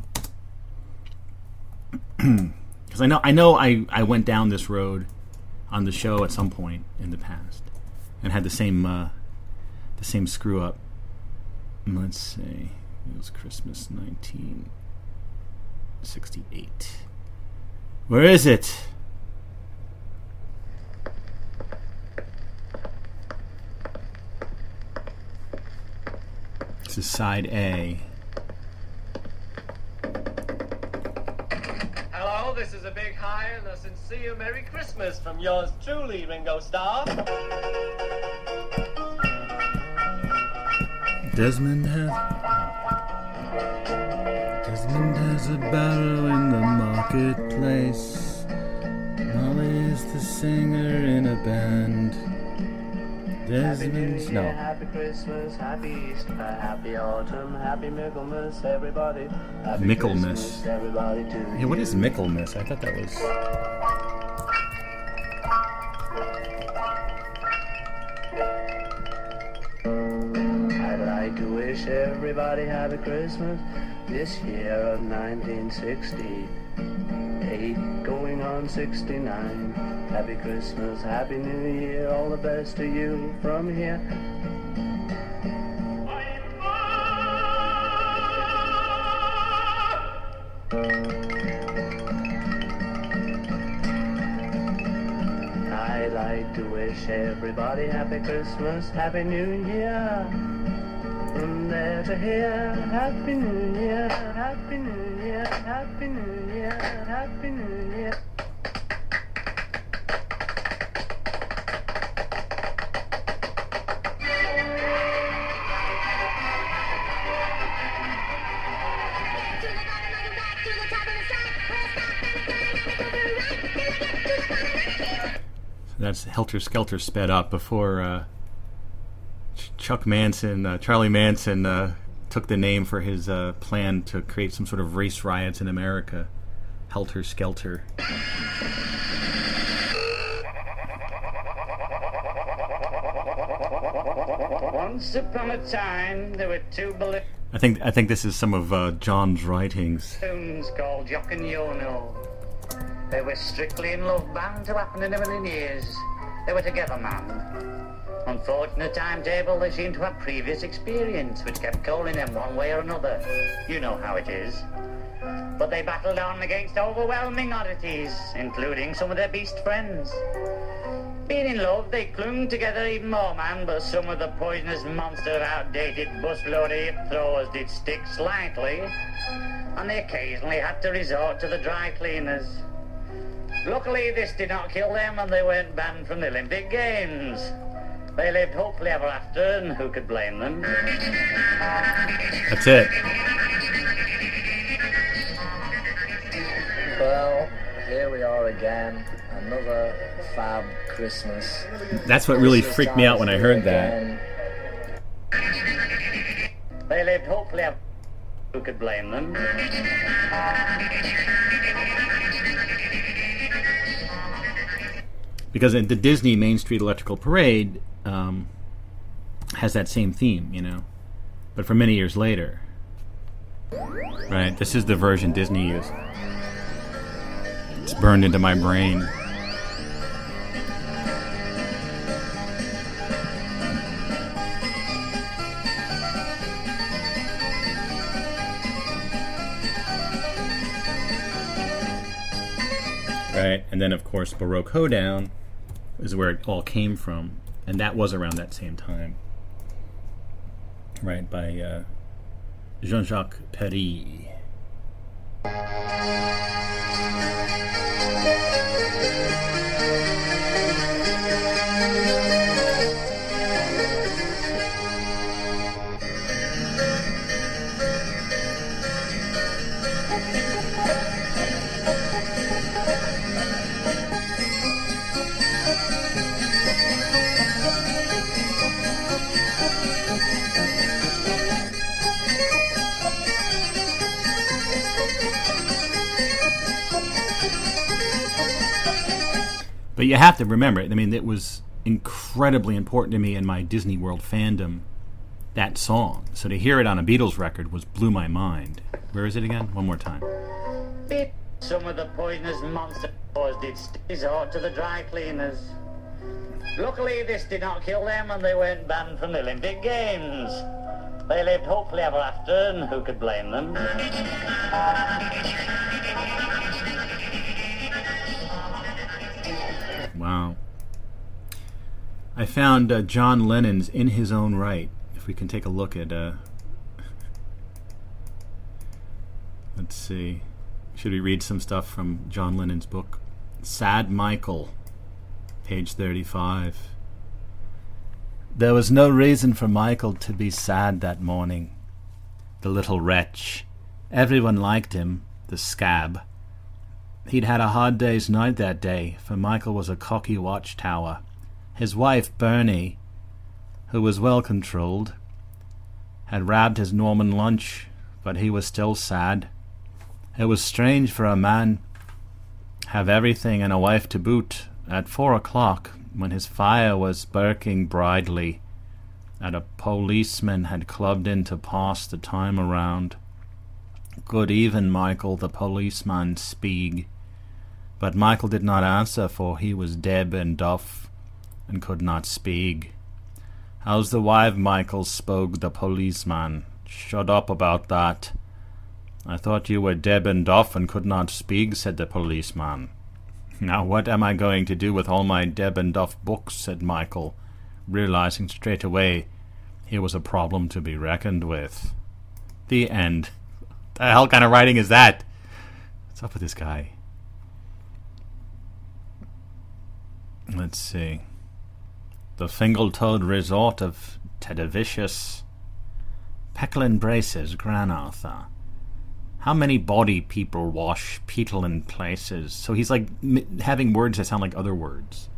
Speaker 4: Because I know I know I, I went down this road on the show at some point in the past and had the same uh, the same screw up. Let's see. It was Christmas 1968. Where is it? This is side A.
Speaker 23: Hello, this is a big hi and a sincere Merry Christmas from yours truly, Ringo Starr.
Speaker 4: Desmond has Desmond has a barrow in the marketplace. Molly is the singer in a band. Desmond's no.
Speaker 24: Happy Christmas, happy Easter, happy autumn, happy Michaelmas, everybody. Happy
Speaker 4: Michaelmas.
Speaker 24: Everybody to
Speaker 4: Yeah, what is Michaelmas? I thought that was.
Speaker 24: I'd like to wish everybody happy Christmas this year of 1968, going on 69. Happy Christmas, happy New Year, all the best to you from here. I'd like to wish everybody happy Christmas, happy New Year. Here, happy New Year, happy New Year, happy New Year, happy New Year.
Speaker 4: That's Helter Skelter sped up before uh, Chuck Manson, uh, Charlie Manson, uh, took the name for his uh, plan to create some sort of race riots in America. Helter Skelter.
Speaker 24: Once upon a time, there were two
Speaker 4: I think I think this is some of uh, John's writings.
Speaker 24: balloons called Jock and Yono. They were strictly in love, bound to happen in a million years. They were together, man. Unfortunate timetable, they seemed to have previous experience, which kept calling them one way or another. You know how it is. But they battled on against overwhelming oddities, including some of their beast friends. Being in love, they clung together even more, man, but some of the poisonous monster outdated busload of throwers did stick slightly, and they occasionally had to resort to the dry cleaners. Luckily, this did not kill them, and they weren't banned from the Olympic Games. They lived hopefully ever after, and who could blame them?
Speaker 4: That's it.
Speaker 5: Well, here we are again. Another fab Christmas.
Speaker 4: That's what really
Speaker 5: Christmas
Speaker 4: freaked me out when I
Speaker 5: here
Speaker 4: heard that.
Speaker 24: They lived hopefully ever. after, Who could blame them?
Speaker 4: because at the Disney Main Street Electrical Parade um, has that same theme, you know, but for many years later. Right, this is the version Disney used. It's burned into my brain. Right, and then of course Baroque Hoedown is where it all came from, and that was around that same time. Right, by uh, Jean Jacques Perrey. But you have to remember it. I mean, it was incredibly important to me in my Disney World fandom. That song. So to hear it on a Beatles record was blew my mind. Where is it again? One more time.
Speaker 24: Some of the poisonous monster did resort to the dry cleaners. Luckily, this did not kill them, and they weren't banned from the Olympic Games. They lived hopefully ever after, and who could blame them?
Speaker 4: Wow. I found uh, John Lennon's In His Own Write. If we can take a look at. Uh, let's see. Should we read some stuff from John Lennon's book? Sad Michael, page 35. There was no reason for Michael to be sad that morning. The little wretch. Everyone liked him, the scab. He'd had a hard day's night that day, for Michael was a cocky watchtower. His wife, Bernie, who was well controlled, had robbed his Norman lunch, but he was still sad. It was strange for a man have everything and a wife to boot at four o'clock when his fire was barking brightly and a policeman had clubbed in to pass the time around. Good even, Michael, the policeman speak. But Michael did not answer, for he was dead and duff, and could not speak. How's the wife, Michael? spoke the policeman. Shut up about that. I thought you were dead and duff and could not speak, said the policeman. Now what am I going to do with all my Deb and Duff books? said Michael, realizing straight away here was a problem to be reckoned with. The end. The hell kind of writing is that? What's up with this guy? Let's see. The Fingletoad Resort of Tedavicious. Pecklin Braces, Gran Arthur. How many body people wash petal in places? So he's like m- having words that sound like other words.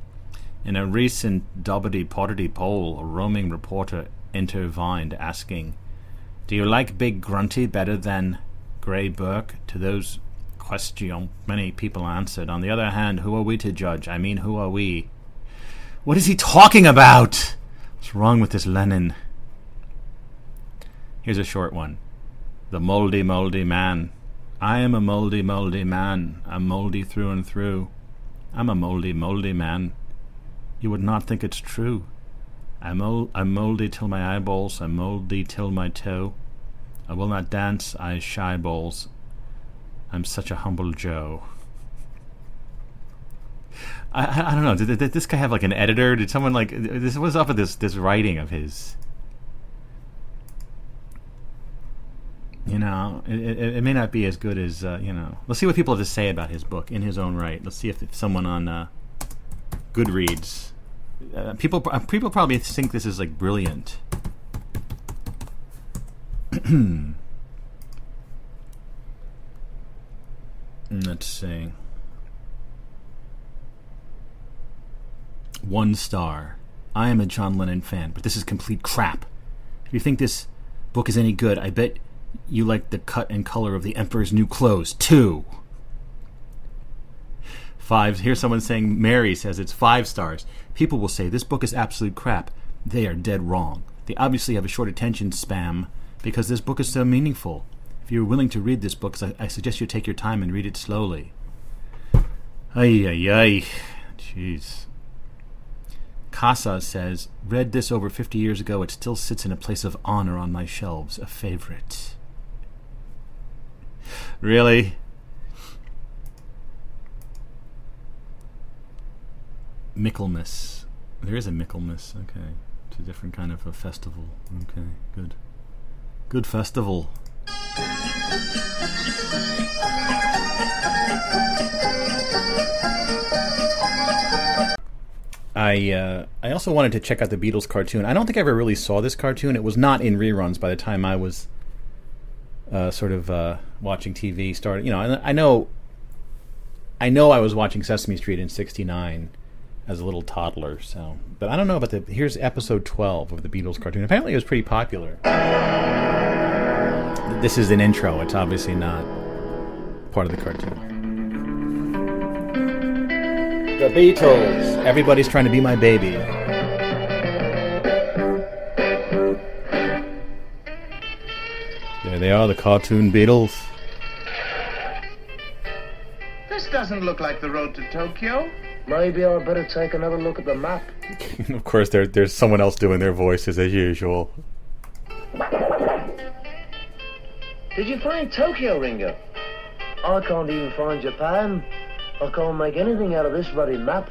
Speaker 4: In a recent Dobbity Potterty poll, a roaming reporter intervened, asking, Do you like Big Grunty better than Grey Burke? To those question, many people answered. On the other hand, who are we to judge? I mean, who are we? What is he talking about? What's wrong with this Lenin? Here's a short one. The moldy, moldy man. I am a moldy, moldy man. I'm moldy through and through. I'm a moldy, moldy man. You would not think it's true. I'm, I'm moldy till my eyeballs, I'm moldy till my toe. I will not dance, I shy balls. I'm such a humble Joe. I, I, don't know. Did, did this guy have like an editor? Did someone like this? What's up with this this writing of his? You know, it, it, it may not be as good as uh, you know. Let's see what people have to say about his book in his own write. Let's see if, if someone on uh, Goodreads. Uh, people uh, people probably think this is like brilliant. Let's see. One star. I am a John Lennon fan, but this is complete crap. If you think this book is any good, I bet you like the cut and color of the Emperor's New Clothes. Two. Five. Here's someone saying Mary says it's five stars. People will say this book is absolute crap. They are dead wrong. They obviously have a short attention span because this book is so meaningful. If you're willing to read this book, I, I suggest you take your time and read it slowly. Ay, ay, ay. Jeez. Casa says, read this over 50 years ago. It still sits in a place of honor on my shelves. A favorite. Really? Michaelmas. There is a Michaelmas. Okay. It's a different kind of a festival. Okay, good. Good festival. I uh, I also wanted to check out the Beatles cartoon. I don't think I ever really saw this cartoon. It was not in reruns by the time I was uh, sort of uh, watching TV. Started, you know, and I know I know I was watching Sesame Street in '69 as a little toddler. So, but I don't know about the. Here's episode 12 of the Beatles cartoon. Apparently, it was pretty popular. This is an intro. It's obviously not part of the cartoon. The Beatles. Everybody's trying to be my baby. There they are, the cartoon Beatles.
Speaker 25: This doesn't look like the road to Tokyo.
Speaker 26: Maybe I'd better take another look at the map.
Speaker 4: of course, there, there's someone else doing their voices as usual.
Speaker 26: Did you find Tokyo, Ringo? I can't even find Japan. I can't make anything out of this bloody map.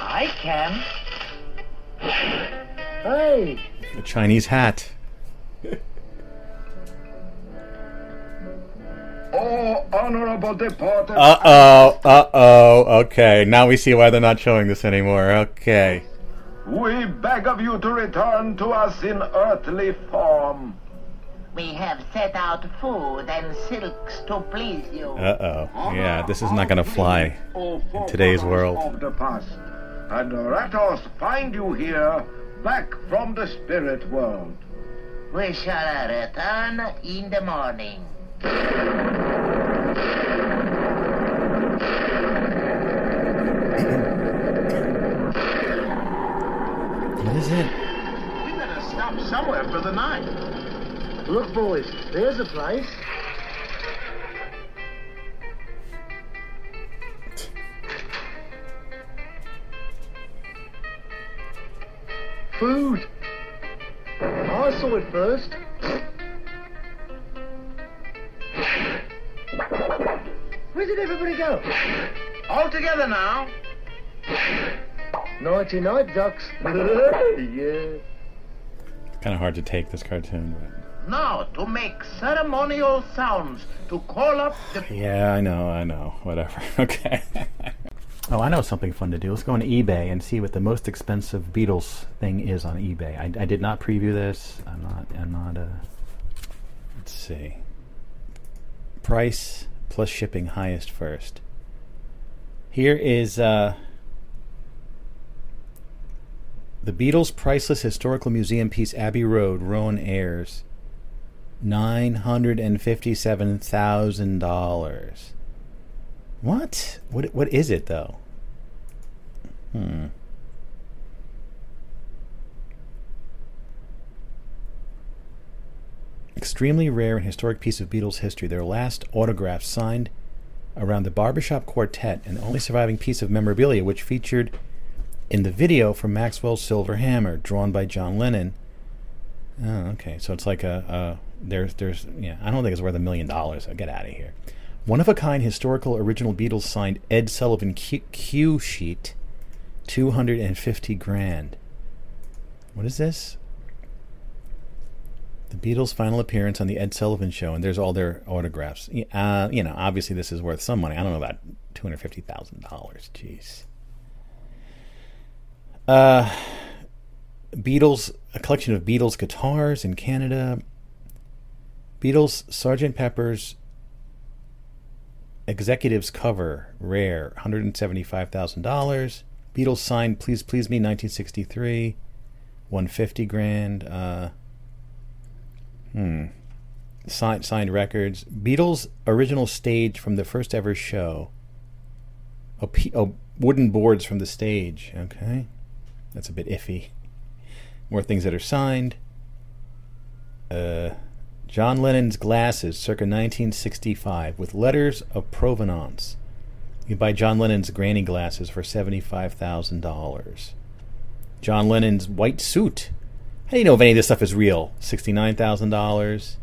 Speaker 25: I can.
Speaker 26: Hey!
Speaker 4: A Chinese hat.
Speaker 25: Oh, honorable departed.
Speaker 4: Uh oh, uh oh. Okay, now we see why they're not showing this anymore. Okay.
Speaker 25: We beg of you to return to us in earthly form.
Speaker 18: We have set out food and silks to please you.
Speaker 4: Uh oh. Yeah, this is not gonna fly in today's world.
Speaker 25: Of the past. And us find you here, back from the spirit world.
Speaker 18: We shall return in the morning.
Speaker 4: What is it?
Speaker 25: We better stop somewhere for the night.
Speaker 26: Look, boys, there's a place. Food. I saw it first. Where did everybody go?
Speaker 25: All together now.
Speaker 26: Nighty night, ducks. yeah.
Speaker 4: It's kind of hard to take this cartoon, but
Speaker 25: Now, to make ceremonial sounds, to call up the
Speaker 4: yeah, I know, I know. Whatever. Okay. oh, I know something fun to do. Let's go on eBay and see what the most expensive Beatles thing is on eBay. I, I did not preview this. I'm not. I'm not. Uh, let's see. Price plus shipping highest first. Here is uh, the Beatles' priceless historical museum piece, Abbey Road, Rowan Ayres. Nine hundred and fifty-seven thousand dollars. What? What? What is it though? Hmm. Extremely rare and historic piece of Beatles history. Their last autograph signed around the barbershop quartet, and the only surviving piece of memorabilia, which featured in the video from Maxwell's Silver Hammer, drawn by John Lennon. Oh, okay. So it's like a, a there's there's yeah. I don't think it's worth a million dollars. Get out of here. One of a kind historical original Beatles signed Ed Sullivan Q, Q sheet, two hundred and fifty grand. What is this? The Beatles' final appearance on the Ed Sullivan Show, and there's all their autographs. Uh, you know, obviously this is worth some money. I don't know about two hundred fifty thousand dollars. Jeez. Uh, Beatles, a collection of Beatles guitars in Canada. Beatles Sgt. Pepper's Executives cover, rare, $175,000. Beatles signed Please Please Me 1963, 150 grand. Uh, hmm. Signed, signed records. Beatles original stage from the first ever show. Oh, wooden boards from the stage. Okay. That's a bit iffy. More things that are signed. Uh, John Lennon's glasses, circa 1965, with letters of provenance. You buy John Lennon's granny glasses for $75,000. John Lennon's white suit. How do you know if any of this stuff is real? $69,000.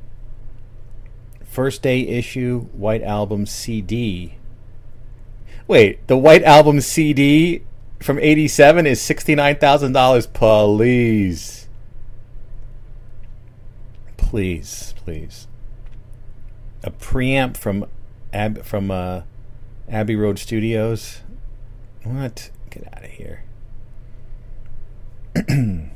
Speaker 4: First day issue, White Album CD. Wait, the White Album CD from 87 is $69,000. Please. Please, please. A preamp from Ab- from uh, Abbey Road Studios. What? Get out of here.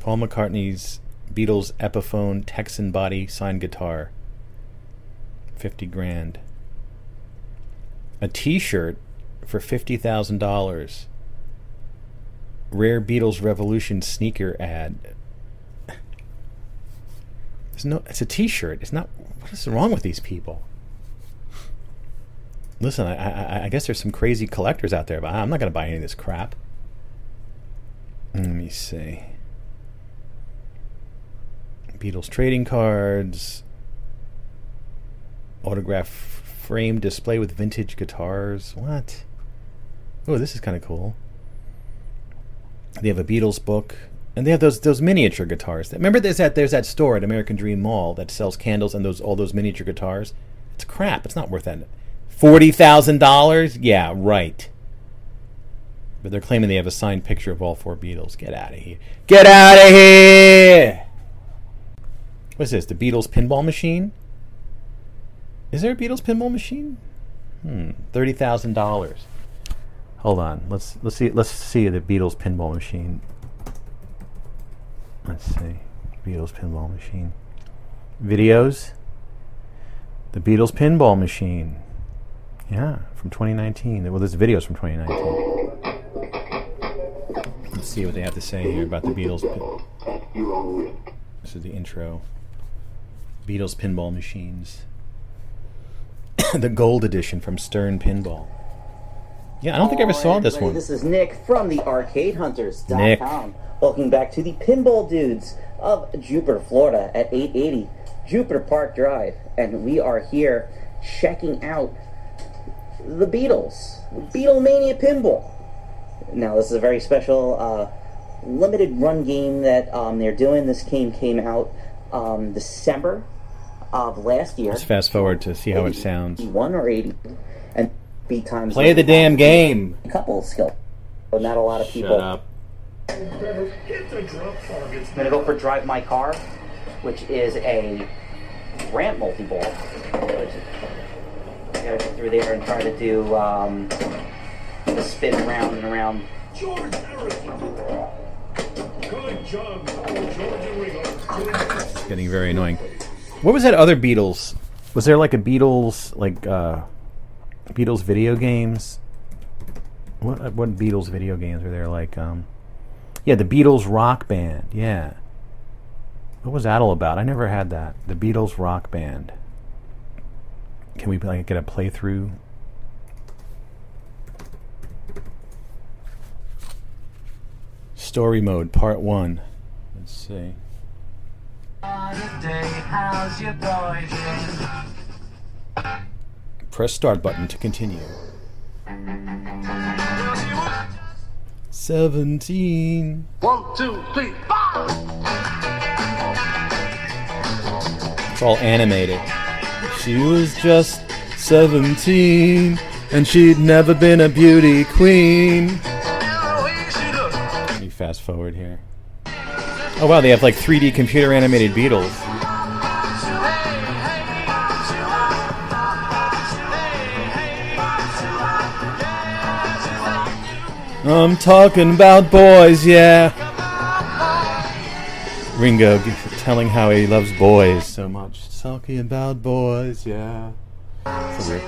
Speaker 4: Paul McCartney's Beatles Epiphone Texan body signed guitar. 50 grand. A t-shirt for $50,000. Rare Beatles Revolution sneaker ad. It's no it's a t-shirt. It's not what is wrong with these people? Listen, I, I, I guess there's some crazy collectors out there, but I'm not going to buy any of this crap. Let me see. Beatles trading cards, autograph frame display with vintage guitars. What? Oh, this is kind of cool. They have a Beatles book, and they have those those miniature guitars. Remember, there's that there's that store at American Dream Mall that sells candles and those all those miniature guitars. It's crap. It's not worth that. Forty thousand dollars? Yeah, right. But they're claiming they have a signed picture of all four Beatles. Get out of here. Get out of here! What's this? The Beatles pinball machine? Is there a Beatles pinball machine? Hmm. Thirty thousand dollars. Hold on. Let's let's see let's see the Beatles pinball machine. Let's see. Beatles pinball machine. videos. The Beatles pinball machine. Yeah, from 2019. Well, this video's from 2019. Let's see what they have to say here about the Beatles. This is the intro. Beatles pinball machines. the gold edition from Stern Pinball. Yeah, I don't think I ever saw this one.
Speaker 27: This is Nick from the ArcadeHunters.com.
Speaker 4: Nick.
Speaker 27: Welcome back to the Pinball Dudes of Jupiter, Florida at 880 Jupiter Park Drive. And we are here checking out the Beatles, Beatlemania Pinball. Now, this is a very special uh, limited run game that um, they're doing. This game came out um, December of last year.
Speaker 4: Let's fast forward to see how it sounds.
Speaker 27: 81 or 80. And beat times.
Speaker 4: Play the damn game.
Speaker 27: A Couple skill. But not a lot of people.
Speaker 4: Shut up.
Speaker 27: I'm gonna go for Drive My Car, which is a ramp multi-ball. I gotta go through there and try to do um, the spin around and around.
Speaker 4: It's getting very annoying. What was that other Beatles? Was there like a Beatles like uh Beatles video games? What what Beatles video games were there like um Yeah, the Beatles rock band. Yeah. What was that all about? I never had that. The Beatles rock band. Can we like get a playthrough? Story mode part 1. Let's see.
Speaker 13: How's your boy doing?
Speaker 4: Press start button to continue. 17.
Speaker 13: One, two, three, four.
Speaker 4: It's all animated. She was just 17 and she'd never been a beauty queen. Let me fast forward here. Oh wow, they have like 3D computer animated Beatles. I'm talking about boys, yeah. Ringo telling how he loves boys so much. Talking about boys, yeah. So.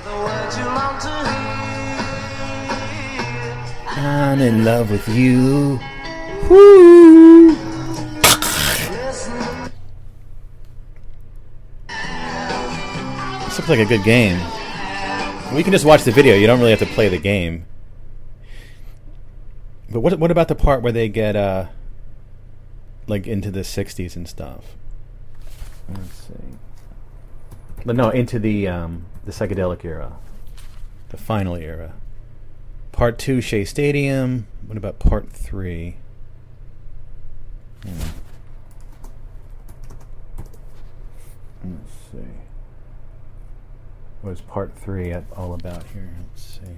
Speaker 4: I'm in love with you. Woo! This looks like a good game. We can just watch the video. You don't really have to play the game. But what what about the part where they get uh like into the 60s and stuff? Let's see. But no, into the um the psychedelic era. The final era. Part 2 Shea Stadium. What about part 3? Hmm. Let's see. What is part 3 all about here? Let's see.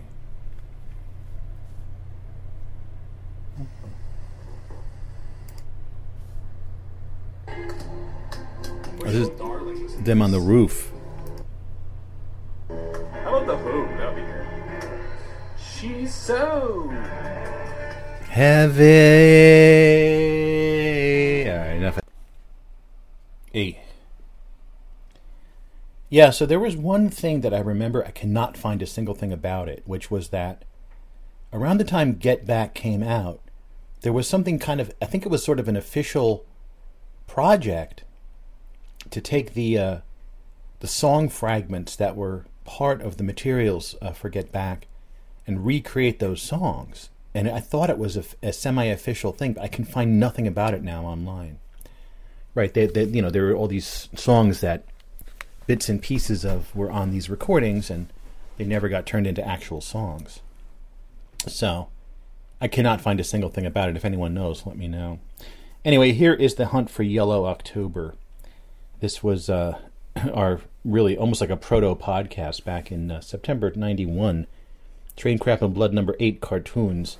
Speaker 4: Oh, this is them on the roof.
Speaker 17: How about the Who? That'd be good. She's so.
Speaker 4: Heavy. All right, enough. E. Yeah, so there was one thing that I remember. I cannot find a single thing about it, which was that around the time Get Back came out, there was something kind of. I think it was sort of an official project to take the uh, the song fragments that were part of the materials uh, for Get Back and recreate those songs. And I thought it was a, a semi-official thing, but I can find nothing about it now online. Right? They, they, you know, there were all these songs that bits and pieces of were on these recordings, and they never got turned into actual songs. So I cannot find a single thing about it. If anyone knows, let me know. Anyway, here is the hunt for Yellow October. This was uh, our really almost like a proto podcast back in uh, September '91. Train Crap and Blood number eight cartoons.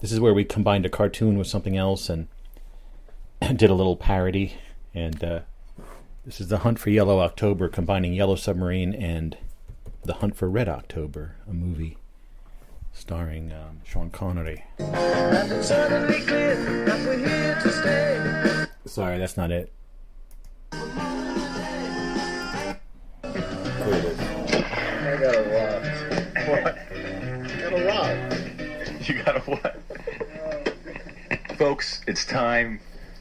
Speaker 4: This is where we combined a cartoon with something else and did a little parody. And uh, this is the Hunt for Yellow October, combining Yellow Submarine and the Hunt for Red October, a movie starring um, Sean Connery. Sorry, that's not it.
Speaker 7: I got a what?
Speaker 28: What?
Speaker 7: got a what?
Speaker 28: You got a what? Folks, it's time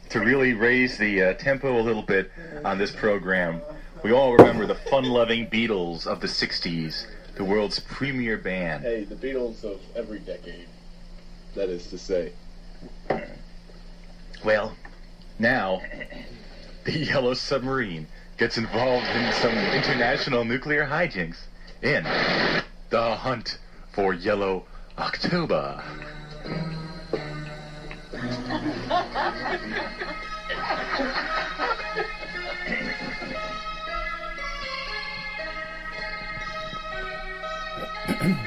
Speaker 28: to really raise the uh, tempo a little bit on this program. We all remember the fun-loving Beatles of the '60s, the world's premier band.
Speaker 7: Hey, the Beatles of every decade. That is to say.
Speaker 28: Well, now the Yellow Submarine gets involved in some international nuclear hijinks in the hunt for Yellow October.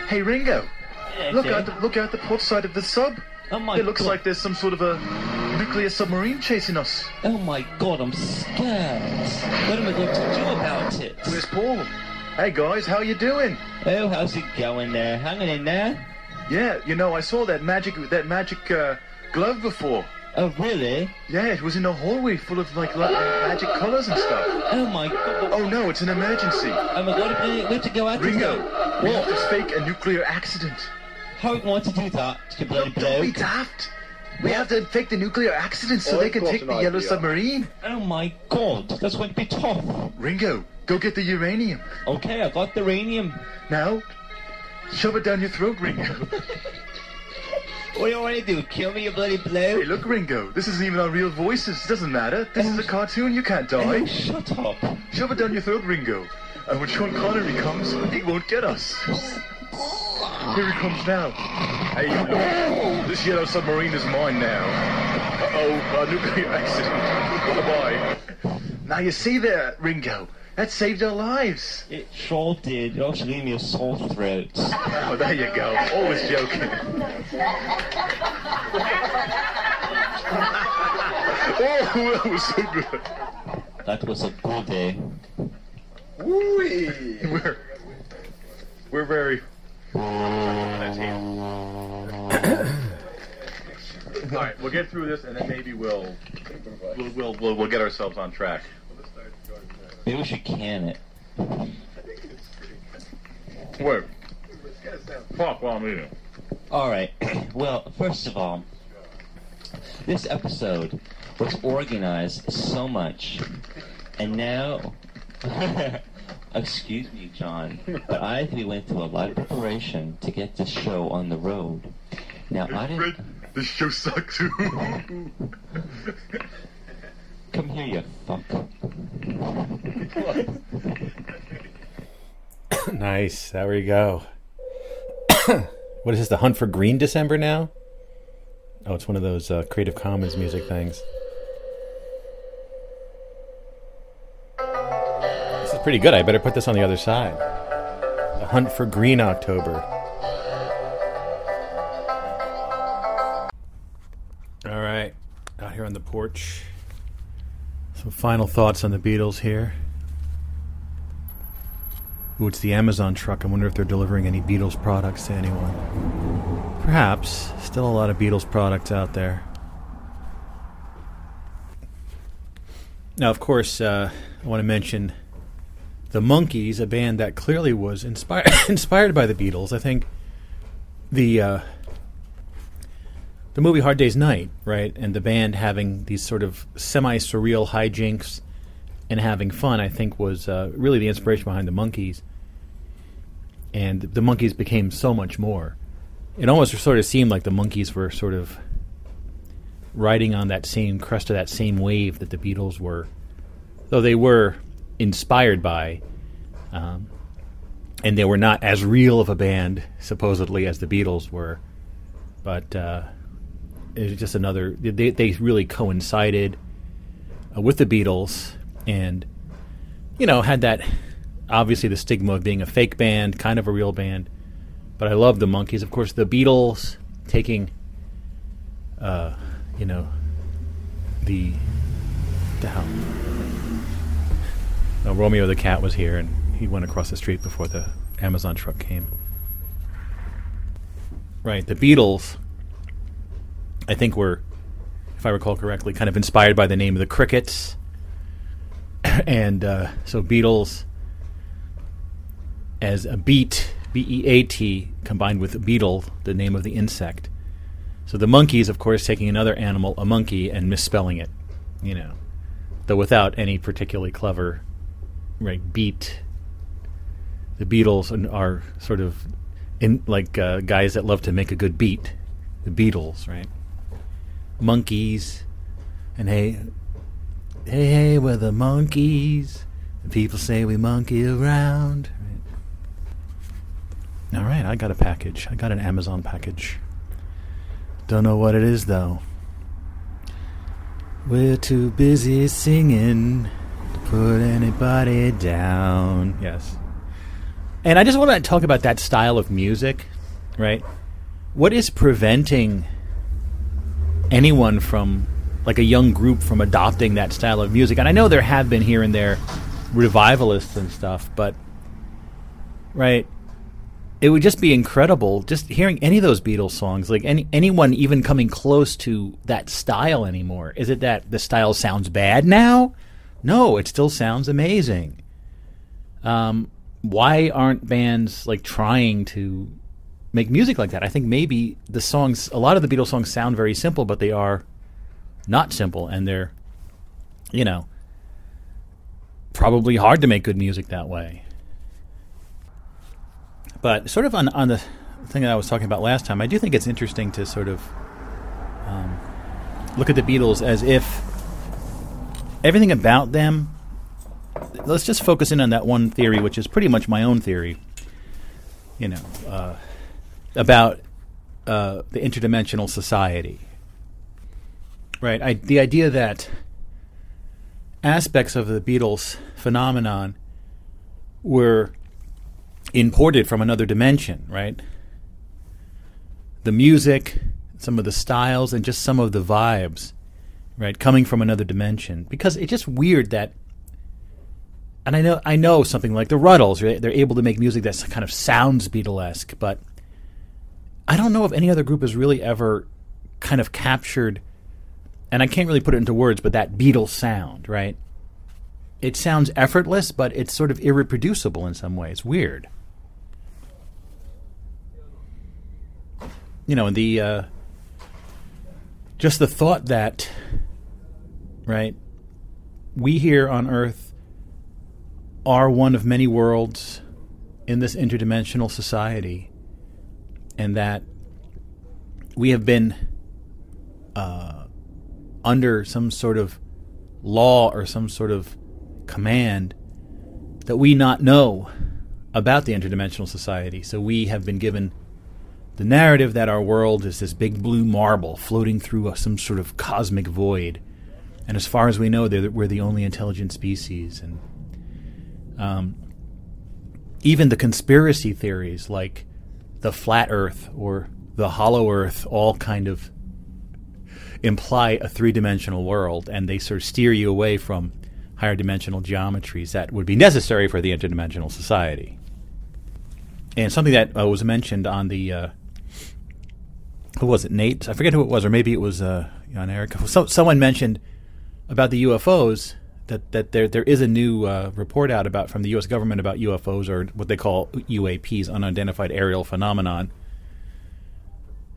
Speaker 28: Hey Ringo, look out! The, look out the port side of the sub.
Speaker 29: Oh my
Speaker 28: It looks
Speaker 29: God.
Speaker 28: like there's some sort of a nuclear submarine chasing us.
Speaker 29: Oh my god, I'm scared. What am I going to do about it?
Speaker 28: Where's Paul? Hey guys, how are you doing?
Speaker 29: Oh, how's it going there? Hanging in there?
Speaker 28: Yeah, you know, I saw that magic that magic uh, glove before.
Speaker 29: Oh, really?
Speaker 28: Yeah, it was in a hallway full of like, like magic colors and stuff.
Speaker 29: Oh my god.
Speaker 28: Oh no, it's an emergency.
Speaker 29: Oh my god, we have to go out
Speaker 28: Ringo,
Speaker 29: to
Speaker 28: we have to fake a nuclear accident.
Speaker 29: How are we going to do that, you bloody
Speaker 28: Don't be daft. We have to fake the nuclear accident so
Speaker 29: Oh,
Speaker 28: they can take
Speaker 29: an
Speaker 28: the yellow submarine.
Speaker 29: Oh my god, that's going to be tough.
Speaker 28: Ringo, go get the uranium.
Speaker 29: Okay, I got the uranium.
Speaker 28: Now, shove it down your throat, Ringo.
Speaker 29: What do you want to do? Kill me, you bloody bloke?
Speaker 28: Hey, look, Ringo, this isn't even our real voices. It doesn't matter. This is a oh. cartoon. You can't die.
Speaker 29: Oh, shut up.
Speaker 28: Shove it down your throat, Ringo. And when Sean Connery comes, he won't get us. Here he comes now. Hey, look. This yellow submarine is mine now. Uh-oh, a nuclear accident. Bye-bye. Now you see there, Ringo. That saved our lives.
Speaker 29: It sure did. It also gave me a sore throat.
Speaker 28: Oh, there you go. Always joking. Oh, that was so good.
Speaker 29: That was a good day.
Speaker 28: Woo-wee. We're, we're very... All right, we'll get through this, and then maybe we'll we'll we'll, we'll, we'll get ourselves on track.
Speaker 29: Maybe we should can it.
Speaker 28: Wait. Fuck while I'm eating.
Speaker 29: Alright, well, first of all, this episode was organized so much, and now. Excuse me, John, but I think we went through a lot of preparation to get this show on the road. Now, I didn't.
Speaker 28: This show sucks. Too.
Speaker 29: Come here, you fuck.
Speaker 4: nice. There we go. what is this? The Hunt for Green December now? Oh, it's one of those uh, Creative Commons music things. Pretty good. I better put this on the other side. The Hunt for Green October. All right, out here on the porch. Some final thoughts on the Beatles here. Ooh, it's the Amazon truck. I wonder if they're delivering any Beatles products to anyone. Perhaps. Still a lot of Beatles products out there. Now, of course, uh, I want to mention the Monkees, a band that clearly was inspired inspired by the Beatles. I think the uh, the movie Hard Day's Night, right, and the band having these sort of semi surreal hijinks and having fun, I think, was uh, really the inspiration behind the Monkees. And the Monkees became so much more. It almost sort of seemed like the Monkees were sort of riding on that same crest of that same wave that the Beatles were, though they were inspired by, um, and they were not as real of a band supposedly as the Beatles were, but uh, it was just another. They they really coincided uh, with the Beatles, and you know had that obviously the stigma of being a fake band, kind of a real band. But I love the Monkees. Of course, the Beatles taking, uh, you know, the the hell. No, Romeo the cat was here, and he went across the street before the Amazon truck came. Right, the Beatles. I think were, if I recall correctly, kind of inspired by the name of the Crickets, and uh, so Beatles as a beat, B E A T, combined with beetle, the name of the insect. So the Monkees, of course, taking another animal, a monkey, and misspelling it, you know, though without any particularly clever, right, beat. The Beatles and are sort of in like uh, guys that love to make a good beat. The Beatles, right? Monkees, and hey, hey, hey, we're the Monkees. And people say we monkey around. All right, I got a package. I got an Amazon package. Don't know what it is though. We're too busy singing put anybody down. Yes. And I just want to talk about that style of music, right? What is preventing anyone from, like a young group, from adopting that style of music? And I know there have been here and there revivalists and stuff, but, right? It would just be incredible just hearing any of those Beatles songs, like any anyone even coming close to that style anymore. Is it that the style sounds bad now? No, it still sounds amazing. Um, why aren't bands like trying to make music like that? I think maybe the songs, a lot of the Beatles songs sound very simple, but they are not simple, and they're, you know, probably hard to make good music that way. But sort of on on the thing that I was talking about last time, I do think it's interesting to sort of um, look at the Beatles as if everything about them. Let's just focus in on that one theory, which is pretty much my own theory. You know, uh, about uh, the interdimensional society, right? I, the idea that aspects of the Beatles phenomenon were imported from another dimension, right? The music, some of the styles, and just some of the vibes, right, coming from another dimension. Because it's just weird that, and I know I know something like the Rutles, right? They're able to make music that's kind of sounds Beatlesque, but I don't know if any other group has really ever kind of captured, and I can't really put it into words, but that Beatles sound, right? It sounds effortless, but it's sort of irreproducible in some ways. Weird. you know, in the uh, just the thought that, right, we here on Earth are one of many worlds in this interdimensional society, and that we have been uh, under some sort of law or some sort of command that we not know about the interdimensional society. So we have been given the narrative that our world is this big blue marble floating through some sort of cosmic void, and as far as we know, we're the only intelligent species. And um, even the conspiracy theories, like the flat Earth or the hollow Earth, all kind of imply a three-dimensional world, and they sort of steer you away from higher dimensional geometries that would be necessary for the interdimensional society. And something that uh, was mentioned on the uh, who was it? Nate? I forget who it was, or maybe it was uh, Jan Eric. So, someone mentioned about the UFOs that that there there is a new uh, report out about from the U.S. government about UFOs or what they call UAPs, unidentified aerial phenomenon.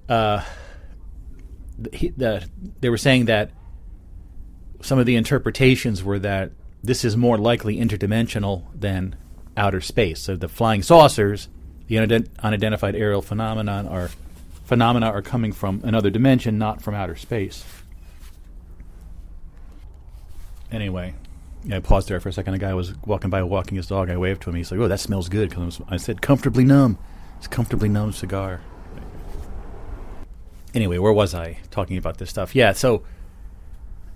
Speaker 4: Uh, the, the, they were saying that some of the interpretations were that this is more likely interdimensional than outer space. So the flying saucers, the unidentified aerial phenomenon, are phenomena are coming from another dimension, not from outer space. Anyway, I paused there for a second. A guy was walking by, walking his dog. I waved to him. He's like, "Oh, that smells good." Because I said, "Comfortably numb." It's a comfortably numb cigar. Anyway, where was I talking about this stuff? Yeah, so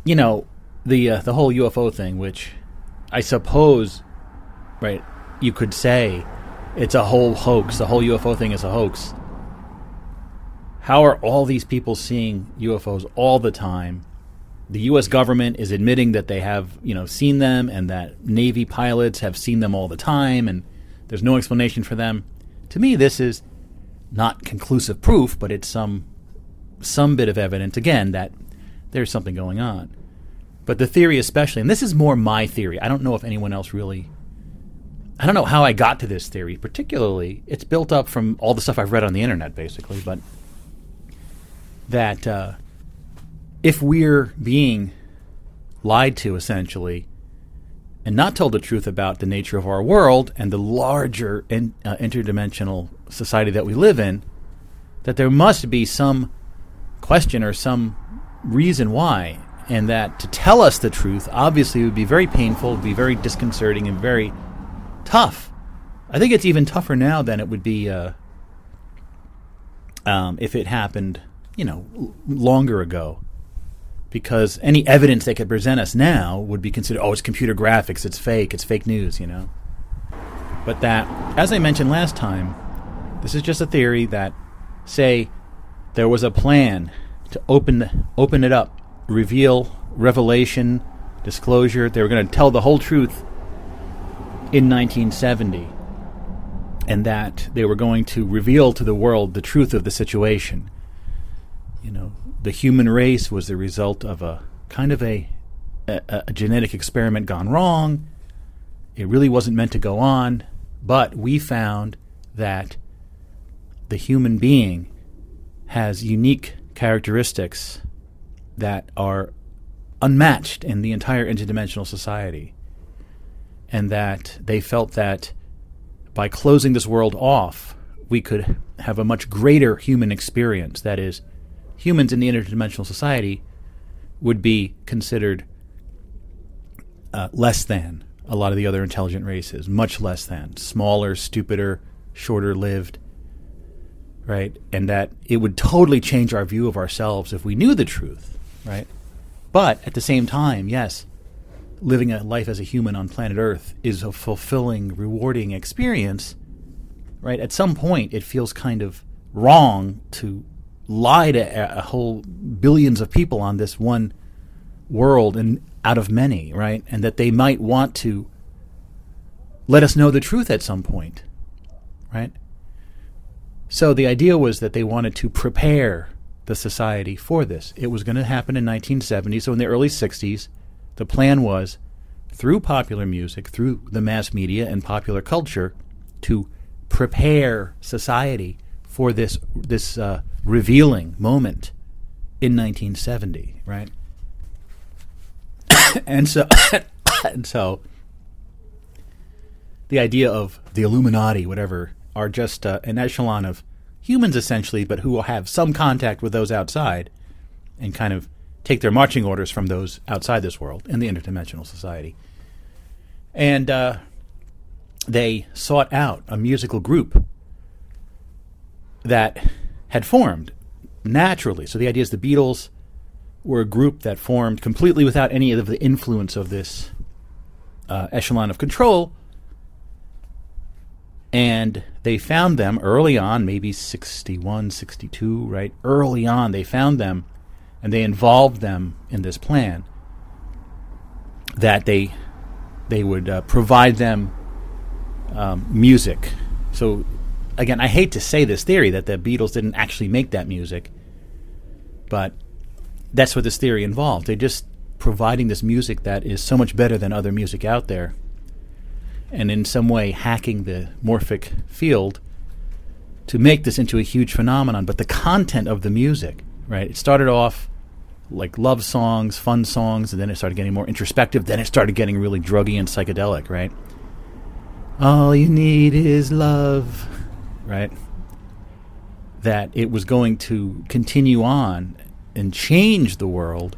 Speaker 4: you know the uh, the whole UFO thing, which I suppose, right? You could say it's a whole hoax. The whole UFO thing is a hoax. How are all these people seeing UFOs all the time? The U.S. government is admitting that they have, you know, seen them, and that Navy pilots have seen them all the time, and there's no explanation for them. To me, this is not conclusive proof, but it's some some bit of evidence again that there's something going on. But the theory, especially, and this is more my theory. I don't know if anyone else really I don't know how I got to this theory. Particularly, it's built up from all the stuff I've read on the internet, basically. But that uh, if we're being lied to, essentially, and not told the truth about the nature of our world and the larger in, uh, interdimensional society that we live in, that there must be some question or some reason why, and that to tell us the truth obviously would be very painful, would be very disconcerting, and very tough. I think it's even tougher now than it would be uh, um, if it happened, you know, longer ago. Because any evidence they could present us now would be considered, oh, it's computer graphics, it's fake, it's fake news, you know. But that, as I mentioned last time, this is just a theory that, say, there was a plan to open open it up, reveal revelation, disclosure. They were going to tell the whole truth in 1970, and that they were going to reveal to the world the truth of the situation. You know, the human race was the result of a kind of a, a, a genetic experiment gone wrong. It really wasn't meant to go on, but we found that the human being has unique characteristics that are unmatched in the entire interdimensional society. And that they felt that by closing this world off, we could have a much greater human experience. That is, humans in the interdimensional society would be considered uh, less than a lot of the other intelligent races, much less than, smaller, stupider, shorter lived, right? And that it would totally change our view of ourselves if we knew the truth, right? But at the same time, yes, living a life as a human on planet Earth is a fulfilling, rewarding experience, right? At some point, it feels kind of wrong to lie to a, whole billions of people on this one world and out of many, right? And that they might want to let us know the truth at some point, right? So the idea was that they wanted to prepare the society for this. It was going to happen in 1970. So in the early 60s, the plan was through popular music, through the mass media and popular culture, to prepare society for this this uh, revealing moment in 1970, right? and so, and so, the idea of the Illuminati, whatever, are just uh, an echelon of humans essentially, but who will have some contact with those outside, and kind of take their marching orders from those outside this world in the interdimensional society. And uh, they sought out a musical group that had formed naturally. So the idea is the Beatles were a group that formed completely without any of the influence of this uh, echelon of control. And they found them early on, maybe 61, 62, right? Early on, they found them and they involved them in this plan that they they would uh, provide them um, music. So again, I hate to say this theory that the Beatles didn't actually make that music, but that's what this theory involved. They're just providing this music that is so much better than other music out there, and in some way hacking the morphic field to make this into a huge phenomenon. But the content of the music, right? It started off like love songs, fun songs, and then it started getting more introspective. Then it started getting really druggy and psychedelic, right? All you need is love, right? That it was going to continue on and change the world.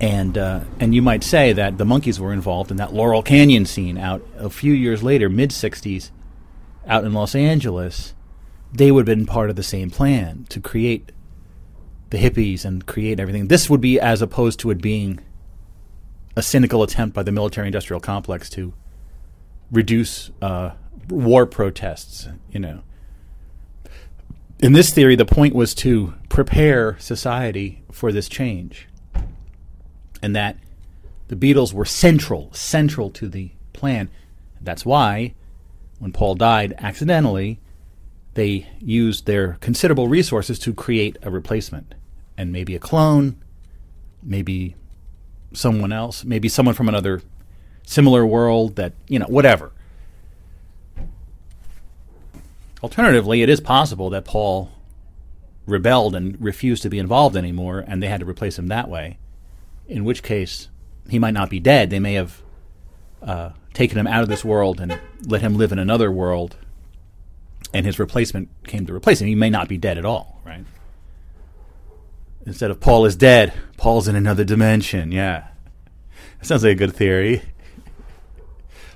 Speaker 4: And uh, and you might say that the Monkees were involved in that Laurel Canyon scene out a few years later, mid '60s, out in Los Angeles. They would have been part of the same plan to create the hippies and create everything. This would be as opposed to it being a cynical attempt by the military industrial complex to reduce uh, war protests, you know. In this theory, the point was to prepare society for this change. And that the Beatles were central, central to the plan. That's why, when Paul died accidentally, they used their considerable resources to create a replacement and maybe a clone, maybe someone else, maybe someone from another similar world that you know whatever. Alternatively, it is possible that Paul rebelled and refused to be involved anymore, and they had to replace him that way. In which case, he might not be dead. They may have uh, taken him out of this world and let him live in another world, and his replacement came to replace him. He may not be dead at all, right? Instead of Paul is dead, Paul's in another dimension. Yeah. That sounds like a good theory.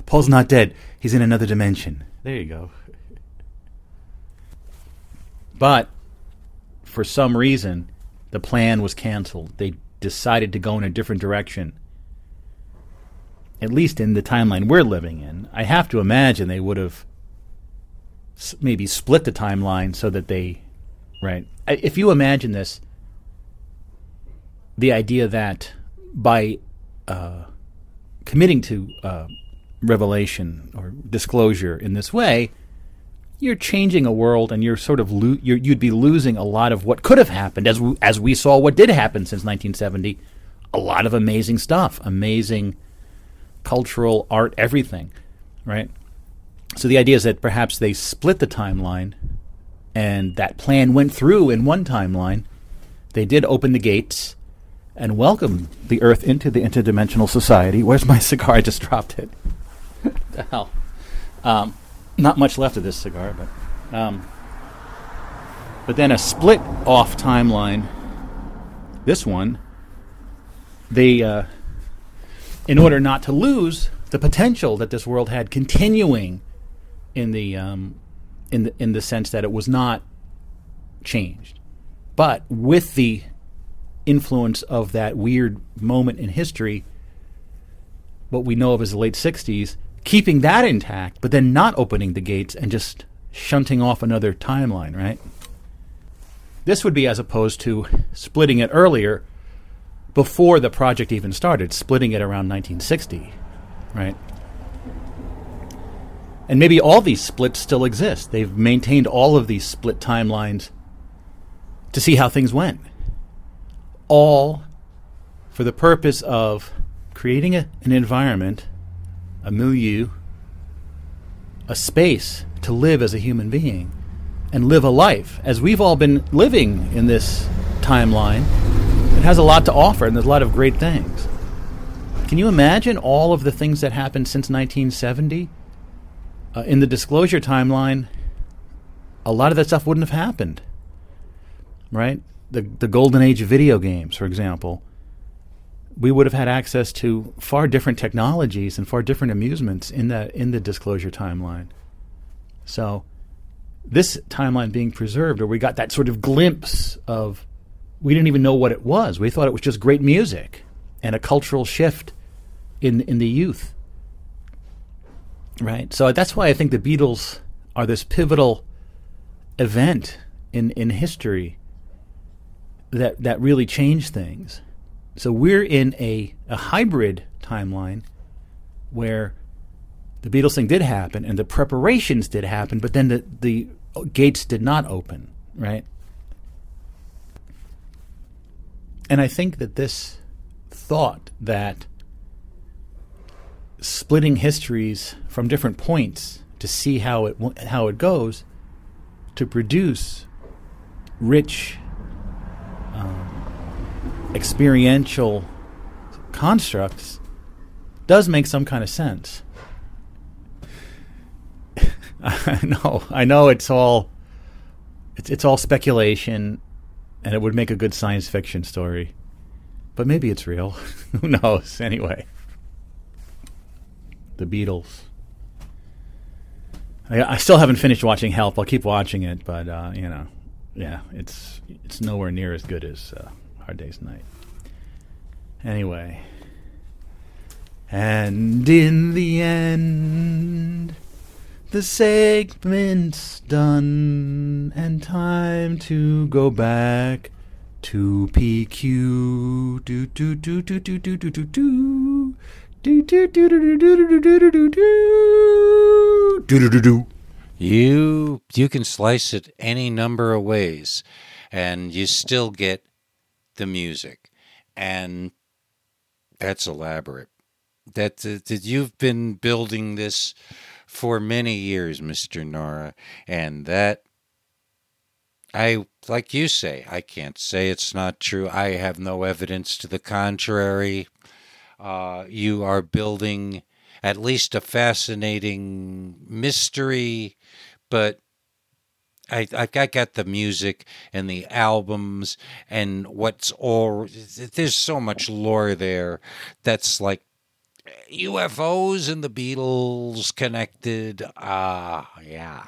Speaker 4: Paul's not dead. He's in another dimension. There you go. But for some reason, the plan was canceled. They decided to go in a different direction. At least in the timeline we're living in. I have to imagine they would have maybe split the timeline so that they. Right. If you imagine this, the idea that by uh, committing to uh, revelation or disclosure in this way, you're changing a world, and you're sort of lo- you're, you'd be losing a lot of what could have happened, as we, as we saw what did happen since 1970. A lot of amazing stuff, amazing cultural art, everything, right? So the idea is that perhaps they split the timeline, and that plan went through in one timeline. They did open the gates and welcome the Earth into the interdimensional society. Where's my cigar? I just dropped it. the hell. Um, not much left of this cigar, but um, but then a split off timeline. This one, they, uh, in order not to lose the potential that this world had, continuing in the um, in the in the sense that it was not changed, but with the influence of that weird moment in history, what we know of as the late 60s, keeping that intact, but then not opening the gates and just shunting off another timeline, right? This would be as opposed to splitting it earlier before the project even started, splitting it around 1960, right? And maybe all these splits still exist. They've maintained all of these split timelines to see how things went all for the purpose of creating a, an environment, a milieu, a space to live as a human being and live a life as we've all been living in this timeline. It has a lot to offer and there's a lot of great things. Can you imagine all of the things that happened since 1970? Uh, in the disclosure timeline, a lot of that stuff wouldn't have happened. Right? the the golden age of video games, for example, we would have had access to far different technologies and far different amusements in the in the disclosure timeline. So, this timeline being preserved, or we got that sort of glimpse of, we didn't even know what it was. We thought it was just great music and a cultural shift in in the youth. Right. So that's why I think the Beatles are this pivotal event in in history that that really changed things. So we're in a, a hybrid timeline where the Beatles thing did happen and the preparations did happen, but then the, the gates did not open, right? And I think that this thought that splitting histories from different points to see how it how it goes to produce rich um, experiential constructs does make some kind of sense. I know, I know, it's all it's it's all speculation, and it would make a good science fiction story, but maybe it's real. Who knows? Anyway, the Beatles. I, I still haven't finished watching Help. I'll keep watching it, but uh, you know, yeah, it's it's nowhere near as good as uh, Hard Day's Night. Anyway, and in the end, the segment's done, and time to go back to PQ. Do do do do do do do do do. Do do do do do do do do do do do do do do.
Speaker 1: You you can slice it any number of ways, and you still get the music, and that's elaborate. that uh, that you've been building this for many years, Mister Nora, and that I like you say, I can't say it's not true. I have no evidence to the contrary. Uh, you are building at least a fascinating mystery, but I, I got the music and the albums and what's all there's so much lore there that's like UFOs and the Beatles connected. Ah, yeah.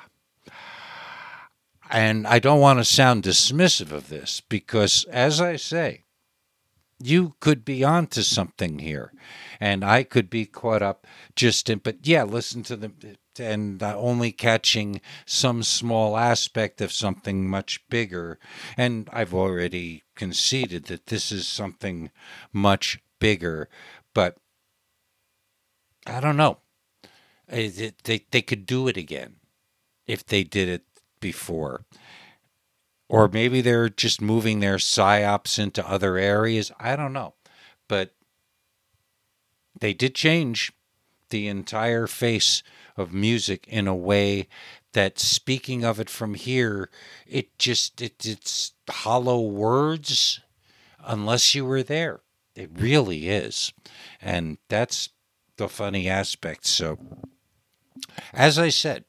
Speaker 1: And I don't want to sound dismissive of this because, as I say, you could be onto something here, and I could be caught up just in. But yeah, listen to the and uh, only catching some small aspect of something much bigger. And I've already conceded that this is something much bigger, but I don't know. They they could do it again if they did it before. Or maybe they're just moving their psyops into other areas. I don't know. But they did change the entire face of music in a way that speaking of it from here, it just it, it's hollow words unless you were there. It really is. And that's the funny aspect. So as I said,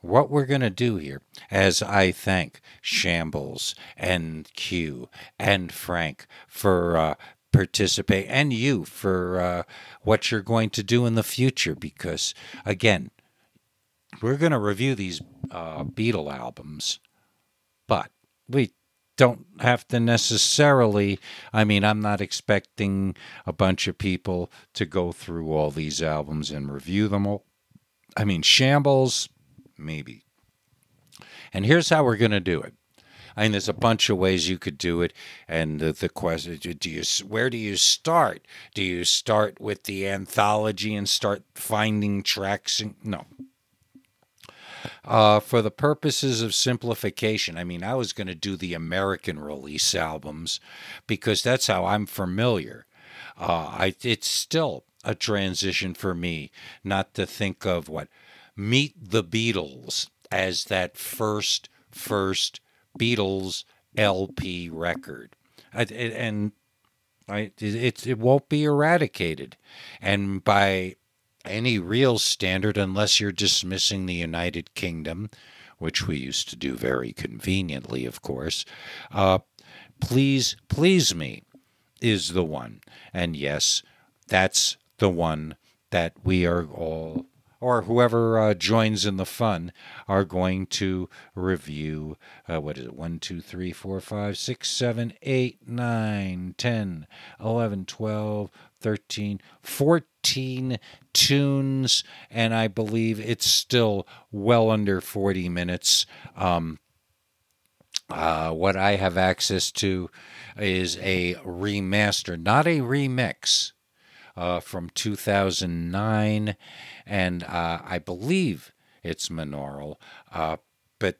Speaker 1: what we're going to do here, as I thank Shambles and Q and Frank for uh, participate, and you for uh, what you're going to do in the future, because again, we're going to review these uh, Beatle albums, but we don't have to necessarily. I mean, I'm not expecting a bunch of people to go through all these albums and review them all. I mean, Shambles, maybe. And here's how we're going to do it. I mean, there's a bunch of ways you could do it, and the, the question: Do you where do you start? Do you start with the anthology and start finding tracks? And, no. Uh, for the purposes of simplification, I mean, I was going to do the American release albums because that's how I'm familiar. Uh, I it's still a transition for me not to think of what Meet the Beatles as that first first Beatles LP record, I, and I, it it won't be eradicated, and by any real standard, unless you're dismissing the United Kingdom, which we used to do very conveniently, of course. Uh, please, please me is the one, and yes, that's the one that we are all or whoever uh, joins in the fun are going to review uh, what is it? 1 2 3 4 5 6 7 8 9 10 11 12 13 14 tunes. And i believe it's still well under 40 minutes. Um, uh, what I have access to is a remaster, not a remix, uh, from 2009, and uh, I believe it's monaural. Uh, but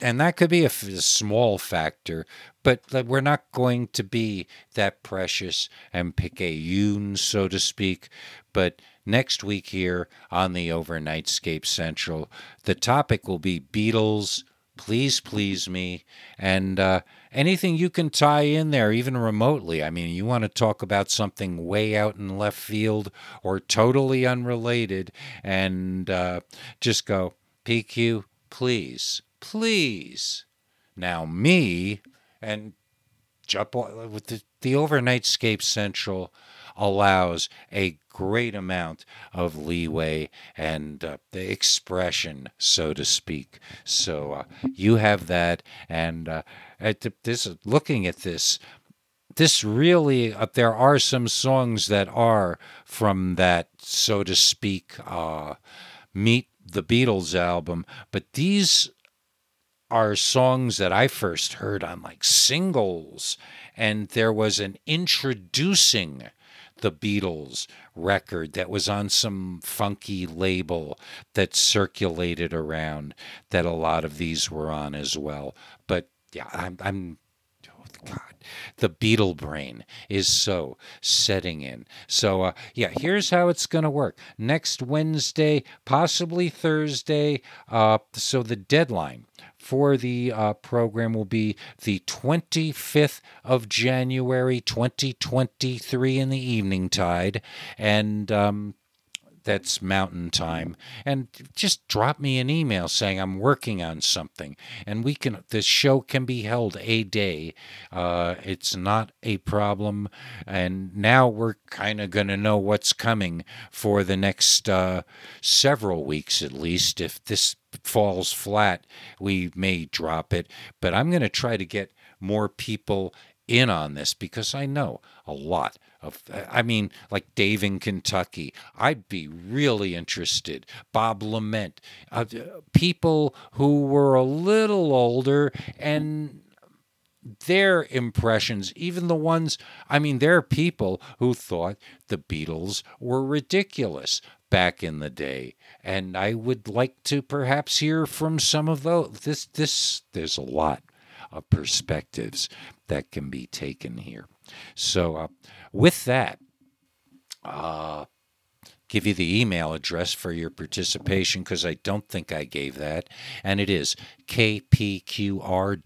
Speaker 1: and that could be a, f- a small factor, but we're not going to be that precious and picayune, so to speak. But next week here on the Overnightscape Central, the topic will be Beatles. Please, please me, and uh, anything you can tie in there, even remotely. I mean, you want to talk about something way out in left field or totally unrelated, and uh, just go PQ, please, please. Now, me and jump with the, the Overnightscape Central allows a great amount of leeway and uh, the expression, so to speak. So uh, you have that, and uh, at this looking at this. This really, uh, there are some songs that are from that, so to speak, uh, Meet the Beatles album, but these are songs that I first heard on like singles, and there was an introducing the Beatles record that was on some funky label that circulated around that a lot of these were on as well. But yeah, I'm, I'm oh God, the Beatle brain is so setting in. So, uh, yeah, here's how it's going to work. Next Wednesday, possibly Thursday. Uh, so the deadline for the uh, program will be the 25th of January, 2023, in the evening tide. And um, that's mountain time. And just drop me an email saying i'm working on something. And we can this show can be held a day. Uh, it's not a problem. And now we're kind of going to know what's coming for the next uh, several weeks at least. If this falls flat we may drop it. But i'm going to try to get more people in on this because i know a lot of I mean, like Dave in Kentucky. I'd be really interested. Bob Lament, uh, people who were a little older and their impressions, even the ones, I mean, there are people who thought the Beatles were ridiculous back in the day. And I would like to perhaps hear from some of those. This, this, there's a lot of perspectives that can be taken here. So, uh, with that, uh, give you the email address for your participation because I don't think I gave that. And it is kpqr.torc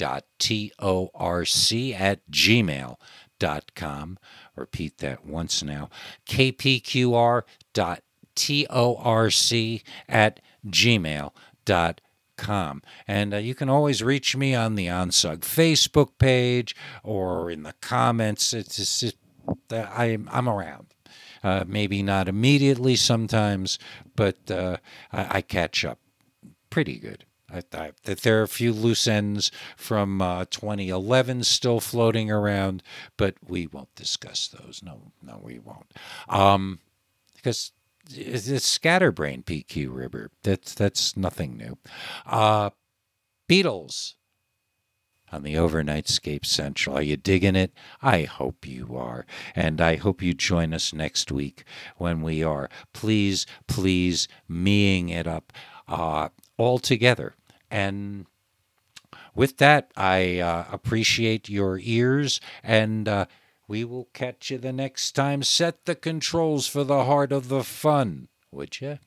Speaker 1: at gmail.com. Repeat that once now kpqr.torc at gmail.com. And uh, you can always reach me on the OnSug Facebook page or in the comments. It's just, it, uh, I'm, I'm around. Uh, maybe not immediately sometimes, but uh, I, I catch up pretty good. I, I, there are a few loose ends from uh, 2011 still floating around, but we won't discuss those. No, no, we won't. Um, because it's, scatterbrain PQ Ribber. That's that's nothing new. Uh, Beatles on the Overnightscape Central. Are you digging it? I hope you are. And I hope you join us next week when we are, please, please, meing it up uh, all together. And with that, I uh, appreciate your ears and. Uh, we will catch you the next time. Set the controls for the heart of the fun, would you?